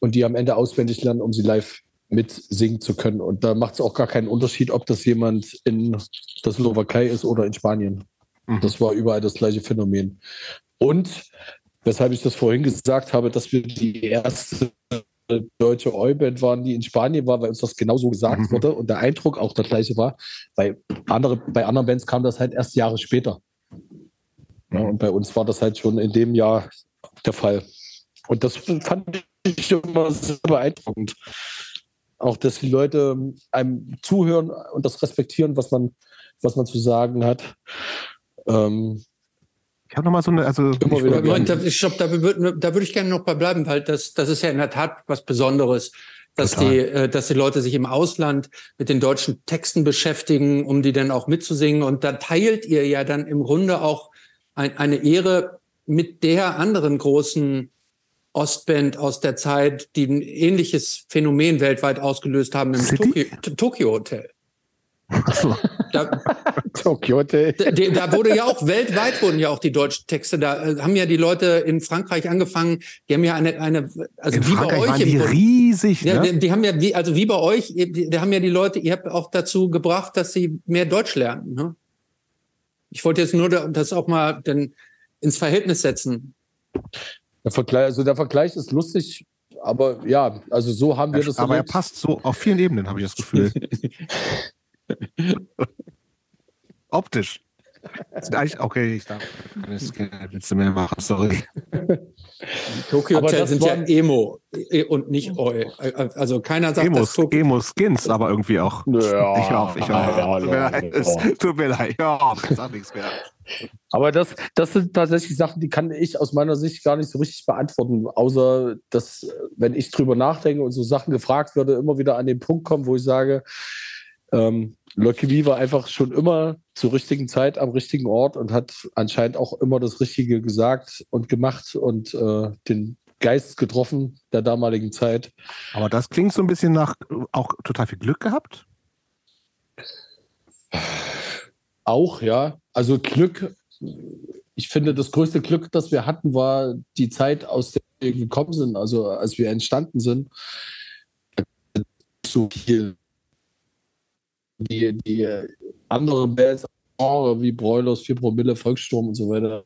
und die am Ende auswendig lernen, um sie live mitsingen zu können. Und da macht es auch gar keinen Unterschied, ob das jemand in der Slowakei ist oder in Spanien. Mhm. Das war überall das gleiche Phänomen. Und weshalb ich das vorhin gesagt habe, dass wir die erste deutsche Oi-Band waren, die in Spanien war, weil uns das genauso gesagt Mhm. wurde und der Eindruck auch der gleiche war. Bei, andere, bei anderen Bands kam das halt erst Jahre später. Ja, und bei uns war das halt schon in dem Jahr der Fall. Und das fand ich immer sehr beeindruckend. Auch, dass die Leute einem zuhören und das respektieren, was man, was man zu sagen hat. Ähm, Ich habe nochmal so eine, also ich, da, ich glaub, da würde da würd ich gerne noch bei bleiben, weil das, das ist ja in der Tat was Besonderes, dass Total. die, äh, dass die Leute sich im Ausland mit den deutschen Texten beschäftigen, um die dann auch mitzusingen. Und da teilt ihr ja dann im Grunde auch ein, eine Ehre mit der anderen großen Ostband aus der Zeit, die ein ähnliches Phänomen weltweit ausgelöst haben, im? Tokyo, Tokyo Hotel. Achso, Da, Tokyo Hotel. da, da wurde ja auch weltweit wurden ja auch die deutschen Texte. Da äh, haben ja die Leute in Frankreich angefangen. Die haben ja eine eine also in wie Frankreich bei euch waren die riesig, Ja, ne? die, die haben ja wie also wie bei euch. Die, die haben ja die Leute. Ihr habt auch dazu gebracht, dass sie mehr Deutsch lernen. Ne? Ich wollte jetzt nur da- das auch mal denn ins Verhältnis setzen. Der Vergleich, also der Vergleich ist lustig, aber ja, also so haben wir das aber er erlebt. passt so auf vielen Ebenen, habe ich das Gefühl. Optisch. Okay, ich darf keine Witze mehr machen, sorry. Tokyo Aber Hotel das sind ja Emo äh, und nicht Eu. Also keiner sagt, dass Emos, Tokyo Emo-Skins, aber irgendwie auch. Ja, Ich auf, ich auf. ja, Tut mir ja, leid, ja. es tut mir leid. Ich sag nichts mehr. Aber das, das sind tatsächlich Sachen, die kann ich aus meiner Sicht gar nicht so richtig beantworten, außer dass, wenn ich drüber nachdenke und so Sachen gefragt würde, immer wieder an den Punkt kommen, wo ich sage, ähm, Leukämie war einfach schon immer zur richtigen Zeit am richtigen Ort und hat anscheinend auch immer das Richtige gesagt und gemacht und äh, den Geist getroffen der damaligen Zeit. Aber das klingt so ein bisschen nach auch total viel Glück gehabt. Auch, ja. Also Glück, ich finde, das größte Glück, das wir hatten, war die Zeit, aus der wir gekommen sind, also als wir entstanden sind. So viel die, die andere Bands Genre wie Broilers, 4 Promille, Volkssturm und so weiter,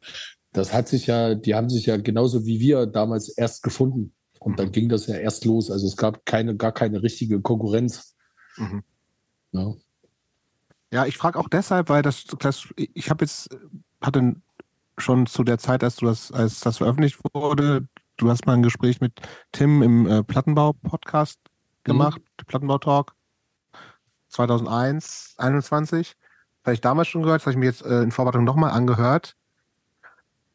das hat sich ja, die haben sich ja genauso wie wir damals erst gefunden. Und dann ging das ja erst los. Also es gab keine, gar keine richtige Konkurrenz. Mhm. Ja. Ja, ich frage auch deshalb, weil das, das ich habe jetzt, hatte schon zu der Zeit, als du das, als das veröffentlicht wurde, du hast mal ein Gespräch mit Tim im äh, Plattenbau-Podcast gemacht, Plattenbau-Talk 2001, 21. Das habe ich damals schon gehört, das habe ich mir jetzt äh, in Vorbereitung nochmal angehört.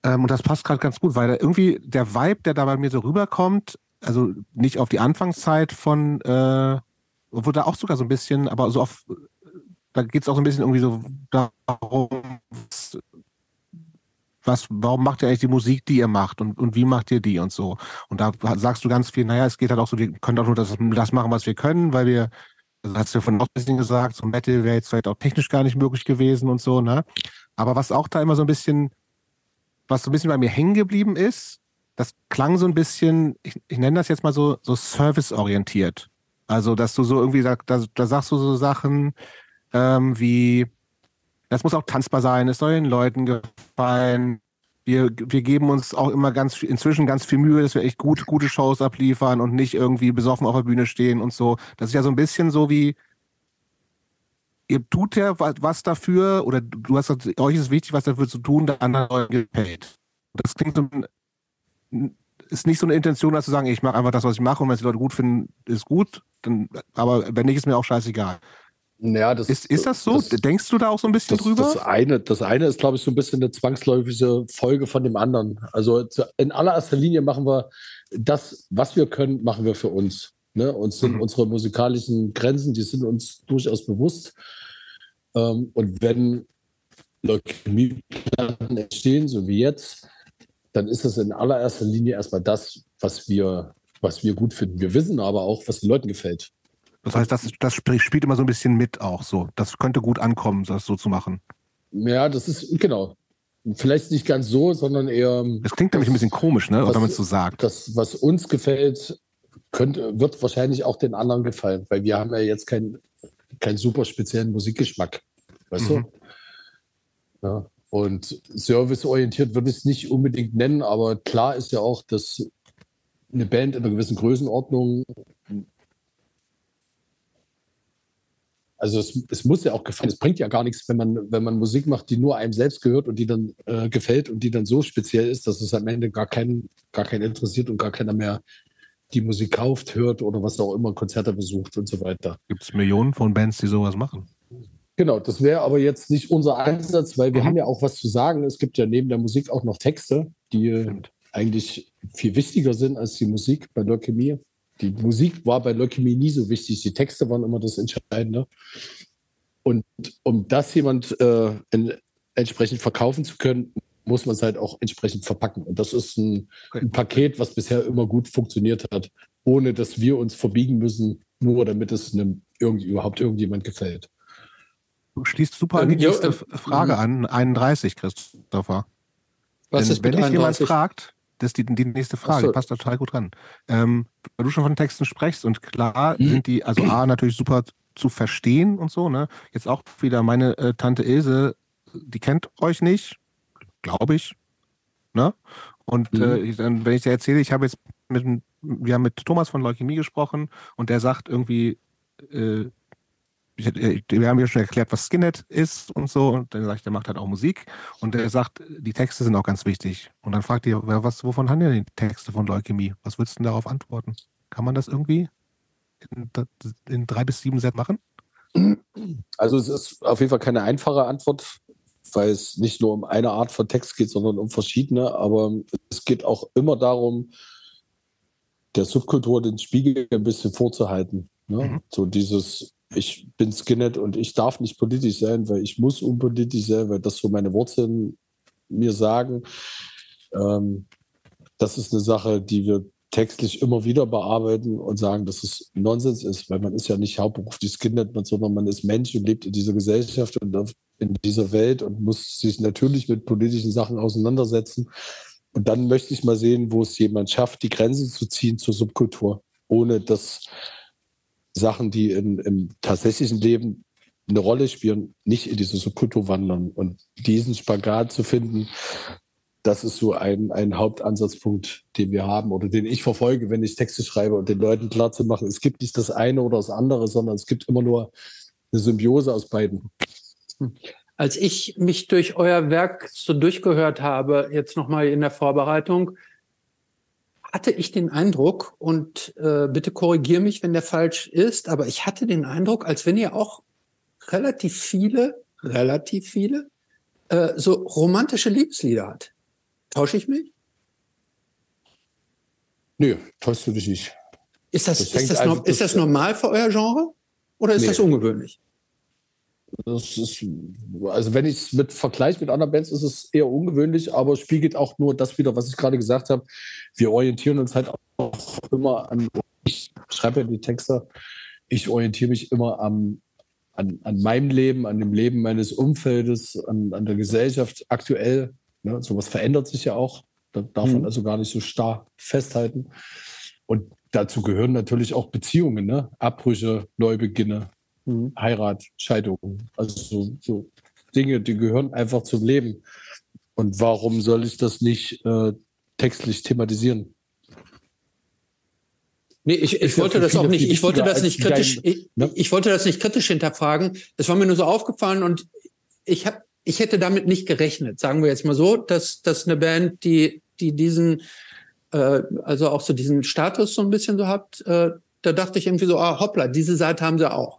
Ähm, und das passt gerade ganz gut, weil irgendwie der Vibe, der da bei mir so rüberkommt, also nicht auf die Anfangszeit von, äh, obwohl da auch sogar so ein bisschen, aber so auf da geht es auch so ein bisschen irgendwie so darum, was, warum macht ihr eigentlich die Musik, die ihr macht und, und wie macht ihr die und so. Und da sagst du ganz viel, naja, es geht halt auch so, wir können auch nur das, das machen, was wir können, weil wir, hast du ja von auch ein bisschen gesagt, so Metal wäre jetzt vielleicht auch technisch gar nicht möglich gewesen und so, ne? Aber was auch da immer so ein bisschen, was so ein bisschen bei mir hängen geblieben ist, das klang so ein bisschen, ich, ich nenne das jetzt mal so, so serviceorientiert. Also, dass du so irgendwie, da, da, da sagst du so Sachen, ähm, wie, das muss auch tanzbar sein, es soll den Leuten gefallen. Wir, wir geben uns auch immer ganz inzwischen ganz viel Mühe, dass wir echt gut, gute Shows abliefern und nicht irgendwie besoffen auf der Bühne stehen und so. Das ist ja so ein bisschen so wie, ihr tut ja wa- was dafür, oder du hast euch ist wichtig, was dafür zu tun, der anderen Leuten gefällt. Das klingt so, ist nicht so eine Intention, dass zu sagen, ich mache einfach das, was ich mache und wenn es die Leute gut finden, ist gut. Dann, aber wenn nicht, ist mir auch scheißegal. Ja, das, Ist, ist das so? Denkst du da auch so ein bisschen das, drüber? Das eine, das eine ist, glaube ich, so ein bisschen eine zwangsläufige Folge von dem anderen. Also in allererster Linie machen wir das, was wir können, machen wir für uns. Ne? Uns sind Mhm. unsere musikalischen Grenzen, die sind uns durchaus bewusst. Ähm, und wenn Leukämieplatten entstehen, so wie jetzt, dann ist es in allererster Linie erstmal das, was wir, was wir gut finden. Wir wissen aber auch, was den Leuten gefällt. Das heißt, das, das sp- spielt immer so ein bisschen mit auch so. Das könnte gut ankommen, das so zu machen. Ja, das ist, genau. Vielleicht nicht ganz so, sondern eher. Das klingt nämlich ein bisschen komisch, ne? was- wenn man es so sagt. das, was uns gefällt, könnte, wird wahrscheinlich auch den anderen gefallen, weil wir haben ja jetzt keinen keinen super speziellen Musikgeschmack. Weißt Mhm. du? Ja. Und serviceorientiert würde ich es nicht unbedingt nennen, aber klar ist ja auch, dass eine Band in einer gewissen Größenordnung Also es, es, muss ja auch gefallen. Es bringt ja gar nichts, wenn man, wenn man Musik macht, die nur einem selbst gehört und die dann äh, gefällt und die dann so speziell ist, dass es am Ende gar keinen, gar keinen interessiert und gar keiner mehr die Musik kauft, hört oder was auch immer, Konzerte besucht und so weiter. Gibt es Millionen von Bands, die sowas machen? Genau, das wäre aber jetzt nicht unser Einsatz, weil wir mhm. haben ja auch was zu sagen. Es gibt ja neben der Musik auch noch Texte, die Stimmt. eigentlich viel wichtiger sind als die Musik bei Leukämie die Musik war bei Leukämie nie so wichtig, die Texte waren immer das Entscheidende. Und um das jemand äh, in, entsprechend verkaufen zu können, muss man es halt auch entsprechend verpacken. Und das ist ein, ein, Paket, was bisher immer gut funktioniert hat, ohne dass wir uns verbiegen müssen, nur damit es einem irgendwie, überhaupt irgendjemand gefällt. Du schließt super an die nächste äh, Frage an, 31, Christopher. Was Denn, ist wenn dich jemand fragt, das ist die, die nächste Frage, so. passt da total gut dran. Ähm, weil du schon von Texten sprichst und klar mhm. sind die, also A, natürlich super zu verstehen und so, ne? Jetzt auch wieder meine äh, Tante Ilse, die kennt euch nicht, glaube ich, ne? Und mhm. äh, dann, wenn ich dir erzähle, ich habe jetzt mit, wir haben mit Thomas von Leukämie gesprochen und der sagt irgendwie, äh, wir haben ja schon erklärt, was Skinhead ist und so. Und dann sagt, der macht halt auch Musik. Und der sagt, die Texte sind auch ganz wichtig. Und dann fragt ihr, was, wovon haben die Texte von Leukämie? Was würdest du denn darauf antworten? Kann man das irgendwie in, in drei bis sieben Set machen? Also es ist auf jeden Fall keine einfache Antwort, weil es nicht nur um eine Art von Text geht, sondern um verschiedene. Aber es geht auch immer darum, der Subkultur den Spiegel ein bisschen vorzuhalten. Ne? Mhm. So dieses ich bin Skinhead und ich darf nicht politisch sein, weil ich muss unpolitisch sein, weil das so meine Wurzeln mir sagen. Ähm, das ist eine Sache, die wir textlich immer wieder bearbeiten und sagen, dass es Nonsens ist, weil man ist ja nicht hauptberuflich Skinhead, sondern man ist Mensch und lebt in dieser Gesellschaft und in dieser Welt und muss sich natürlich mit politischen Sachen auseinandersetzen. Und dann möchte ich mal sehen, wo es jemand schafft, die Grenze zu ziehen zur Subkultur, ohne dass Sachen, die in, im tatsächlichen Leben eine Rolle spielen, nicht in diese Subkultur wandern. Und diesen Spagat zu finden, das ist so ein, ein Hauptansatzpunkt, den wir haben oder den ich verfolge, wenn ich Texte schreibe und den Leuten klar zu machen, es gibt nicht das eine oder das andere, sondern es gibt immer nur eine Symbiose aus beiden. Als ich mich durch euer Werk so durchgehört habe, jetzt nochmal in der Vorbereitung, hatte ich den Eindruck, und äh, bitte korrigier mich, wenn der falsch ist, aber ich hatte den Eindruck, als wenn ihr auch relativ viele, relativ viele, äh, so romantische Liebeslieder hat. Tausche ich mich? Nö, täuschst du dich nicht. Ist das, das ist, das, no ist das normal für euer Genre? Oder ist nee. das ungewöhnlich? Das ist, also wenn ich es mit vergleiche mit anderen Bands, ist es eher ungewöhnlich, aber spiegelt auch nur das wieder, was ich gerade gesagt habe. Wir orientieren uns halt auch immer an, ich schreibe ja die Texte, ich orientiere mich immer am, an, an meinem Leben, an dem Leben meines Umfeldes, an, an der Gesellschaft aktuell. Ne? Sowas verändert sich ja auch. Da darf mhm. man also gar nicht so starr festhalten. Und dazu gehören natürlich auch Beziehungen, ne? Abbrüche, Neubeginne, Mhm. Heirat, Scheidung. Also so, so, Dinge, die gehören einfach zum Leben. Und warum soll ich das nicht äh, textlich thematisieren? Nee, ich, ich wollte das auch nicht, ich wollte das nicht kritisch, dein, ich, ne? ich, wollte das nicht kritisch hinterfragen. Es war mir nur so aufgefallen und ich habe, ich hätte damit nicht gerechnet, sagen wir jetzt mal so, dass, dass eine Band, die, die diesen, äh, also auch so diesen Status so ein bisschen so hat, äh, da dachte ich irgendwie so, ah, hoppla, diese Seite haben sie auch.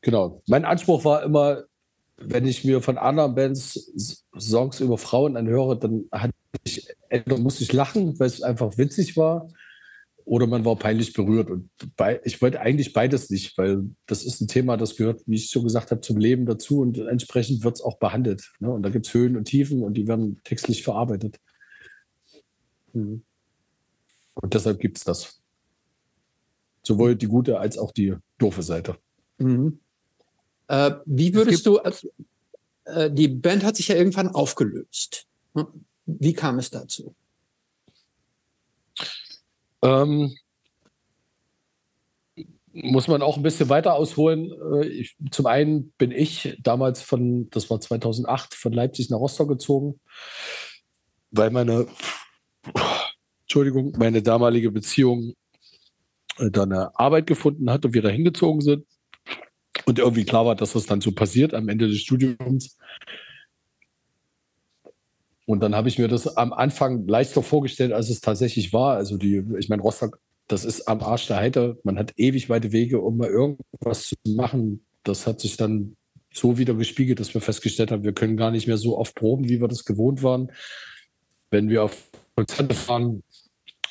Genau. Mein Anspruch war immer, wenn ich mir von anderen Bands Songs über Frauen anhöre, dann hatte ich, entweder musste ich lachen, weil es einfach witzig war, oder man war peinlich berührt. Und bei, ich wollte eigentlich beides nicht, weil das ist ein Thema, das gehört, wie ich schon gesagt habe, zum Leben dazu und entsprechend wird es auch behandelt. Ne? Und da gibt es Höhen und Tiefen und die werden textlich verarbeitet. Mhm. Und deshalb gibt es das. Sowohl die gute als auch die doofe Seite. Mhm. Äh, wie würdest du, äh, die Band hat sich ja irgendwann aufgelöst. Hm? Wie kam es dazu? Ähm, muss man auch ein bisschen weiter ausholen. Äh, ich, zum einen bin ich damals von, das war 2008, von Leipzig nach Rostock gezogen, weil meine Entschuldigung, meine damalige Beziehung äh, dann eine Arbeit gefunden hat und wir da hingezogen sind. Und irgendwie klar war, dass das dann so passiert am Ende des Studiums. Und dann habe ich mir das am Anfang leichter vorgestellt, als es tatsächlich war. Also die, ich meine, Rostock, das ist am Arsch der Heide. Man hat ewig weite Wege, um mal irgendwas zu machen. Das hat sich dann so wieder gespiegelt, dass wir festgestellt haben, wir können gar nicht mehr so oft proben, wie wir das gewohnt waren. Wenn wir auf Konzerte fahren,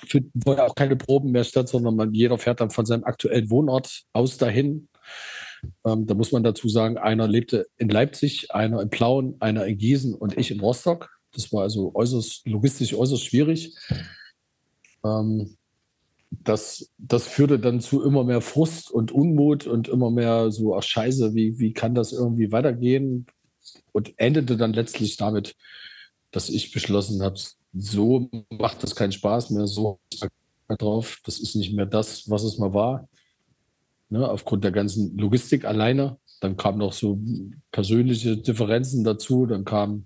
finden wir auch keine Proben mehr statt, sondern man, jeder fährt dann von seinem aktuellen Wohnort aus dahin. Ähm, da muss man dazu sagen, einer lebte in Leipzig, einer in Plauen, einer in Gießen und ich in Rostock. Das war also äußerst logistisch äußerst schwierig. Ähm, das, das führte dann zu immer mehr Frust und Unmut und immer mehr so, ach scheiße, wie, wie kann das irgendwie weitergehen? Und endete dann letztlich damit, dass ich beschlossen habe, so macht das keinen Spaß mehr, so drauf, das ist nicht mehr das, was es mal war. Ne, aufgrund der ganzen Logistik alleine. Dann kamen noch so persönliche Differenzen dazu, dann kam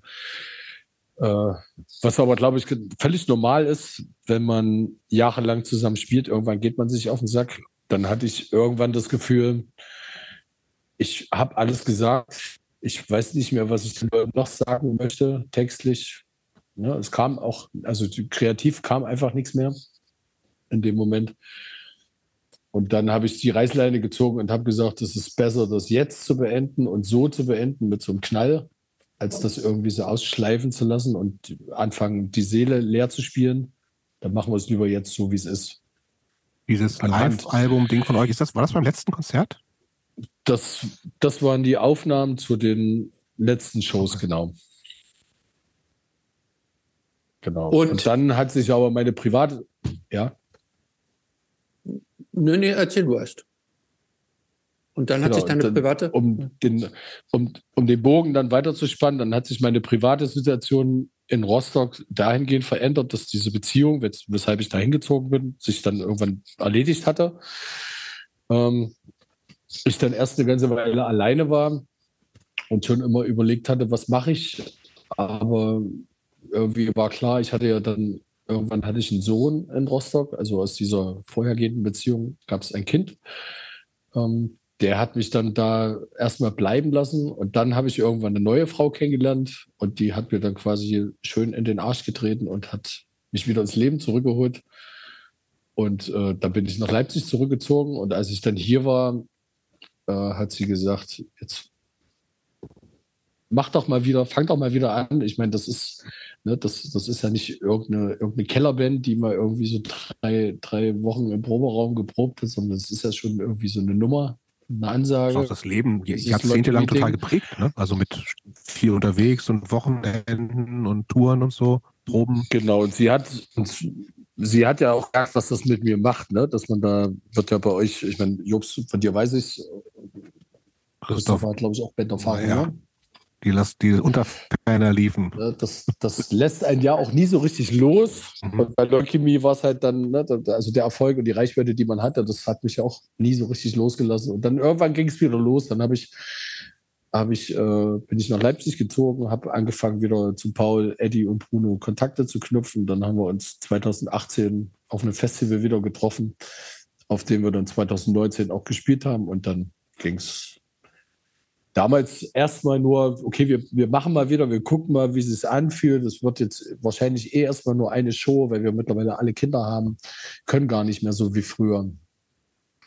äh, was aber, glaube ich, völlig normal ist, wenn man jahrelang zusammen spielt. Irgendwann geht man sich auf den Sack. Dann hatte ich irgendwann das Gefühl, ich habe alles gesagt. Ich weiß nicht mehr, was ich noch sagen möchte, textlich. Ja, es kam auch, also kreativ kam einfach nichts mehr in dem Moment. Und dann habe ich die Reißleine gezogen und habe gesagt, es ist besser, das jetzt zu beenden und so zu beenden mit so einem Knall, als das irgendwie so ausschleifen zu lassen und anfangen, die Seele leer zu spielen. Dann machen wir es lieber jetzt so, wie es ist. Dieses Live-Album-Ding von euch, ist das, war das beim letzten Konzert? Das, das waren die Aufnahmen zu den letzten Shows, okay. genau. Genau. Und, und, dann hat sich aber meine private, ja. Nö, nee, erzähl du erst. Und dann hat genau, sich deine dann, private. Um den, um, um den Bogen dann weiterzuspannen, dann hat sich meine private Situation in Rostock dahingehend verändert, dass diese Beziehung, weshalb ich da hingezogen bin, sich dann irgendwann erledigt hatte. Ähm, ich dann erst eine ganze Weile alleine war und schon immer überlegt hatte, was mache ich. Aber irgendwie war klar, ich hatte ja dann, irgendwann hatte ich einen Sohn in Rostock, also aus dieser vorhergehenden Beziehung gab es ein Kind. Ähm, der hat mich dann da erstmal bleiben lassen und dann habe ich irgendwann eine neue Frau kennengelernt und die hat mir dann quasi schön in den Arsch getreten und hat mich wieder ins Leben zurückgeholt. Und äh, dann bin ich nach Leipzig zurückgezogen und als ich dann hier war, äh, hat sie gesagt, jetzt mach doch mal wieder, fang doch mal wieder an. Ich meine, das ist, ne, das, das ist ja nicht irgendeine, irgendeine Kellerband, die mal irgendwie so drei, drei Wochen im Proberaum geprobt hat, sondern das ist ja schon irgendwie so eine Nummer, eine Ansage. Auch das Leben jahrzehntelang total geprägt, ne? Also mit viel unterwegs und Wochenenden und Touren und so, Proben. Genau, und sie hat, sie hat ja auch gedacht, was das mit mir macht, ne? Dass man da, wird ja bei euch, ich meine, Jobs, von dir weiß ich Christoph hat, glaube ich, auch Banderfahrung, ja. Ne? die, las, die unter Ferner liefen. Das, das lässt einen ja auch nie so richtig los. Mhm. Und bei Leukämie war es halt dann, ne, also der Erfolg und die Reichweite, die man hatte, das hat mich auch nie so richtig losgelassen. Und dann irgendwann ging es wieder los. Dann habe ich, hab ich, äh, bin ich nach Leipzig gezogen, habe angefangen wieder zu Paul, Eddie und Bruno Kontakte zu knüpfen. Dann haben wir uns 2018 auf einem Festival wieder getroffen, auf dem wir dann 2019 auch gespielt haben. Und dann ging es damals erstmal nur, okay, wir, wir machen mal wieder, wir gucken mal, wie es sich anfühlt. Es wird jetzt wahrscheinlich eh erstmal nur eine Show, weil wir mittlerweile alle Kinder haben, können gar nicht mehr so wie früher.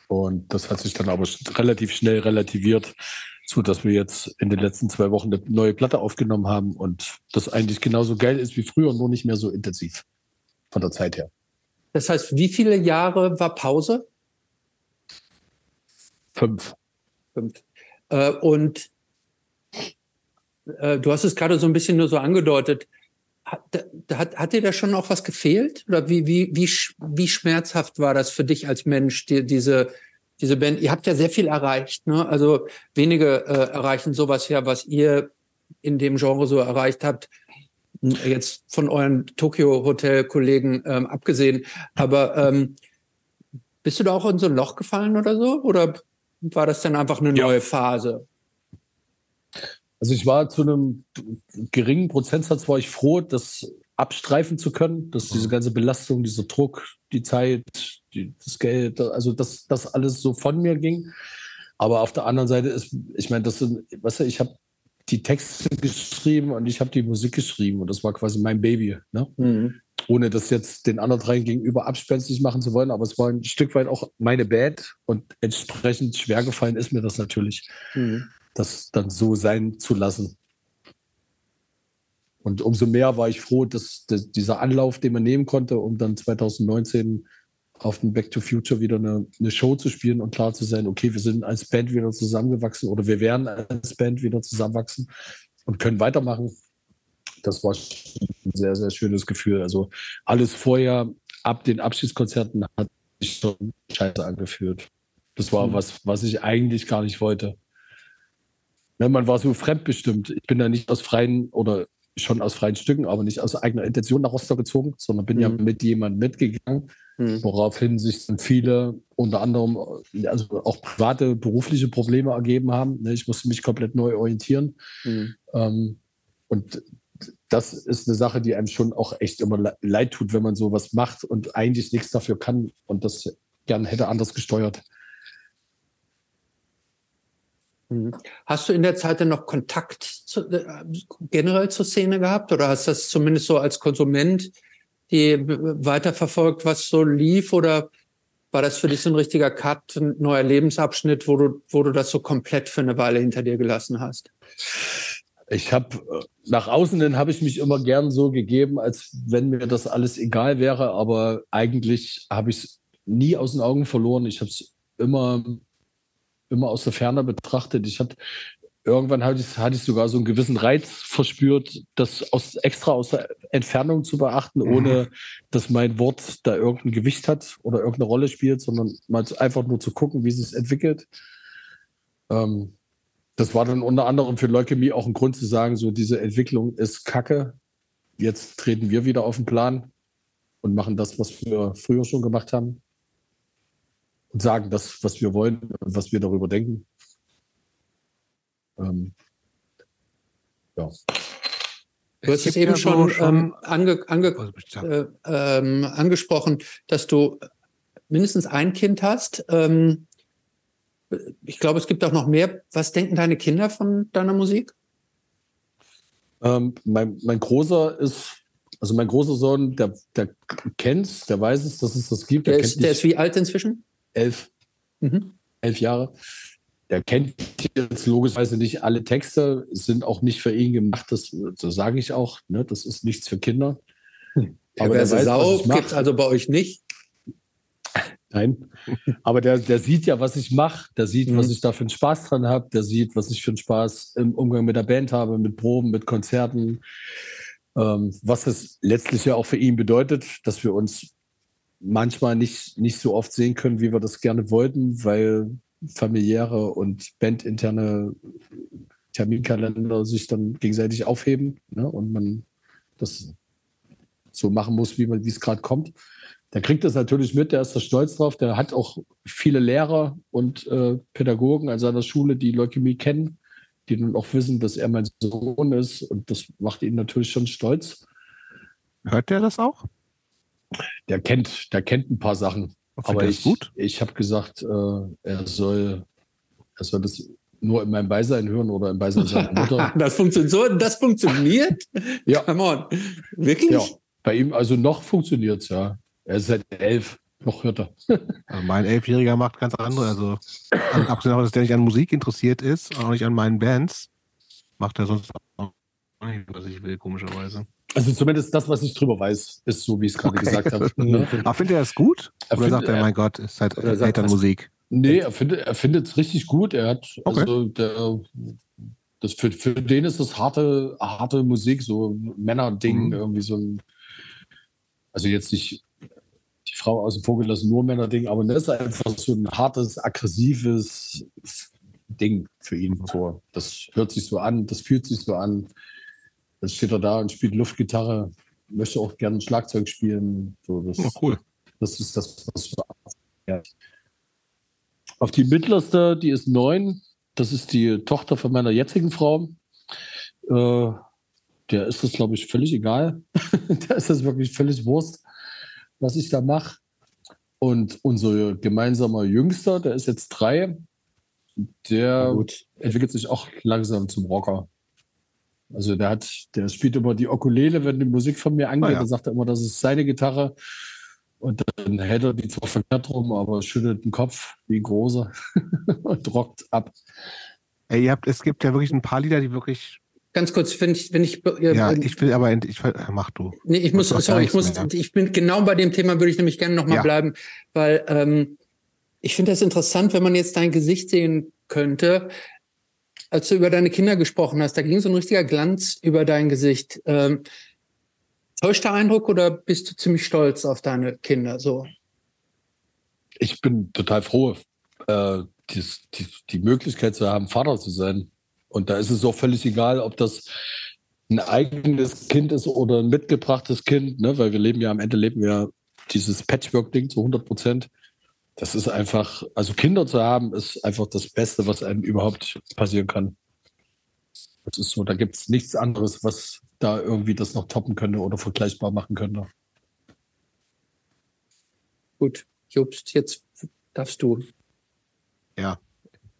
Und das hat sich dann aber relativ schnell relativiert, so dass wir jetzt in den letzten zwei Wochen eine neue Platte aufgenommen haben und das eigentlich genauso geil ist wie früher, nur nicht mehr so intensiv von der Zeit her. Das heißt, wie viele Jahre war Pause? Fünf. Fünf. Äh, und äh, du hast es gerade so ein bisschen nur so angedeutet. Hat, hat, hat dir da schon auch was gefehlt? Oder wie, wie, wie, wie schmerzhaft war das für dich als Mensch, die, diese, diese Band? Ihr habt ja sehr viel erreicht. Ne? Also wenige äh, erreichen sowas ja, was ihr in dem Genre so erreicht habt. Jetzt von euren Tokyo-Hotel-Kollegen ähm, abgesehen. Aber ähm, bist du da auch in so ein Loch gefallen oder so? Oder war das dann einfach eine neue Phase? Also ich war zu einem geringen Prozentsatz war ich froh, dass abstreifen zu können, dass diese ganze Belastung, dieser Druck, die Zeit, die, das Geld, also dass das alles so von mir ging. Aber auf der anderen Seite ist, ich meine, das sind, weißt du, ich habe die Texte geschrieben und ich habe die Musik geschrieben und das war quasi mein Baby. Ne? Mhm. Ohne das jetzt den anderen dreien gegenüber abspenstig machen zu wollen, aber es war ein Stück weit auch meine Band und entsprechend schwer gefallen ist mir das natürlich, mhm. das dann so sein zu lassen. Und umso mehr war ich froh, dass, dass dieser Anlauf, den man nehmen konnte, um dann 2019 auf dem Back to Future wieder eine, eine, Show zu spielen und klar zu sein, okay, wir sind als Band wieder zusammengewachsen oder wir werden als Band wieder zusammenwachsen und können weitermachen. Das war ein sehr, sehr schönes Gefühl. Also alles vorher, ab den Abschiedskonzerten, hat sich schon scheiße angefühlt. Das war mhm. was, was ich eigentlich gar nicht wollte. Ja, man war so fremdbestimmt. Ich bin da nicht aus freien oder schon aus freien Stücken, aber nicht aus eigener Intention nach Rostock gezogen, sondern bin mhm. ja mit jemandem mitgegangen, mhm. woraufhin sich dann viele, unter anderem also auch private, berufliche Probleme ergeben haben. Ne, ich musste mich komplett neu orientieren. Mhm. Ähm, und das ist eine Sache, die einem schon auch echt immer leid tut, wenn man sowas macht und eigentlich nichts dafür kann und das gern hätte anders gesteuert. Mhm. Hast du in der Zeit denn noch Kontakt zu, äh, generell zur Szene gehabt oder hast du das zumindest so als Konsument die weiterverfolgt, was so lief oder war das für dich so ein richtiger Cut, ein neuer Lebensabschnitt, wo du, wo du das so komplett für eine Weile hinter dir gelassen hast? Ich habe äh, nach außen hin habe ich mich immer gern so gegeben, als wenn mir das alles egal wäre, aber eigentlich habe ich es nie aus den Augen verloren. Ich habe es immer immer aus der Ferne betrachtet. Ich hatte irgendwann hatte ich, hatte ich sogar so einen gewissen Reiz verspürt, das aus, extra aus der Entfernung zu beachten, mhm. ohne dass mein Wort da irgendein Gewicht hat oder irgendeine Rolle spielt, sondern mal einfach nur zu gucken, wie es sich entwickelt. Ähm, das war dann unter anderem für Leukämie auch ein Grund zu sagen, so diese Entwicklung ist kacke. Jetzt treten wir wieder auf den Plan und machen das, was wir früher schon gemacht haben und sagen das, was wir wollen und was wir darüber denken. Ähm, ja. Du hast es eben schon, ähm, ange, ange, also, äh, ähm, angesprochen, dass du mindestens ein Kind hast. Ähm, ich glaube, es gibt auch noch mehr. Was denken deine Kinder von deiner Musik? Ähm, mein, mein großer ist, also mein großer Sohn, der, der kennt es, der weiß es, dass es das gibt. Der, der ist, der ist wie alt inzwischen? elf, mhm. elf Jahre. Der kennt jetzt logischerweise nicht alle Texte, sind auch nicht für ihn gemacht, das, das sage ich auch. Ne? Das ist nichts für Kinder. Hm. Aber der Sau gibt es also bei euch nicht? Nein, aber der, der sieht ja, was ich mache, der sieht, mhm. was ich da für einen Spaß dran habe, der sieht, was ich für einen Spaß im Umgang mit der Band habe, mit Proben, mit Konzerten, ähm, was es letztlich ja auch für ihn bedeutet, dass wir uns manchmal nicht, nicht so oft sehen können, wie wir das gerne wollten, weil familiäre und bandinterne Terminkalender sich dann gegenseitig aufheben ne? und man das so machen muss, wie es gerade kommt. Der kriegt das natürlich mit, der ist da stolz drauf. Der hat auch viele Lehrer und äh, Pädagogen an seiner Schule, die Leukämie kennen, die nun auch wissen, dass er mein Sohn ist. Und das macht ihn natürlich schon stolz. Hört der das auch? der kennt, der kennt ein paar Sachen. Aber ich, gut? ich habe gesagt, äh, er soll, er soll das nur in meinem Beisein hören oder im Beisein seiner Mutter. das funktioniert so, das funktioniert? ja. Come on. Wirklich? Ja. Bei ihm, also noch funktioniert es, ja. Er ist seit elf, noch hört er. Also mein Elfjähriger macht ganz andere. Also, abgesehen davon, dass der nicht an Musik interessiert ist, auch nicht an meinen Bands, macht er sonst auch nicht, was ich will, komischerweise. Also zumindest das, was ich drüber weiß, ist so, wie ich es gerade okay. gesagt habe. Ne? Aber findet er es gut? Er Oder sagt er, mein Gott, ist halt Elternmusik? Nee, er findet er findet es richtig gut. Er hat okay. also der, das für, für den ist das harte, harte Musik, so Männerding, mhm. irgendwie so ein, also jetzt nicht die Frau aus dem Vogel lassen, nur Männerding, aber das ist einfach so ein hartes, aggressives Ding für ihn. So, das hört sich so an, das fühlt sich so an. Dann steht er da und spielt Luftgitarre, möchte auch gerne Schlagzeug spielen. So, das, oh, cool. Das ist das, was wir Auf die mittlerste, die ist neun. Das ist die Tochter von meiner jetzigen Frau. Äh, der ist es, glaube ich, völlig egal. der ist es wirklich völlig Wurst, was ich da mache. Und unser gemeinsamer Jüngster, der ist jetzt drei, der entwickelt sich auch langsam zum Rocker. Also der hat, der spielt immer die Okulele, wenn die Musik von mir angeht. Ah, ja. Da sagt er immer, das ist seine Gitarre. Und dann hält er die zwar verkehrt rum, aber schüttelt den Kopf wie ein großer und rockt ab. Ey, ihr habt, es gibt ja wirklich ein paar Lieder, die wirklich. Ganz kurz, wenn ich, wenn ich. Äh, ja, ich will aber, ich, mach du. Nee, ich muss, sorry, ich muss, mehr. ich bin genau bei dem Thema, würde ich nämlich gerne nochmal ja. bleiben, weil ähm, ich finde das interessant, wenn man jetzt dein Gesicht sehen könnte als du über deine Kinder gesprochen hast, da ging so ein richtiger Glanz über dein Gesicht. Ähm, täuscht der Eindruck oder bist du ziemlich stolz auf deine Kinder? So? Ich bin total froh, äh, die, die, die Möglichkeit zu haben, Vater zu sein. Und da ist es auch völlig egal, ob das ein eigenes Kind ist oder ein mitgebrachtes Kind, ne? weil wir leben ja am Ende leben wir dieses Patchwork-Ding zu 100 Prozent das ist einfach, also Kinder zu haben, ist einfach das Beste, was einem überhaupt passieren kann. Das ist so, da gibt es nichts anderes, was da irgendwie das noch toppen könnte oder vergleichbar machen könnte. Gut, Jobst, jetzt darfst du. Ja,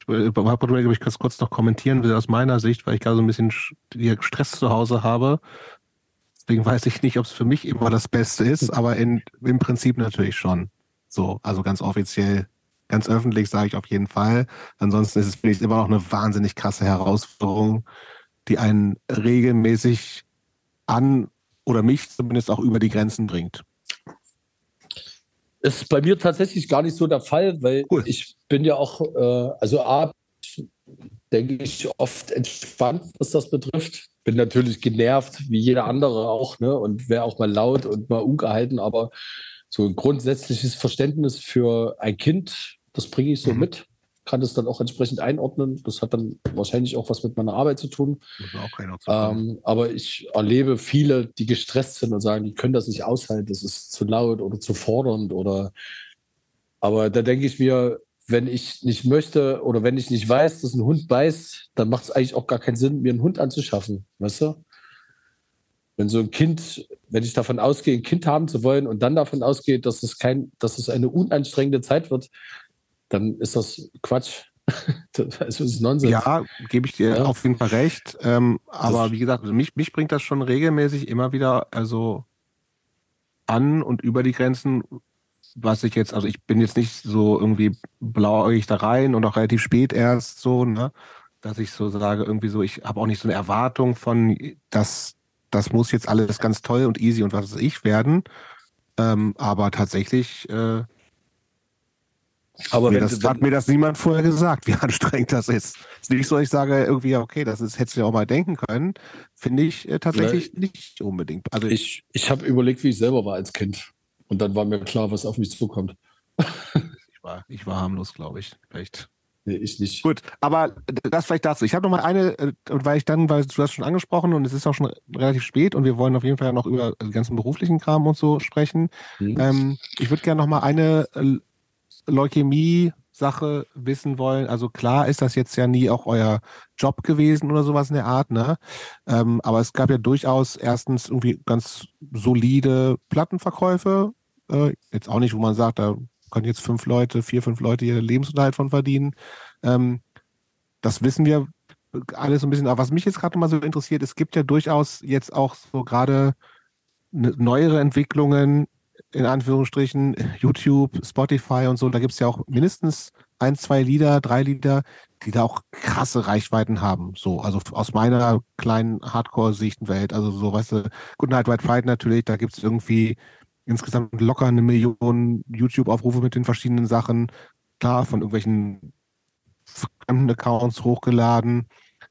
ich habe ich das kurz noch kommentieren will aus meiner Sicht, weil ich gerade so ein bisschen Stress zu Hause habe. Deswegen weiß ich nicht, ob es für mich immer das Beste ist, aber in, im Prinzip natürlich schon. So, also ganz offiziell, ganz öffentlich sage ich auf jeden Fall. Ansonsten ist es, finde ich, immer noch eine wahnsinnig krasse Herausforderung, die einen regelmäßig an oder mich zumindest auch über die Grenzen bringt. Ist bei mir tatsächlich gar nicht so der Fall, weil cool. ich bin ja auch, äh, also A, denke ich, oft entspannt, was das betrifft. Bin natürlich genervt, wie jeder andere auch, ne? Und wäre auch mal laut und mal ungehalten, aber so ein grundsätzliches Verständnis für ein Kind, das bringe ich so mhm. mit, kann das dann auch entsprechend einordnen. Das hat dann wahrscheinlich auch was mit meiner Arbeit zu tun. Ähm, aber ich erlebe viele, die gestresst sind und sagen, die können das nicht aushalten, das ist zu laut oder zu fordernd oder aber da denke ich mir, wenn ich nicht möchte oder wenn ich nicht weiß, dass ein Hund beißt, dann macht es eigentlich auch gar keinen Sinn, mir einen Hund anzuschaffen. Weißt du? wenn so ein Kind, wenn ich davon ausgehe, ein Kind haben zu wollen und dann davon ausgeht, dass es kein, dass es eine unanstrengende Zeit wird, dann ist das Quatsch. das ist Nonsens. Ja, gebe ich dir ja. auf jeden Fall recht. Ähm, aber wie gesagt, mich, mich bringt das schon regelmäßig immer wieder also an und über die Grenzen, was ich jetzt, also ich bin jetzt nicht so irgendwie blauäugig da rein und auch relativ spät erst so, ne? Dass ich so sage, irgendwie so, ich habe auch nicht so eine Erwartung von, dass das muss jetzt alles ganz toll und easy und was weiß ich werden. Ähm, aber tatsächlich äh, aber mir das, hat mir das niemand vorher gesagt, wie anstrengend das ist. Es ist nicht so, ich sage irgendwie, okay, das ist, hättest du ja auch mal denken können. Finde ich äh, tatsächlich ja, nicht unbedingt. Also ich ich habe überlegt, wie ich selber war als Kind. Und dann war mir klar, was auf mich zukommt. ich, war, ich war harmlos, glaube ich. Vielleicht Nee, ich nicht. Gut, aber das vielleicht dazu. Ich habe noch mal eine, äh, und weil ich dann, weil du hast schon angesprochen und es ist auch schon relativ spät und wir wollen auf jeden Fall noch über den ganzen beruflichen Kram und so sprechen. Mhm. Ähm, ich würde gerne noch mal eine äh, Leukämie-Sache wissen wollen. Also klar ist das jetzt ja nie auch euer Job gewesen oder sowas in der Art, ne? Ähm, aber es gab ja durchaus erstens irgendwie ganz solide Plattenverkäufe. Äh, jetzt auch nicht, wo man sagt, da können jetzt fünf Leute, vier, fünf Leute ihren Lebensunterhalt von verdienen. Ähm, das wissen wir alles so ein bisschen. Aber was mich jetzt gerade mal so interessiert, es gibt ja durchaus jetzt auch so gerade ne, neuere Entwicklungen, in Anführungsstrichen, YouTube, Spotify und so. Da gibt es ja auch mindestens ein, zwei Lieder, drei Lieder, die da auch krasse Reichweiten haben. So, also aus meiner kleinen Hardcore-Sichtenwelt. Also so, weißt du, Good Night White Pride natürlich, da gibt es irgendwie insgesamt locker eine Million YouTube-Aufrufe mit den verschiedenen Sachen. Klar, von irgendwelchen fremden Accounts hochgeladen.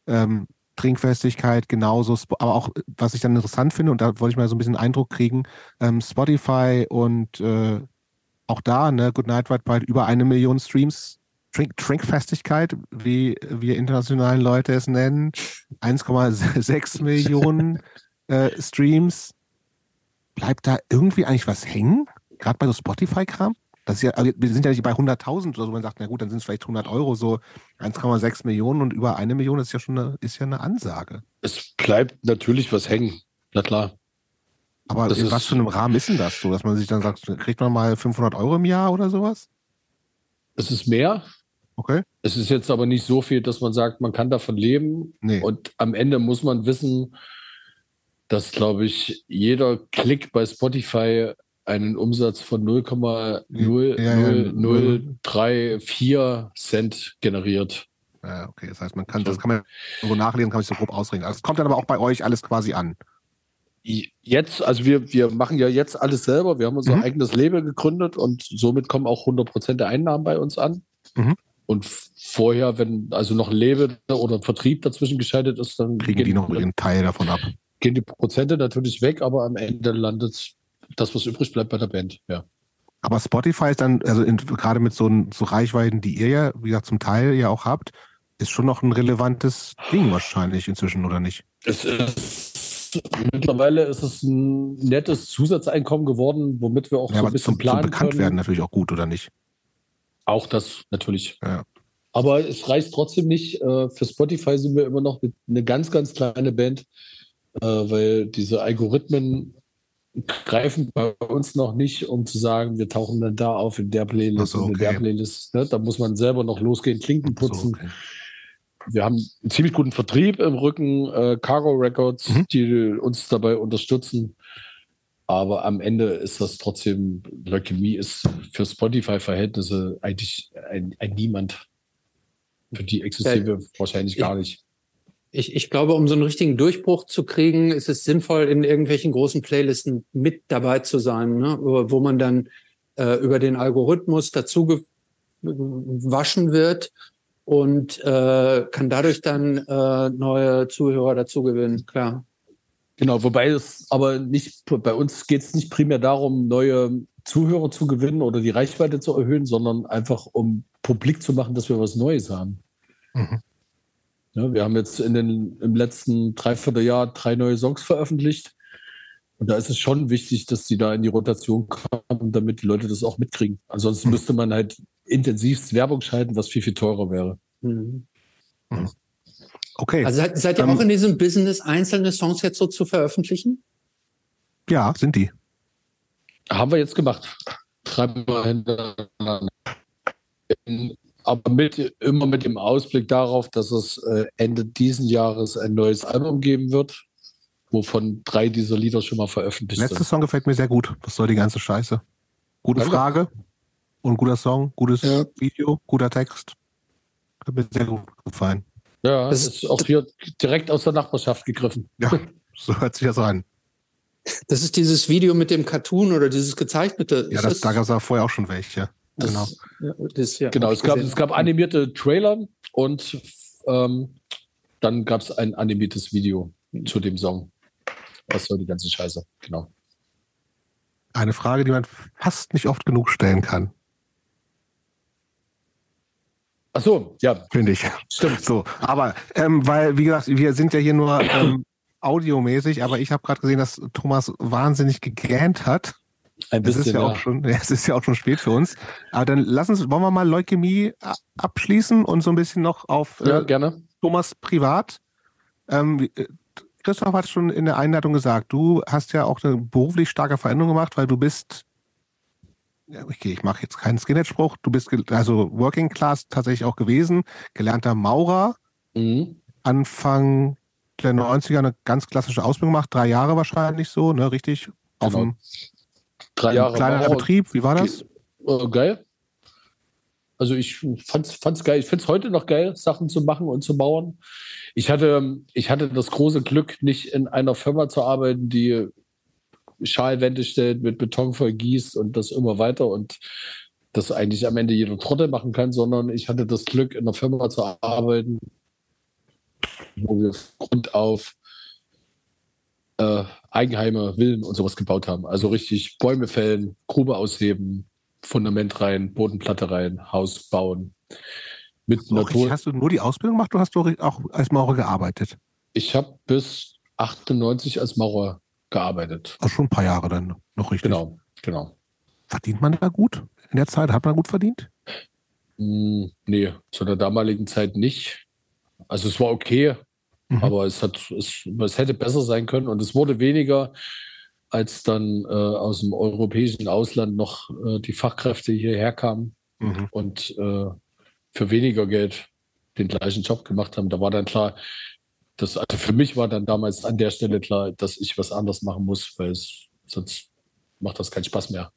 Ähm, Trinkfestigkeit genauso, aber auch, was ich dann interessant finde, und da wollte ich mal so ein bisschen Eindruck kriegen, ähm, Spotify und äh, auch da, ne, Good Night White über eine Million Streams, Trink Trinkfestigkeit, wie wir internationalen Leute es nennen, 1,6 Millionen äh, Streams, bleibt da irgendwie eigentlich was hängen? Gerade bei so Spotify-Kram? Das ist ja, also wir sind ja nicht bei 100.000 oder so, man sagt, na gut, dann sind es vielleicht 100 Euro, so 1,6 Millionen und über eine Million ist ja schon eine, ist ja eine Ansage. Es bleibt natürlich was hängen. Na klar. Aber Das in ist- was für einem Rahmen ist denn das so, dass man sich dann sagt, kriegt man mal 500 Euro im Jahr oder sowas? Es ist mehr. Okay. Es ist jetzt aber nicht so viel, dass man sagt, man kann davon leben. Nee. Und am Ende muss man wissen, dass, glaube ich, jeder Klick bei Spotify einen Umsatz von 0,00034 Cent generiert. Ja, okay. Das heißt, man kann, das kann man so nachlesen, kann man sich so grob ausrechnen. Also es kommt dann aber auch bei euch alles quasi an. Jetzt, also wir, wir machen ja jetzt alles selber. Wir haben unser Mhm. eigenes Label gegründet und somit kommen auch 100% der Einnahmen bei uns an. Mhm. Und vorher, wenn also noch ein Label oder Vertrieb dazwischen geschaltet ist, dann Kriegen die noch ihren Teil davon ab. gehen die Prozente natürlich weg, aber am Ende landet das, was übrig bleibt, bei der Band. Ja. Aber Spotify ist dann, also in, gerade mit so, so Reichweiten, die ihr ja, wie gesagt, zum Teil ja auch habt, ist schon noch ein relevantes Ding wahrscheinlich inzwischen, oder nicht? Es ist, mittlerweile ist es ein nettes Zusatzeinkommen geworden, womit wir auch Ja, so ein aber bisschen zum, zum planen bekannt können. werden natürlich auch gut, oder nicht? Auch das natürlich. Ja. Aber es reicht trotzdem nicht. Äh, Für Spotify sind wir immer noch eine ganz, ganz kleine Band, äh, weil diese Algorithmen greifen bei uns noch nicht, um zu sagen, wir tauchen dann da auf in der Playlist so, und in der okay. Playlist. Ne? Da muss man selber noch losgehen, Klinken So, putzen. okay. Wir haben einen ziemlich guten Vertrieb im Rücken, äh, Cargo Records, Mhm. die uns dabei unterstützen. Aber am Ende ist das trotzdem, Leukämie ist für Spotify-Verhältnisse eigentlich ein, ein Niemand. Für die existieren wir wahrscheinlich gar nicht. Ich, ich glaube, um so einen richtigen Durchbruch zu kriegen, ist es sinnvoll, in irgendwelchen großen Playlisten mit dabei zu sein, ne? wo man dann äh, über den Algorithmus dazu ge- gewaschen wird und äh, kann dadurch dann äh, neue Zuhörer dazu gewinnen. Klar. Genau, wobei es aber nicht, bei uns geht es nicht primär darum, neue Zuhörer zu gewinnen oder die Reichweite zu erhöhen, sondern einfach um publik zu machen, dass wir was Neues haben. Mhm. Ja, wir haben jetzt in den, im letzten Dreivierteljahr drei neue Songs veröffentlicht. Und da ist es schon wichtig, dass die da in die Rotation kommen, damit die Leute das auch mitkriegen. Ansonsten Mhm. müsste man halt intensivst Werbung schalten, was viel, viel teurer wäre. Mhm. Okay. Also seid, seid ihr Ähm, auch in diesem Business, einzelne Songs jetzt so zu veröffentlichen? ja, sind die. Haben wir jetzt gemacht. Dreimal hintereinander. In- Aber mit, immer mit dem Ausblick darauf, dass es äh, Ende diesen Jahres ein neues Album geben wird, wovon drei dieser Lieder schon mal veröffentlicht Letzter sind. Song gefällt mir sehr gut. Was soll die ganze Scheiße? Gute Danke. Frage. Und guter Song, gutes Ja. Video, guter Text. Hat mir sehr gut gefallen. Ja, Das- das ist auch hier direkt aus der Nachbarschaft gegriffen. Ja, so hört sich das an. Das ist dieses Video mit dem Cartoon oder dieses gezeichnete. Ja, Ist das, da gab es ja vorher auch schon welche. Das, Genau. das, ja, Genau, es gab, es gab animierte Trailer und ähm, dann gab es ein animiertes Video zu dem Song. Was soll die ganze Scheiße? Genau. Eine Frage, die man fast nicht oft genug stellen kann, Ach so, ja, finde ich. stimmt. So, aber ähm, weil, wie gesagt, wir sind ja hier nur ähm, audiomäßig, aber ich habe gerade gesehen, dass Thomas wahnsinnig gegähnt hat. Ein Es ist bisschen, ja ja. auch schon, es ist ja auch schon spät für uns. Aber dann lass uns, wollen wir mal Leukämie a- abschließen und so ein bisschen noch auf Ja, äh, gerne. Thomas privat. Ähm, äh, Christoph hat schon in der Einleitung gesagt, du hast ja auch eine beruflich starke Veränderung gemacht, weil du bist, ja, okay, ich mache jetzt keinen Skinhead-Spruch, du bist also Working Class tatsächlich auch gewesen, gelernter Maurer, Mhm. Anfang der 90er eine ganz klassische Ausbildung gemacht, drei Jahre wahrscheinlich so, ne, richtig? Auf Genau. einem Drei Jahre kleineren Mauer. Betrieb, wie war das? Äh, geil. Also ich fand's, fand's geil. Ich finde es heute noch geil, Sachen zu machen und zu bauen. Ich hatte, ich hatte das große Glück, nicht in einer Firma zu arbeiten, die Schalwände stellt, mit Beton vollgießt und das immer weiter und das eigentlich am Ende jeder Trottel machen kann, sondern ich hatte das Glück, in einer Firma zu arbeiten, wo wir von Grund auf äh, Eigenheime, Villen und sowas gebaut haben. Also richtig Bäume fällen, Grube ausheben, Fundament rein, Bodenplatte rein, Haus bauen. Mit richtig, Natur. hast du nur die Ausbildung gemacht oder hast du auch als Maurer gearbeitet? Ich habe bis 98 als Maurer gearbeitet. Auch schon ein paar Jahre dann noch richtig. Genau, genau. Verdient man da gut in der Zeit? Hat man gut verdient? Mm, nee, zu der damaligen Zeit nicht. Also es war okay, mhm. aber es, hat, es, es hätte besser sein können und es wurde weniger, als dann äh, aus dem europäischen Ausland noch äh, die Fachkräfte hierher kamen mhm. und äh, für weniger Geld den gleichen Job gemacht haben. Da war dann klar, das, also für mich war dann damals an der Stelle klar, dass ich was anderes machen muss, weil es, sonst macht das keinen Spaß mehr.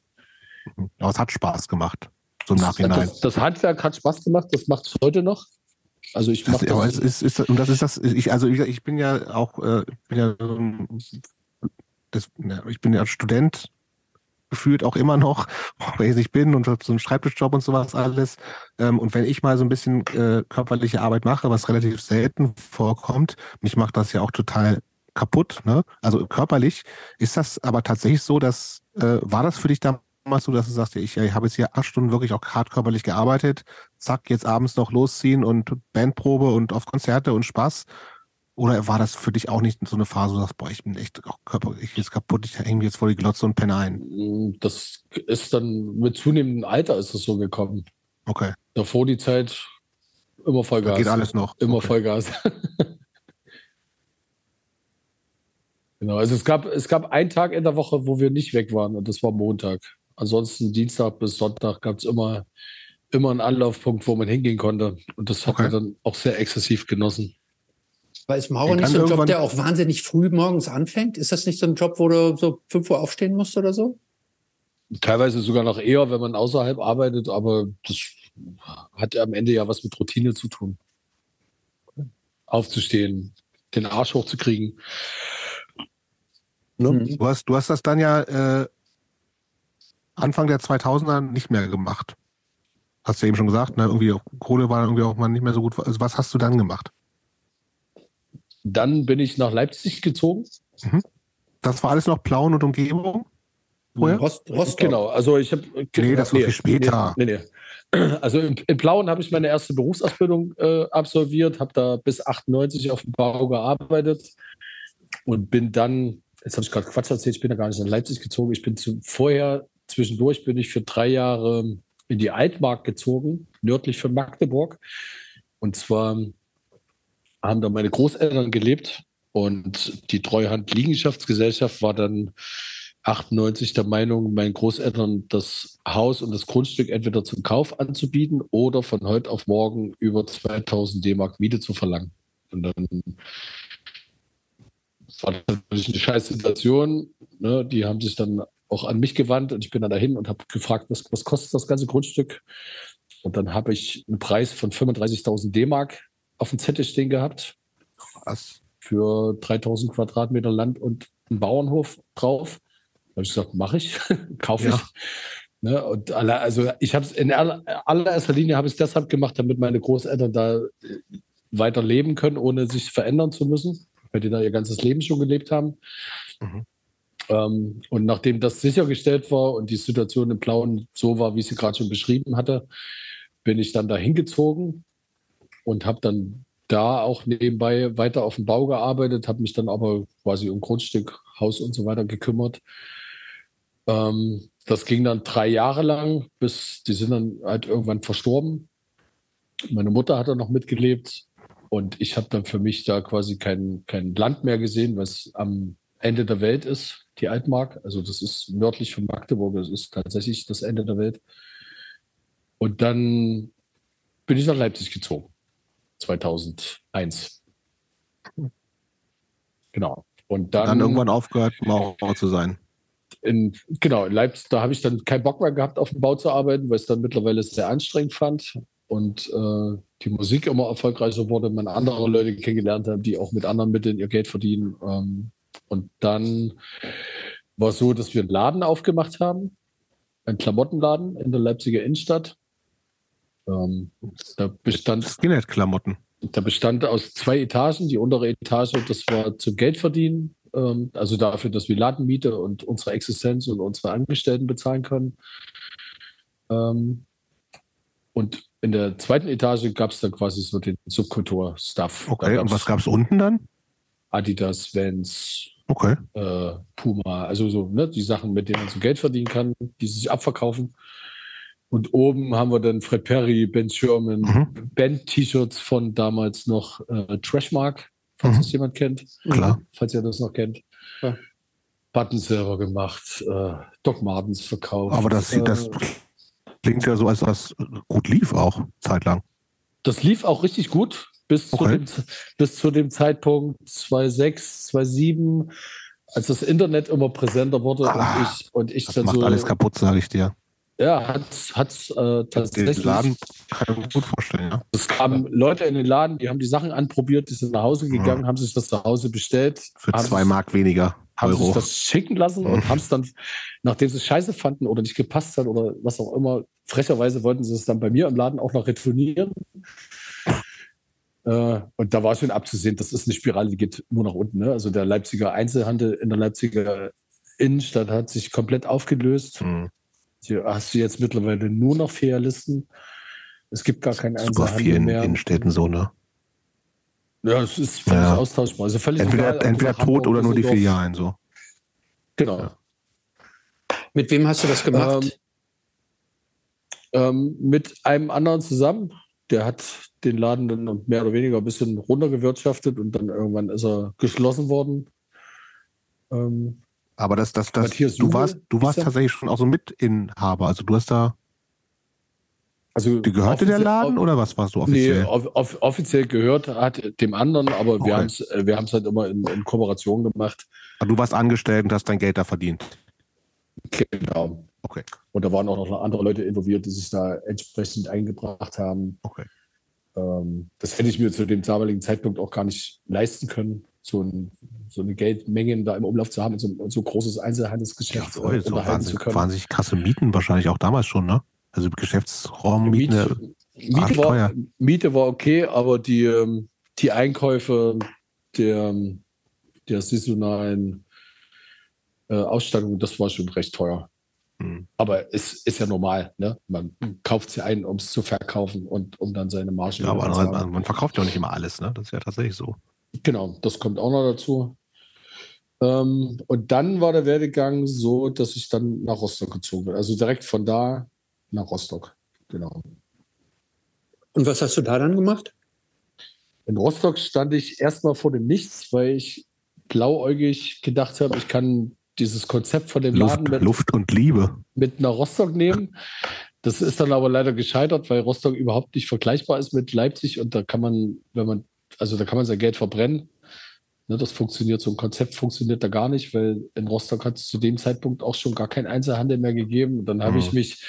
Mhm. Aber es hat Spaß gemacht, so im Nachhinein. Das, das Handwerk hat Spaß gemacht, das macht es heute noch. Also ich mache das. Es ist, ist, und das ist das, ich, also ich, ich bin ja auch, äh, bin ja, das, ja, ich bin ja Student gefühlt auch immer noch, wer ich bin und so einen Schreibtischjob und sowas alles. Ähm, und wenn ich mal so ein bisschen äh, körperliche Arbeit mache, was relativ selten vorkommt, mich macht das ja auch total kaputt. Ne? Also körperlich ist das aber tatsächlich so, dass äh, war das für dich damals so, dass du sagst, ich, ich habe jetzt hier acht Stunden wirklich auch hart körperlich gearbeitet, zack, jetzt abends noch losziehen und Bandprobe und auf Konzerte und Spaß oder war das für dich auch nicht so eine Phase, wo du sagst, boah, ich bin echt auch körperlich jetzt kaputt, ich hänge jetzt vor die Glotze und penne ein? Mm, das ist dann mit zunehmendem Alter ist es so gekommen. Okay. Davor die Zeit immer Vollgas. Da geht alles noch. Immer okay. Vollgas. genau, also es gab, es gab einen Tag in der Woche, wo wir nicht weg waren und das war Montag. Ansonsten Dienstag bis Sonntag gab es immer, immer einen Anlaufpunkt, wo man hingehen konnte. Und das hat okay. man dann auch sehr exzessiv genossen. Aber ist Maurer nicht so ein Job, der auch wahnsinnig früh morgens anfängt? Ist das nicht so ein Job, wo du so 5 Uhr aufstehen musst oder so? Teilweise sogar noch eher, wenn man außerhalb arbeitet, aber das hat am Ende ja was mit Routine zu tun. Aufzustehen, den Arsch hochzukriegen. Ne? Mhm. Du, hast, du hast das dann ja äh, Anfang der 2000er nicht mehr gemacht. Hast du eben schon gesagt, ne? irgendwie Kohle war irgendwie auch mal nicht mehr so gut. Also was hast du dann gemacht? Dann bin ich nach Leipzig gezogen. Mhm. Das war alles noch Plauen und Umgebung? Vorher? Rost, Rostock. Genau, also ich habe. Nee, das war nee, viel später. Nee, nee, Also in, in Plauen habe ich meine erste Berufsausbildung äh, absolviert, habe da bis 98 auf dem Bau gearbeitet und bin dann, jetzt habe ich gerade Quatsch erzählt, ich bin da gar nicht nach Leipzig gezogen. Ich bin zu, vorher, zwischendurch bin ich für drei Jahre in die Altmark gezogen, nördlich von Magdeburg. Und zwar haben da meine Großeltern gelebt und die Treuhand Liegenschaftsgesellschaft war dann 98 der Meinung, meinen Großeltern das Haus und das Grundstück entweder zum Kauf anzubieten oder von heute auf morgen über 2000 D-Mark Miete zu verlangen. Und dann war das natürlich eine scheiß Situation. Ne? Die haben sich dann auch an mich gewandt und ich bin dann dahin und habe gefragt, was, was kostet das ganze Grundstück? Und dann habe ich einen Preis von 35.000 D-Mark auf dem Zettel stehen gehabt. Was? Für 3000 Quadratmeter Land und einen Bauernhof drauf. Da habe ich gesagt, mache ich, kaufe ja. ich. Ne, und alle, also ich habe es in allererster Linie habe ich es deshalb gemacht, damit meine Großeltern da äh, weiter leben können, ohne sich verändern zu müssen, weil die da ihr ganzes Leben schon gelebt haben. Mhm. Ähm, und nachdem das sichergestellt war und die Situation im Blauen so war, wie ich sie gerade schon beschrieben hatte, bin ich dann da hingezogen und habe dann da auch nebenbei weiter auf dem Bau gearbeitet, habe mich dann aber quasi um Grundstück, Haus und so weiter gekümmert. Ähm, das ging dann drei Jahre lang, bis die sind dann halt irgendwann verstorben. Meine Mutter hat dann noch mitgelebt und ich habe dann für mich da quasi kein, kein Land mehr gesehen, was am Ende der Welt ist, die Altmark. Also das ist nördlich von Magdeburg, das ist tatsächlich das Ende der Welt. Und dann bin ich nach Leipzig gezogen. 2001. Genau. Und dann, dann irgendwann aufgehört, Maurer zu sein. In, genau, in Leipzig, da habe ich dann keinen Bock mehr gehabt, auf dem Bau zu arbeiten, weil es dann mittlerweile sehr anstrengend fand und äh, die Musik immer erfolgreicher wurde, man andere Leute kennengelernt hat, die auch mit anderen Mitteln ihr Geld verdienen. Ähm, und dann war es so, dass wir einen Laden aufgemacht haben, einen Klamottenladen in der Leipziger Innenstadt. Ähm, da bestand Skinhead-Klamotten. Da bestand aus zwei Etagen. Die untere Etage, das war zum Geld verdienen, ähm, also dafür, dass wir Ladenmiete und unsere Existenz und unsere Angestellten bezahlen können. Ähm, und in der zweiten Etage gab es dann quasi so den Subkultur-Stuff. Okay, und was gab es unten dann? Adidas, Vans, Okay. äh, Puma, also so, ne, die Sachen, mit denen man so Geld verdienen kann, die sich abverkaufen. Und oben haben wir dann Fred Perry, Ben Sherman, Mhm. Band-T-Shirts von damals noch äh, Trashmark, falls Mhm. das jemand kennt, Klar. falls ihr das noch kennt. Ja. Buttons selber gemacht, äh, Doc Martens verkauft. Aber das, sieht- das äh, klingt ja so, als das gut lief auch, zeitlang. das lief auch richtig gut bis, zu, Okay. dem, bis zu dem Zeitpunkt 2006, 2007, als das Internet immer präsenter wurde Ah, und ich, und ich Das dann macht so. alles kaputt, sage ich dir. Ja, hat hat's, äh, Den tatsächlich. Laden kann ich mir gut vorstellen, ja. Es kamen Leute in den Laden, die haben die Sachen anprobiert, die sind nach Hause gegangen, haben sich das zu Hause bestellt, Für zwei Mark weniger haben sich Euro. das schicken lassen und haben es dann, nachdem sie es scheiße fanden oder nicht gepasst hat oder was auch immer, frecherweise wollten sie es dann bei mir im Laden auch noch retournieren. Äh, und da war schon abzusehen, das ist eine Spirale, die geht nur nach unten. Ne? Also der Leipziger Einzelhandel in der Leipziger Innenstadt hat sich komplett aufgelöst. Hm. Hier hast du jetzt mittlerweile nur noch Filialisten. Es gibt gar keinen Super Einzelhandel vielen mehr. Innenstädten so, ne? Ja, es ist völlig Ja. austauschbar. Also völlig Entweder, egal, ob entweder tot Hamburg, oder nur die Filialen so. Genau. Ja. Mit wem hast du das gemacht? Ähm, ähm, mit einem anderen zusammen. Der hat den Laden dann mehr oder weniger ein bisschen runtergewirtschaftet und dann irgendwann ist er geschlossen worden. Ähm, Aber das, das, das, Matthias du Jubel warst, du warst tatsächlich schon auch so Mitinhaber. Also du hast da, also die gehörte der Laden oder was warst du Nee, offiziell? off off offiziell gehört hat dem anderen, aber Okay. wir haben es wir haben's halt immer in, in Kooperation gemacht. Ah, Du warst angestellt und hast dein Geld da verdient. Genau. Okay. Und da waren auch noch andere Leute involviert, die sich da entsprechend eingebracht haben. Okay. Ähm, das hätte ich mir zu dem damaligen Zeitpunkt auch gar nicht leisten können, so, ein, so eine Geldmenge da im Umlauf zu haben, und so ein so großes Einzelhandelsgeschäft Ja, äh, unterhalten wahnsinnig, zu können. wahnsinnig krasse Mieten wahrscheinlich auch damals schon, ne? Also Geschäftsraummieten. Miet, ne? Miete, war, Miete war okay, aber die, ähm, die Einkäufe der, der saisonalen äh, Ausstattung, das war schon recht teuer. Hm. Aber es ist ja normal, ne? Man kauft sie ein, um es zu verkaufen und um dann seine Marge Ja, aber zu haben. man verkauft ja auch nicht immer alles, ne? Das ist ja tatsächlich so. Genau, das kommt auch noch dazu. Ähm, und dann war der Werdegang so, dass ich dann nach Rostock gezogen bin. Also direkt von da nach Rostock. Genau. Und was hast du da dann gemacht? In Rostock stand ich erstmal vor dem Nichts, weil ich blauäugig gedacht habe, ich kann dieses Konzept von dem Luft, Laden mit, Luft und Liebe. mit nach Rostock nehmen. Das ist dann aber leider gescheitert, weil Rostock überhaupt nicht vergleichbar ist mit Leipzig und da kann man, wenn man, also da kann man sein Geld verbrennen. Ne, das funktioniert, so ein Konzept funktioniert da gar nicht, weil in Rostock hat es zu dem Zeitpunkt auch schon gar keinen Einzelhandel mehr gegeben. Und dann habe Mhm. ich mich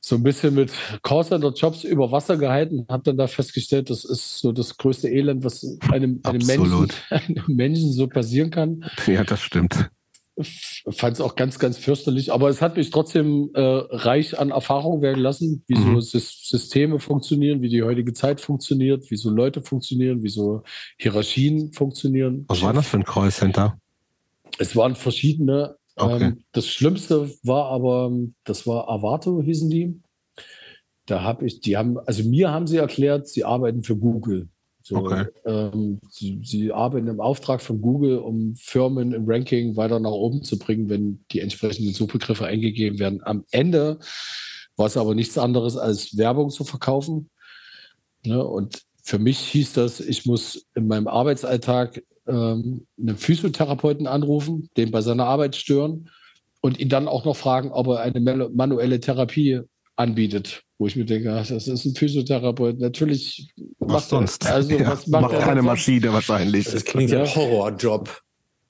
so ein bisschen mit Callcenter-Jobs über Wasser gehalten, habe dann da festgestellt, das ist so das größte Elend, was einem, einem, Menschen, einem Menschen so passieren kann Ja, das stimmt. Fand es auch ganz, ganz fürchterlich, aber es hat mich trotzdem äh, reich an Erfahrung werden lassen, wie Mhm. so Sys Systeme funktionieren, wie die heutige Zeit funktioniert, wie so Leute funktionieren, wie so Hierarchien funktionieren. Was war das für ein Callcenter? Es waren verschiedene. Okay. Ähm, das Schlimmste war aber, das war Avato, hießen die. Da habe ich, die haben, also mir haben sie erklärt, sie arbeiten für Google. So, Okay. ähm, sie, sie arbeiten im Auftrag von Google, um Firmen im Ranking weiter nach oben zu bringen, wenn die entsprechenden Suchbegriffe eingegeben werden. Am Ende war es aber nichts anderes als Werbung zu verkaufen. Ne? Und für mich hieß das, ich muss in meinem Arbeitsalltag ähm, einen Physiotherapeuten anrufen, den bei seiner Arbeit stören und ihn dann auch noch fragen, ob er eine manu- manuelle Therapie anbietet. Wo ich mir denke, ach, das ist ein Physiotherapeut. Natürlich Was macht er- sonst? Also, ja, was macht, macht er keine? Maschine wahrscheinlich. Das klingt ja ein Horrorjob.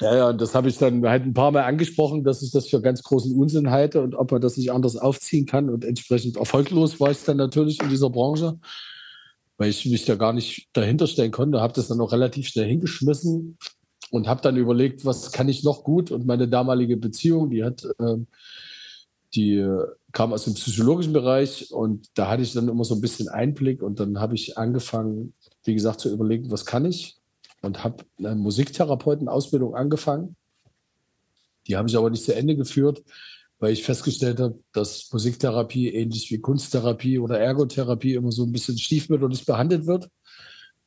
Ja, ja, und das habe ich dann halt ein paar Mal angesprochen, dass ich das für ganz großen Unsinn halte und ob man das nicht anders aufziehen kann. Und entsprechend erfolglos war ich dann natürlich in dieser Branche, weil ich mich da gar nicht dahinter stellen konnte. Habe das dann auch relativ schnell hingeschmissen und habe dann überlegt, was kann ich noch gut. Und meine damalige Beziehung, die hat, ähm, die äh, kam aus dem psychologischen Bereich und da hatte ich dann immer so ein bisschen Einblick und dann habe ich angefangen, wie gesagt, zu überlegen, was kann ich und habe eine Musiktherapeutenausbildung angefangen. Die habe ich aber nicht zu Ende geführt, weil ich festgestellt habe, dass Musiktherapie ähnlich wie Kunsttherapie oder Ergotherapie immer so ein bisschen stiefmütterlich behandelt wird.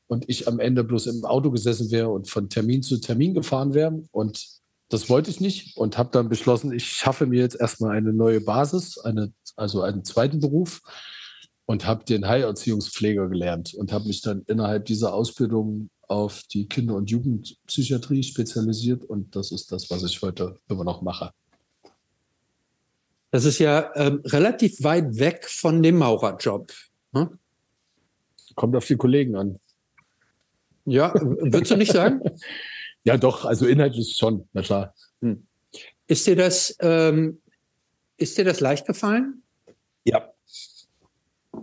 und ich am Ende bloß im Auto gesessen wäre und von Termin zu Termin gefahren wäre. Und das wollte ich nicht und habe dann beschlossen, ich schaffe mir jetzt erstmal eine neue Basis, eine, also einen zweiten Beruf und habe den Heilerziehungspfleger gelernt und habe mich dann innerhalb dieser Ausbildung auf die Kinder- und Jugendpsychiatrie spezialisiert und das ist das, was ich heute immer noch mache. Das ist ja ähm, relativ weit weg von dem Maurerjob. Hm? Kommt auf die Kollegen an. Ja, würdest du nicht sagen? ja, doch, also inhaltlich schon, na klar. Hm. Ist dir das, ähm, ist dir das leicht gefallen? Ja.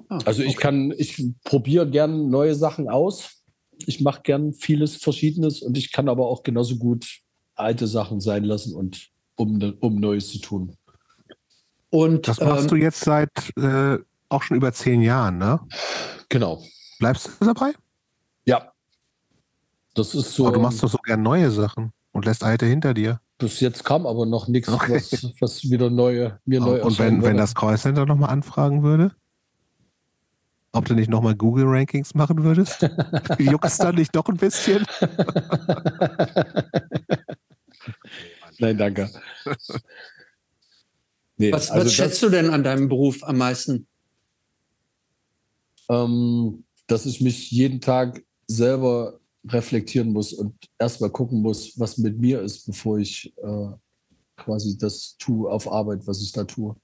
Ah, also ich okay. kann, ich probiere gern neue Sachen aus. Ich mache gern vieles Verschiedenes und ich kann aber auch genauso gut alte Sachen sein lassen und um, um Neues zu tun. Und das machst ähm, du jetzt seit äh, auch schon über zehn Jahren, ne? Genau. Bleibst du dabei? Das ist so. Aber du machst doch so gern neue Sachen und lässt alte hinter dir. Bis jetzt kam aber noch nichts, okay. was, was, wieder neue, mir neu Und wenn, wenn das Callcenter nochmal anfragen würde? Ob du nicht nochmal Google-Rankings machen würdest? Juckst dann nicht doch ein bisschen? Nein, danke. Nee, was, also was schätzt du denn an deinem Beruf am meisten? Ähm, dass ich mich jeden Tag selber reflektieren muss und erstmal gucken muss, was mit mir ist, bevor ich äh, quasi das tue auf Arbeit, was ich da tue.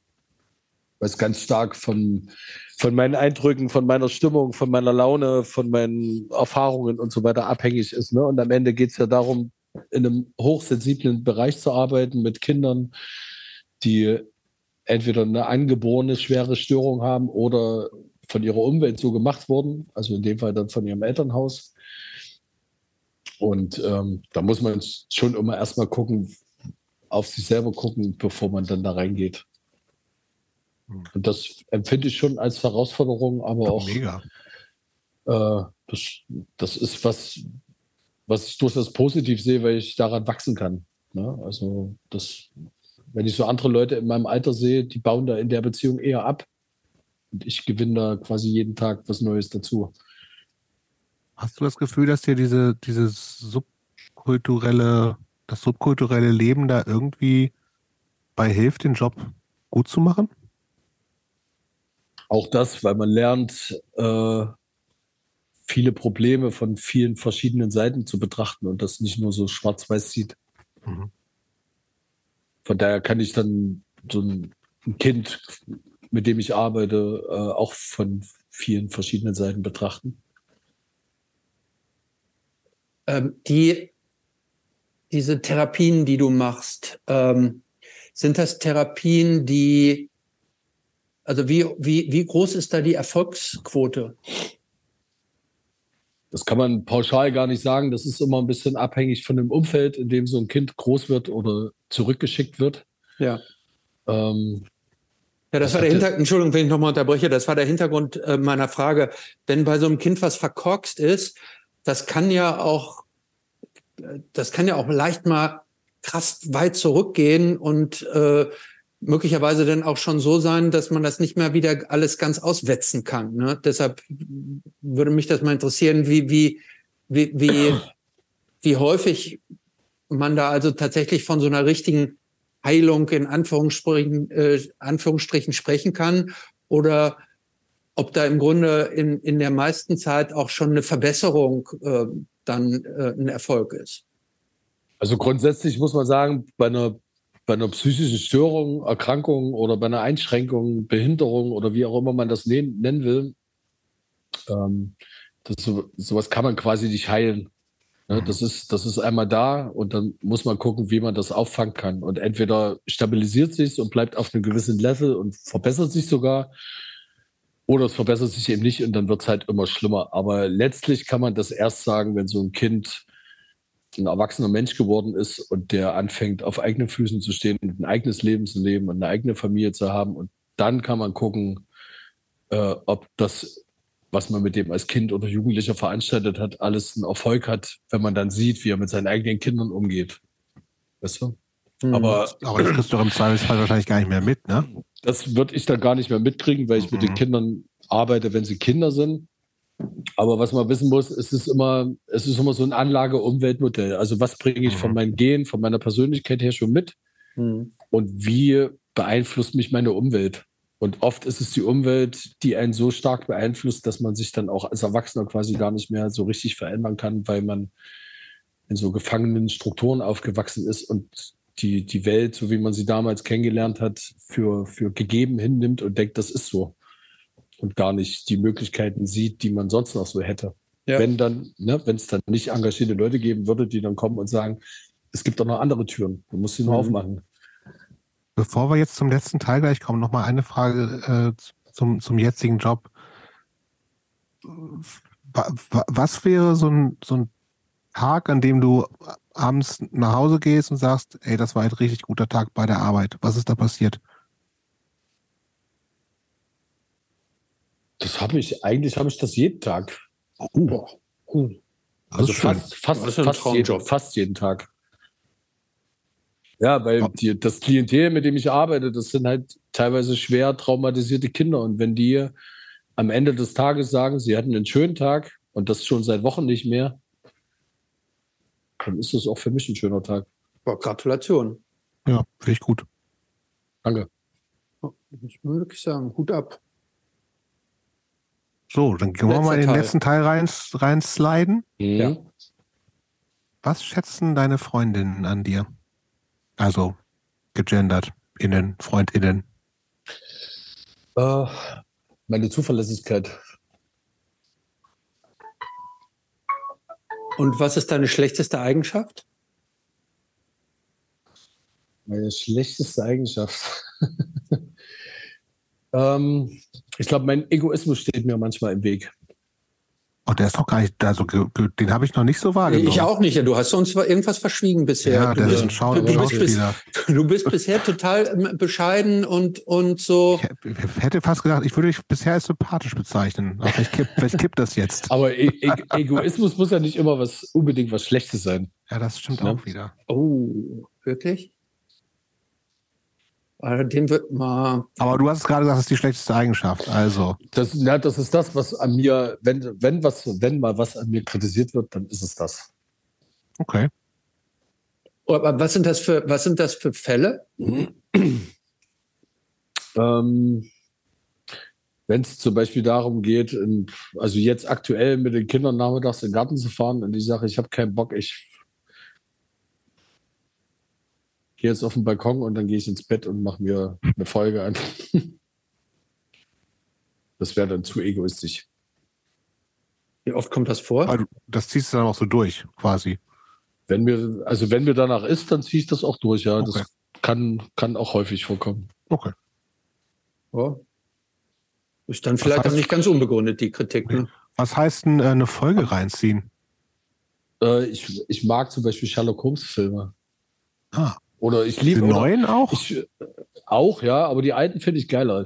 Weil es ganz stark von, von meinen Eindrücken, von meiner Stimmung, von meiner Laune, von meinen Erfahrungen und so weiter abhängig ist. Ne? Und am Ende geht es ja darum, in einem hochsensiblen Bereich zu arbeiten mit Kindern, die entweder eine angeborene schwere Störung haben oder von ihrer Umwelt so gemacht wurden, also in dem Fall dann von ihrem Elternhaus. Und ähm, da muss man schon immer erstmal gucken, auf sich selber gucken, bevor man dann da reingeht. Hm. Und das empfinde ich schon als Herausforderung, aber auch Mega. Äh, das, das ist was, was ich durchaus positiv sehe, weil ich daran wachsen kann. Ne? Also das wenn ich so andere Leute in meinem Alter sehe, die bauen da in der Beziehung eher ab. Und ich gewinne da quasi jeden Tag was Neues dazu. Hast du das Gefühl, dass dir diese, dieses subkulturelle, das subkulturelle Leben da irgendwie bei hilft, den Job gut zu machen? Auch das, weil man lernt, äh, viele Probleme von vielen verschiedenen Seiten zu betrachten und das nicht nur so schwarz-weiß sieht. Mhm. Von daher kann ich dann so ein Kind, mit dem ich arbeite, äh, auch von vielen verschiedenen Seiten betrachten. Ähm, die, diese Therapien, die du machst, ähm, sind das Therapien, die, also wie, wie, wie groß ist da die Erfolgsquote? Das kann man pauschal gar nicht sagen. Das ist immer ein bisschen abhängig von dem Umfeld, in dem so ein Kind groß wird oder zurückgeschickt wird. Ja. Ähm, ja, das, das war der Hintergrund, Entschuldigung, wenn ich nochmal unterbreche, das war der Hintergrund äh, meiner Frage. Wenn bei so einem Kind was verkorkst ist, das kann ja auch, das kann ja auch leicht mal krass weit zurückgehen und äh, möglicherweise dann auch schon so sein, dass man das nicht mehr wieder alles ganz auswetzen kann. Ne? Deshalb würde mich das mal interessieren, wie, wie, wie, wie, wie häufig man da also tatsächlich von so einer richtigen Heilung in Anführungsstrichen, äh, Anführungsstrichen sprechen kann oder ob da im Grunde in, in der meisten Zeit auch schon eine Verbesserung äh, dann äh, ein Erfolg ist. Also grundsätzlich muss man sagen, bei einer bei einer psychischen Störung, Erkrankung oder bei einer Einschränkung, Behinderung oder wie auch immer man das nennen will, ähm, das, sowas kann man quasi nicht heilen. Ne? Mhm. Das, ist, das ist einmal da und dann muss man gucken, wie man das auffangen kann. Und entweder stabilisiert sich und bleibt auf einem gewissen Level und verbessert sich sogar, oder es verbessert sich eben nicht und dann wird es halt immer schlimmer. Aber letztlich kann man das erst sagen, wenn so ein Kind ein erwachsener Mensch geworden ist und der anfängt, auf eigenen Füßen zu stehen und ein eigenes Leben zu leben und eine eigene Familie zu haben. Und dann kann man gucken, äh, ob das, was man mit dem als Kind oder Jugendlicher veranstaltet hat, alles einen Erfolg hat, wenn man dann sieht, wie er mit seinen eigenen Kindern umgeht. Weißt du? Mhm. Aber, aber das kriegst du im Zweifelsfall wahrscheinlich gar nicht mehr mit, ne? Das würde ich dann gar nicht mehr mitkriegen, weil ich mhm. mit den mhm. Kindern arbeite, wenn sie Kinder sind. Aber was man wissen muss, es ist immer, es ist immer so ein Anlage-Umweltmodell. Also was bringe ich von Mhm. meinem Gen, von meiner Persönlichkeit her schon mit Hm. und wie beeinflusst mich meine Umwelt? Und oft ist es die Umwelt, die einen so stark beeinflusst, dass man sich dann auch als Erwachsener quasi gar nicht mehr so richtig verändern kann, weil man in so gefangenen Strukturen aufgewachsen ist und die, die Welt, so wie man sie damals kennengelernt hat, für, für gegeben hinnimmt und denkt, das ist so. Und gar nicht die Möglichkeiten sieht, die man sonst noch so hätte. Ja. Wenn dann, ne, wenn es dann nicht engagierte Leute geben würde, die dann kommen und sagen, es gibt doch noch andere Türen, du musst sie nur Mhm. aufmachen. Bevor wir jetzt zum letzten Teil gleich kommen, noch mal eine Frage äh, zum, zum jetzigen Job. Wa- wa- Was wäre so ein, so ein Tag, an dem du abends nach Hause gehst und sagst, ey, das war ein richtig guter Tag bei der Arbeit? Was ist da passiert? Das habe ich, eigentlich habe ich das jeden Tag. Uh. Das Also fast, fast, fast, jeden, fast jeden Tag. Ja, weil Ja. die, das Klientel, mit dem ich arbeite, das sind halt teilweise schwer traumatisierte Kinder. Und wenn die am Ende des Tages sagen, sie hatten einen schönen Tag und das schon seit Wochen nicht mehr, dann ist das auch für mich ein schöner Tag. Boah, Gratulation. Ja, finde ich gut. Danke. Ich mal wirklich sagen. Hut ab. So, dann gehen wir mal in den Teil. letzten Teil rein, reinsliden. Ja. Was schätzen deine Freundinnen an dir? Also, gegendert, innen, Freundinnen. Äh, meine Zuverlässigkeit. Und was ist deine schlechteste Eigenschaft? Meine schlechteste Eigenschaft. ähm, ich glaube, mein Egoismus steht mir manchmal im Weg. Oh, der ist doch gar nicht, also den habe ich noch nicht so wahrgenommen. Ich auch nicht. Du hast uns irgendwas verschwiegen bisher. Ja, du, der ist bist, ein Schau du, bist bis, Schauspieler. du bist bisher total ähm, bescheiden und, und so. Ich hätte fast gedacht, ich würde dich bisher als sympathisch bezeichnen. Aber vielleicht kippt, vielleicht kippt das jetzt. Aber e e Egoismus muss ja nicht immer was unbedingt was Schlechtes sein. Ja, das stimmt Ja. auch wieder. Oh, wirklich? Also dem wird mal. Aber du hast es gerade gesagt, das ist die schlechteste Eigenschaft. Also, Das, ja, das ist das, was an mir, wenn, wenn, was, wenn mal was an mir kritisiert wird, dann ist es das. okay. Aber was sind das für, was sind das für Fälle? Ähm, wenn es zum Beispiel darum geht, in, also jetzt aktuell mit den Kindern nachmittags in den Garten zu fahren und ich sage, ich habe keinen Bock, ich gehe jetzt auf den Balkon und dann gehe ich ins Bett und mache mir eine Folge an. Das wäre dann zu egoistisch. Wie oft kommt das vor? Du, das ziehst du dann auch so durch, quasi. Wenn mir, also wenn mir danach ist, dann ziehe ich das auch durch, ja. Okay. Das kann, kann auch häufig vorkommen. Okay. Ja. Ist dann vielleicht heißt- auch nicht ganz unbegründet, die Kritik. Ne? Was heißt denn äh, eine Folge reinziehen? Äh, ich, ich mag zum Beispiel Sherlock Holmes Filme. Ah, Oder ich die liebe oder- neuen auch? Ich, äh, auch, ja, aber die alten finde ich geiler.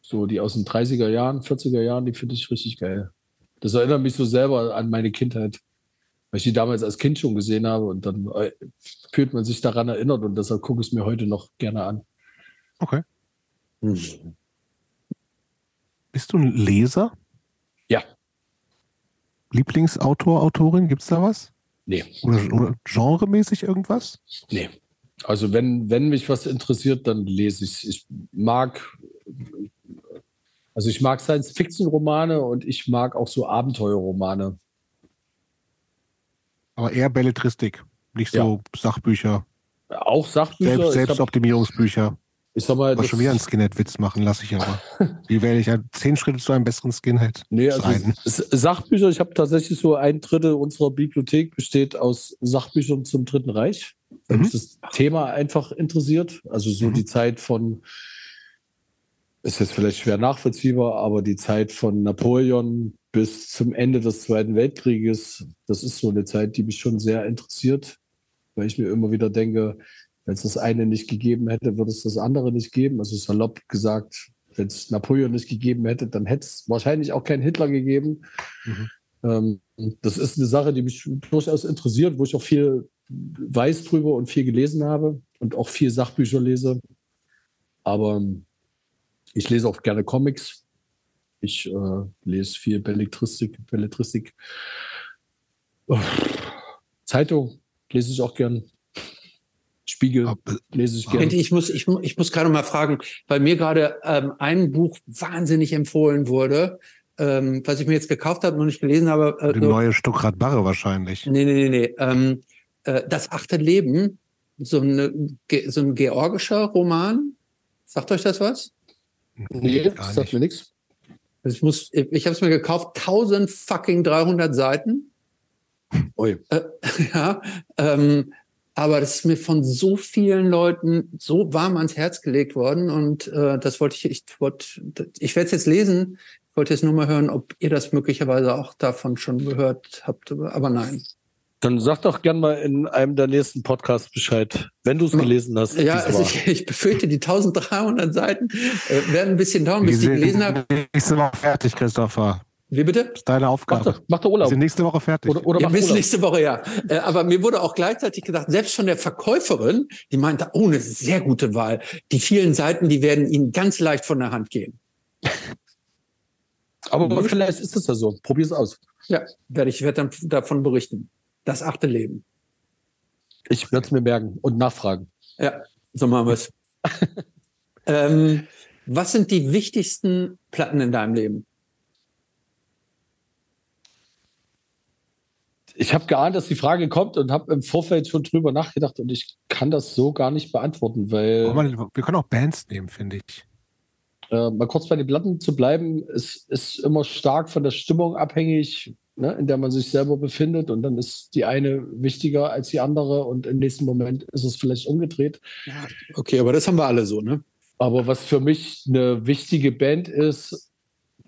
So die aus den 30er Jahren, 40er Jahren, die finde ich richtig geil. Das erinnert mich so selber an meine Kindheit, weil ich die damals als Kind schon gesehen habe und dann äh, fühlt man sich daran erinnert und deshalb gucke ich es mir heute noch gerne an. Okay. Hm. Bist du ein Leser? Ja. Lieblingsautor, Autorin, gibt's da was? Nee, Oder, oder genremäßig irgendwas? nee. Also wenn, wenn mich was interessiert, dann lese ich Ich mag, also ich mag Science-Fiction-Romane und ich mag auch so Abenteuerromane. Aber eher Belletristik, nicht so Sachbücher, Auch Sachbücher. Selbst, Selbstoptimierungsbücher. ich sag mal, das- schon wieder einen Skinhead-Witz machen, lasse ich aber. Wie werde ich ja zehn Schritte zu einem besseren Skinhead? Nee, also schreiten? S- Sachbücher, ich habe tatsächlich so ein Drittel unserer Bibliothek besteht aus Sachbüchern zum Dritten Reich, weil Mhm. mich das Thema einfach interessiert. Also so Mhm. die Zeit von, ist jetzt vielleicht schwer nachvollziehbar, aber die Zeit von Napoleon bis zum Ende des Zweiten Weltkrieges, das ist so eine Zeit, die mich schon sehr interessiert, weil ich mir immer wieder denke, wenn es das eine nicht gegeben hätte, würde es das andere nicht geben. Also salopp gesagt, wenn es Napoleon nicht gegeben hätte, dann hätte es wahrscheinlich auch keinen Hitler gegeben. Mhm. Ähm, das ist eine Sache, die mich durchaus interessiert, wo ich auch viel weiß drüber und viel gelesen habe und auch viel Sachbücher lese. Aber ähm, ich lese auch gerne Comics. Ich äh, lese viel Belletristik, Belletristik. Oh. Zeitung lese ich auch gern. Spiegel lese ich gerne. Ich muss, ich, ich muss gerade mal fragen, weil mir gerade ähm, ein Buch wahnsinnig empfohlen wurde, ähm, was ich mir jetzt gekauft habe, noch nicht gelesen habe. Äh, Die neue Stuckrad Barre wahrscheinlich. Nee, nee, nee, nee. Ähm, äh, das achte Leben, so, eine, so ein georgischer Roman. Sagt euch das was? Nee, das sagt mir nichts. Ich, muss, ich habe es mir gekauft, 1000 fucking 300 Seiten. Ui. Äh, ja, ähm, aber das ist mir von so vielen Leuten so warm ans Herz gelegt worden und äh, das wollte ich, ich wollte, ich werde es jetzt lesen. Ich wollte jetzt nur mal hören, ob ihr das möglicherweise auch davon schon gehört habt, aber nein. Dann sag doch gern mal in einem der nächsten Podcasts Bescheid, wenn du es gelesen hast. Ja, also ich, ich, befürchte, die 1300 Seiten äh, werden ein bisschen dauern, bis ich die gelesen habe. Nächste Woche fertig, Christopher. Wie bitte? Das ist deine Aufgabe. Mach doch, mach doch Urlaub. Wir sind nächste Woche fertig. Oder, oder ja, bis Urlaub. nächste Woche, ja. Äh, aber mir wurde auch gleichzeitig gedacht, selbst von der Verkäuferin, die meinte, oh, eine sehr gute Wahl. Die vielen Seiten, die werden Ihnen ganz leicht von der Hand gehen. aber mhm. vielleicht ist es ja so. Probier es aus. Ja, werde ich werde dann davon berichten. Das achte Leben. Ich werde es mir merken und nachfragen. Ja, so machen wir es. ähm, was sind die wichtigsten Platten in deinem Leben? ich habe geahnt, dass die Frage kommt und habe im Vorfeld schon drüber nachgedacht und ich kann das so gar nicht beantworten, weil. wir können auch Bands nehmen, finde ich. Äh, mal kurz bei den Platten zu bleiben, ist, ist immer stark von der Stimmung abhängig, ne, in der man sich selber befindet und dann ist die eine wichtiger als die andere und im nächsten Moment ist es vielleicht umgedreht. Okay, aber das haben wir alle so, ne? Aber was für mich eine wichtige Band ist,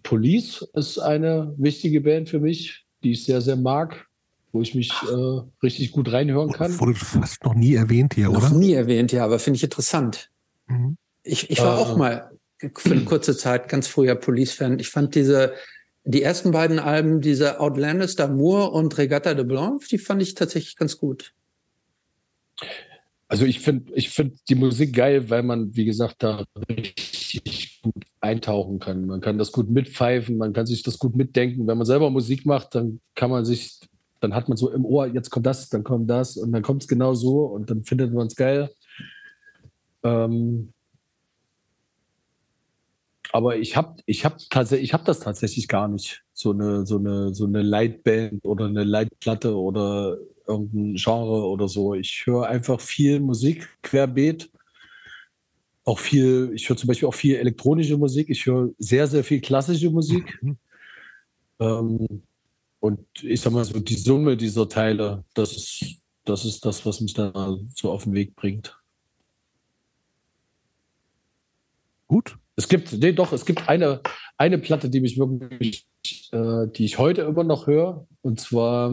Police ist eine wichtige Band für mich, die ich sehr, sehr mag wo ich mich äh, richtig gut reinhören kann. Wurde fast noch nie erwähnt hier, noch oder? Noch nie erwähnt, ja, aber finde ich interessant. Mhm. Ich, ich war äh, auch mal für eine kurze Zeit ganz früher Police-Fan. Ich fand diese, die ersten beiden Alben, diese Outlanders d'Amour und Regatta de Blanc, die fand ich tatsächlich ganz gut. Also ich finde ich finde die Musik geil, weil man, wie gesagt, da richtig gut eintauchen kann. Man kann das gut mitpfeifen, man kann sich das gut mitdenken. Wenn man selber Musik macht, dann kann man sich dann hat man so im Ohr, jetzt kommt das, dann kommt das und dann kommt es genau so und dann findet man es geil. Ähm, aber ich habe ich hab tatsächlich, ich habe das tatsächlich gar nicht. So eine, so eine, so eine Leitband oder eine Leitplatte oder irgendein Genre oder so. Ich höre einfach viel Musik querbeet. Auch viel, ich höre zum Beispiel auch viel elektronische Musik. Ich höre sehr, sehr viel klassische Musik. Mhm. Ähm, und ich sag mal so, die Summe dieser Teile, das ist, das ist das, was mich da so auf den Weg bringt. Gut. Es gibt, nee, doch, es gibt eine, eine Platte, die mich wirklich, äh, die ich heute immer noch höre. Und zwar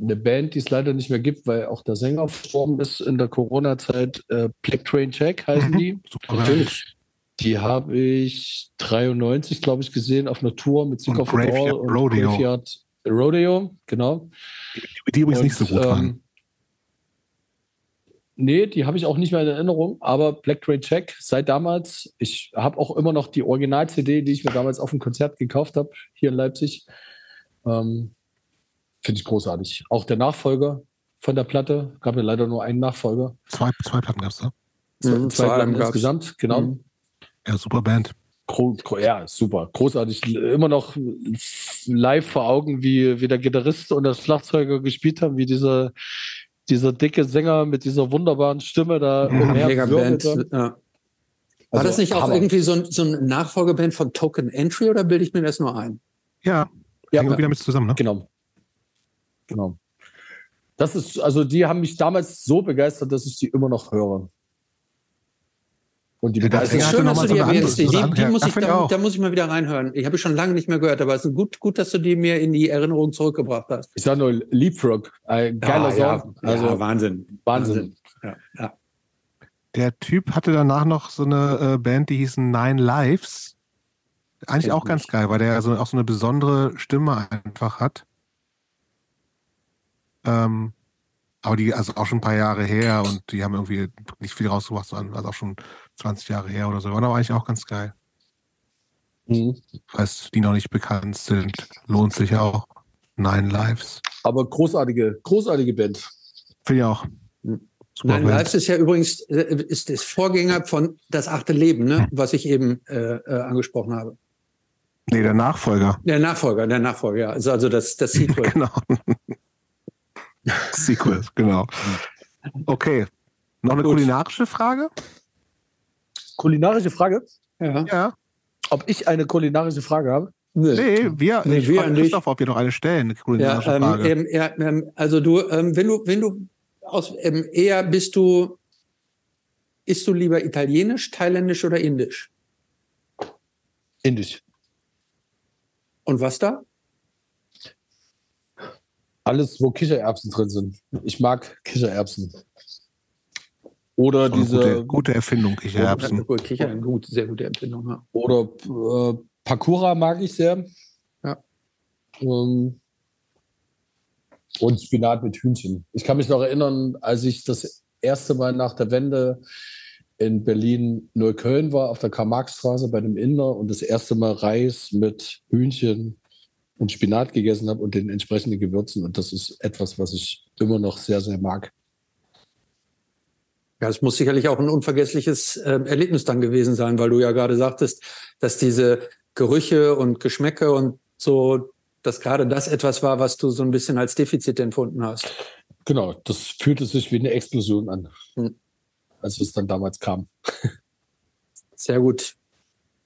eine Band, die es leider nicht mehr gibt, weil auch der Sänger verstorben ist in der Corona-Zeit. Äh, Black Train Jack heißen mhm. die. Super. Natürlich. Die habe ich 93, glaube ich, gesehen auf einer Tour mit Sick of All und Rodeo. Graveyard Rodeo, genau. Die, die übrigens und, nicht so gut waren. Ähm, nee, die habe ich auch nicht mehr in Erinnerung, aber Black Train Check seit damals. Ich habe auch immer noch die Original-CD, die ich mir damals auf dem Konzert gekauft habe, hier in Leipzig. Ähm, Finde ich großartig. Auch der Nachfolger von der Platte, gab ja leider nur einen Nachfolger. Zwei, zwei Platten gab es da. Zwei, mhm, zwei Platten insgesamt, genau. Mhm. Ja, super Band ja, super, großartig. Immer noch live vor Augen, wie, wie der Gitarrist und das Schlagzeuger gespielt haben, wie dieser, dieser dicke Sänger mit dieser wunderbaren Stimme da ja, mega Band. Ja. War also, das nicht auch irgendwie so ein, so ein Nachfolgeband von Token Entry oder bilde ich mir das nur ein? Ja, ja irgendwie damit zusammen, ne? Genau. Genau. Das ist, also die haben mich damals so begeistert, dass ich die immer noch höre. Und die das ist schön, dass du die erwähnst. Die, die, die muss ich, da, da, muss ich mal wieder reinhören. Ich habe schon lange nicht mehr gehört, aber es ist gut, gut, dass du die mir in die Erinnerung zurückgebracht hast. Ich sage nur Leapfrog, ein geiler ja, Song. Ja, also ja, Wahnsinn. Wahnsinn. Ja, ja. Der Typ hatte danach noch so eine äh, Band, die hieß Nine Lives. Eigentlich auch ganz geil, weil der also auch so eine besondere Stimme einfach hat. Ähm, aber die, also auch schon ein paar Jahre her und die haben irgendwie nicht viel rausgebracht, also auch schon 20 Jahre her oder so. War aber eigentlich auch ganz geil. Mhm. Falls die noch nicht bekannt sind, lohnt sich auch. Nine Lives. Aber großartige, großartige Band. Finde ich auch. Nine Lives ist ja übrigens äh, ist das Vorgänger von Das achte Leben, ne? was ich eben äh, äh, angesprochen habe. Nee, der Nachfolger. Der Nachfolger, der Nachfolger, ja. Also, also das, das Sequel. genau. Sequel, genau. Okay. Noch eine Gut. kulinarische Frage? Kulinarische Frage? Ja. ja. Ob ich eine kulinarische Frage habe? Nee, nee wir, nee, ich wir frage Christoph, ob wir noch eine stellen, eine kulinarische ja, ähm, Frage. Ähm, ja, ähm, also du, ähm, wenn du, wenn du aus, ähm, eher bist du, isst du lieber italienisch, thailändisch oder indisch? Indisch. Und was da? Alles, wo Kichererbsen drin sind. Ich mag Kichererbsen. Oder diese. Gute, gute, Erfindung, Kichererbsen. Gut, Kicher, gut, sehr gute Erfindung. Ja. Oder äh, Pakura mag ich sehr. Ja. Um, und Spinat mit Hühnchen. Ich kann mich noch erinnern, als ich das erste Mal nach der Wende in Berlin-Neukölln war, auf der Karl-Marx-Straße bei dem Inder und das erste Mal Reis mit Hühnchen und Spinat gegessen habe und den entsprechenden Gewürzen. Und das ist etwas, was ich immer noch sehr, sehr mag. Ja, es muss sicherlich auch ein unvergessliches äh, Erlebnis dann gewesen sein, weil du ja gerade sagtest, dass diese Gerüche und Geschmäcke und so, dass gerade das etwas war, was du so ein bisschen als Defizit empfunden hast. Genau, das fühlte sich wie eine Explosion an. Hm als es dann damals kam. Sehr gut.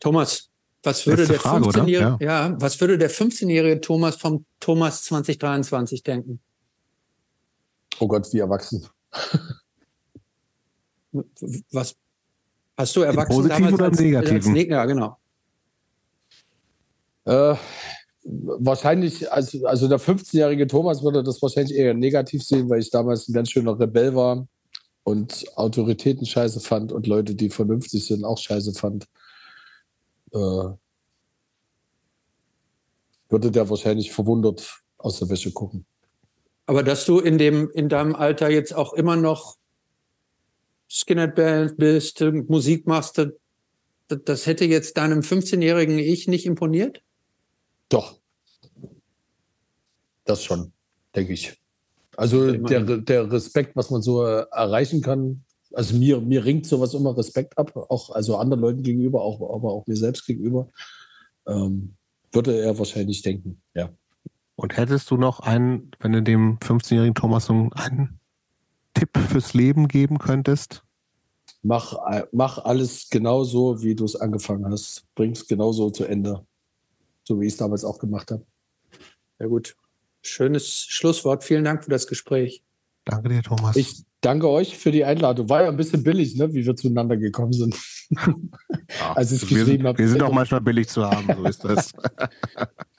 Thomas, was würde der 15-jährige, ja. ja. was würde der 15-jährige Thomas vom Thomas 2023 denken? Oh Gott, wie erwachsen. Was hast du erwachsen Positiv damals oder als, negativ? Als, ja, genau. Äh, wahrscheinlich, also, also der 15-jährige Thomas würde das wahrscheinlich eher negativ sehen, weil ich damals ein ganz schöner Rebell war und Autoritäten scheiße fand und Leute, die vernünftig sind, auch scheiße fand, äh, würde der wahrscheinlich verwundert aus der Wäsche gucken. Aber dass du in dem in deinem Alter jetzt auch immer noch Skinhead Band bist, Musik machst, das, das hätte jetzt deinem 15-jährigen Ich nicht imponiert? Doch. Das schon, denke ich. Also der, der Respekt, was man so erreichen kann, also mir, mir ringt sowas immer Respekt ab, auch also anderen Leuten gegenüber, auch, aber auch mir selbst gegenüber, ähm, würde er wahrscheinlich denken, ja. Und hättest du noch einen, wenn du dem 15-jährigen Thomas einen Tipp fürs Leben geben könntest? Mach, mach alles genauso, wie du es angefangen hast. Bring es genauso zu Ende. So wie ich es damals auch gemacht habe. Ja, gut. Schönes Schlusswort. Vielen Dank für das Gespräch. Danke dir, Thomas. Ich danke euch für die Einladung. War ja ein bisschen billig, ne, wie wir zueinander gekommen sind. Ja, Als ich wir, sind, wir sind auch manchmal billig zu haben, so ist das.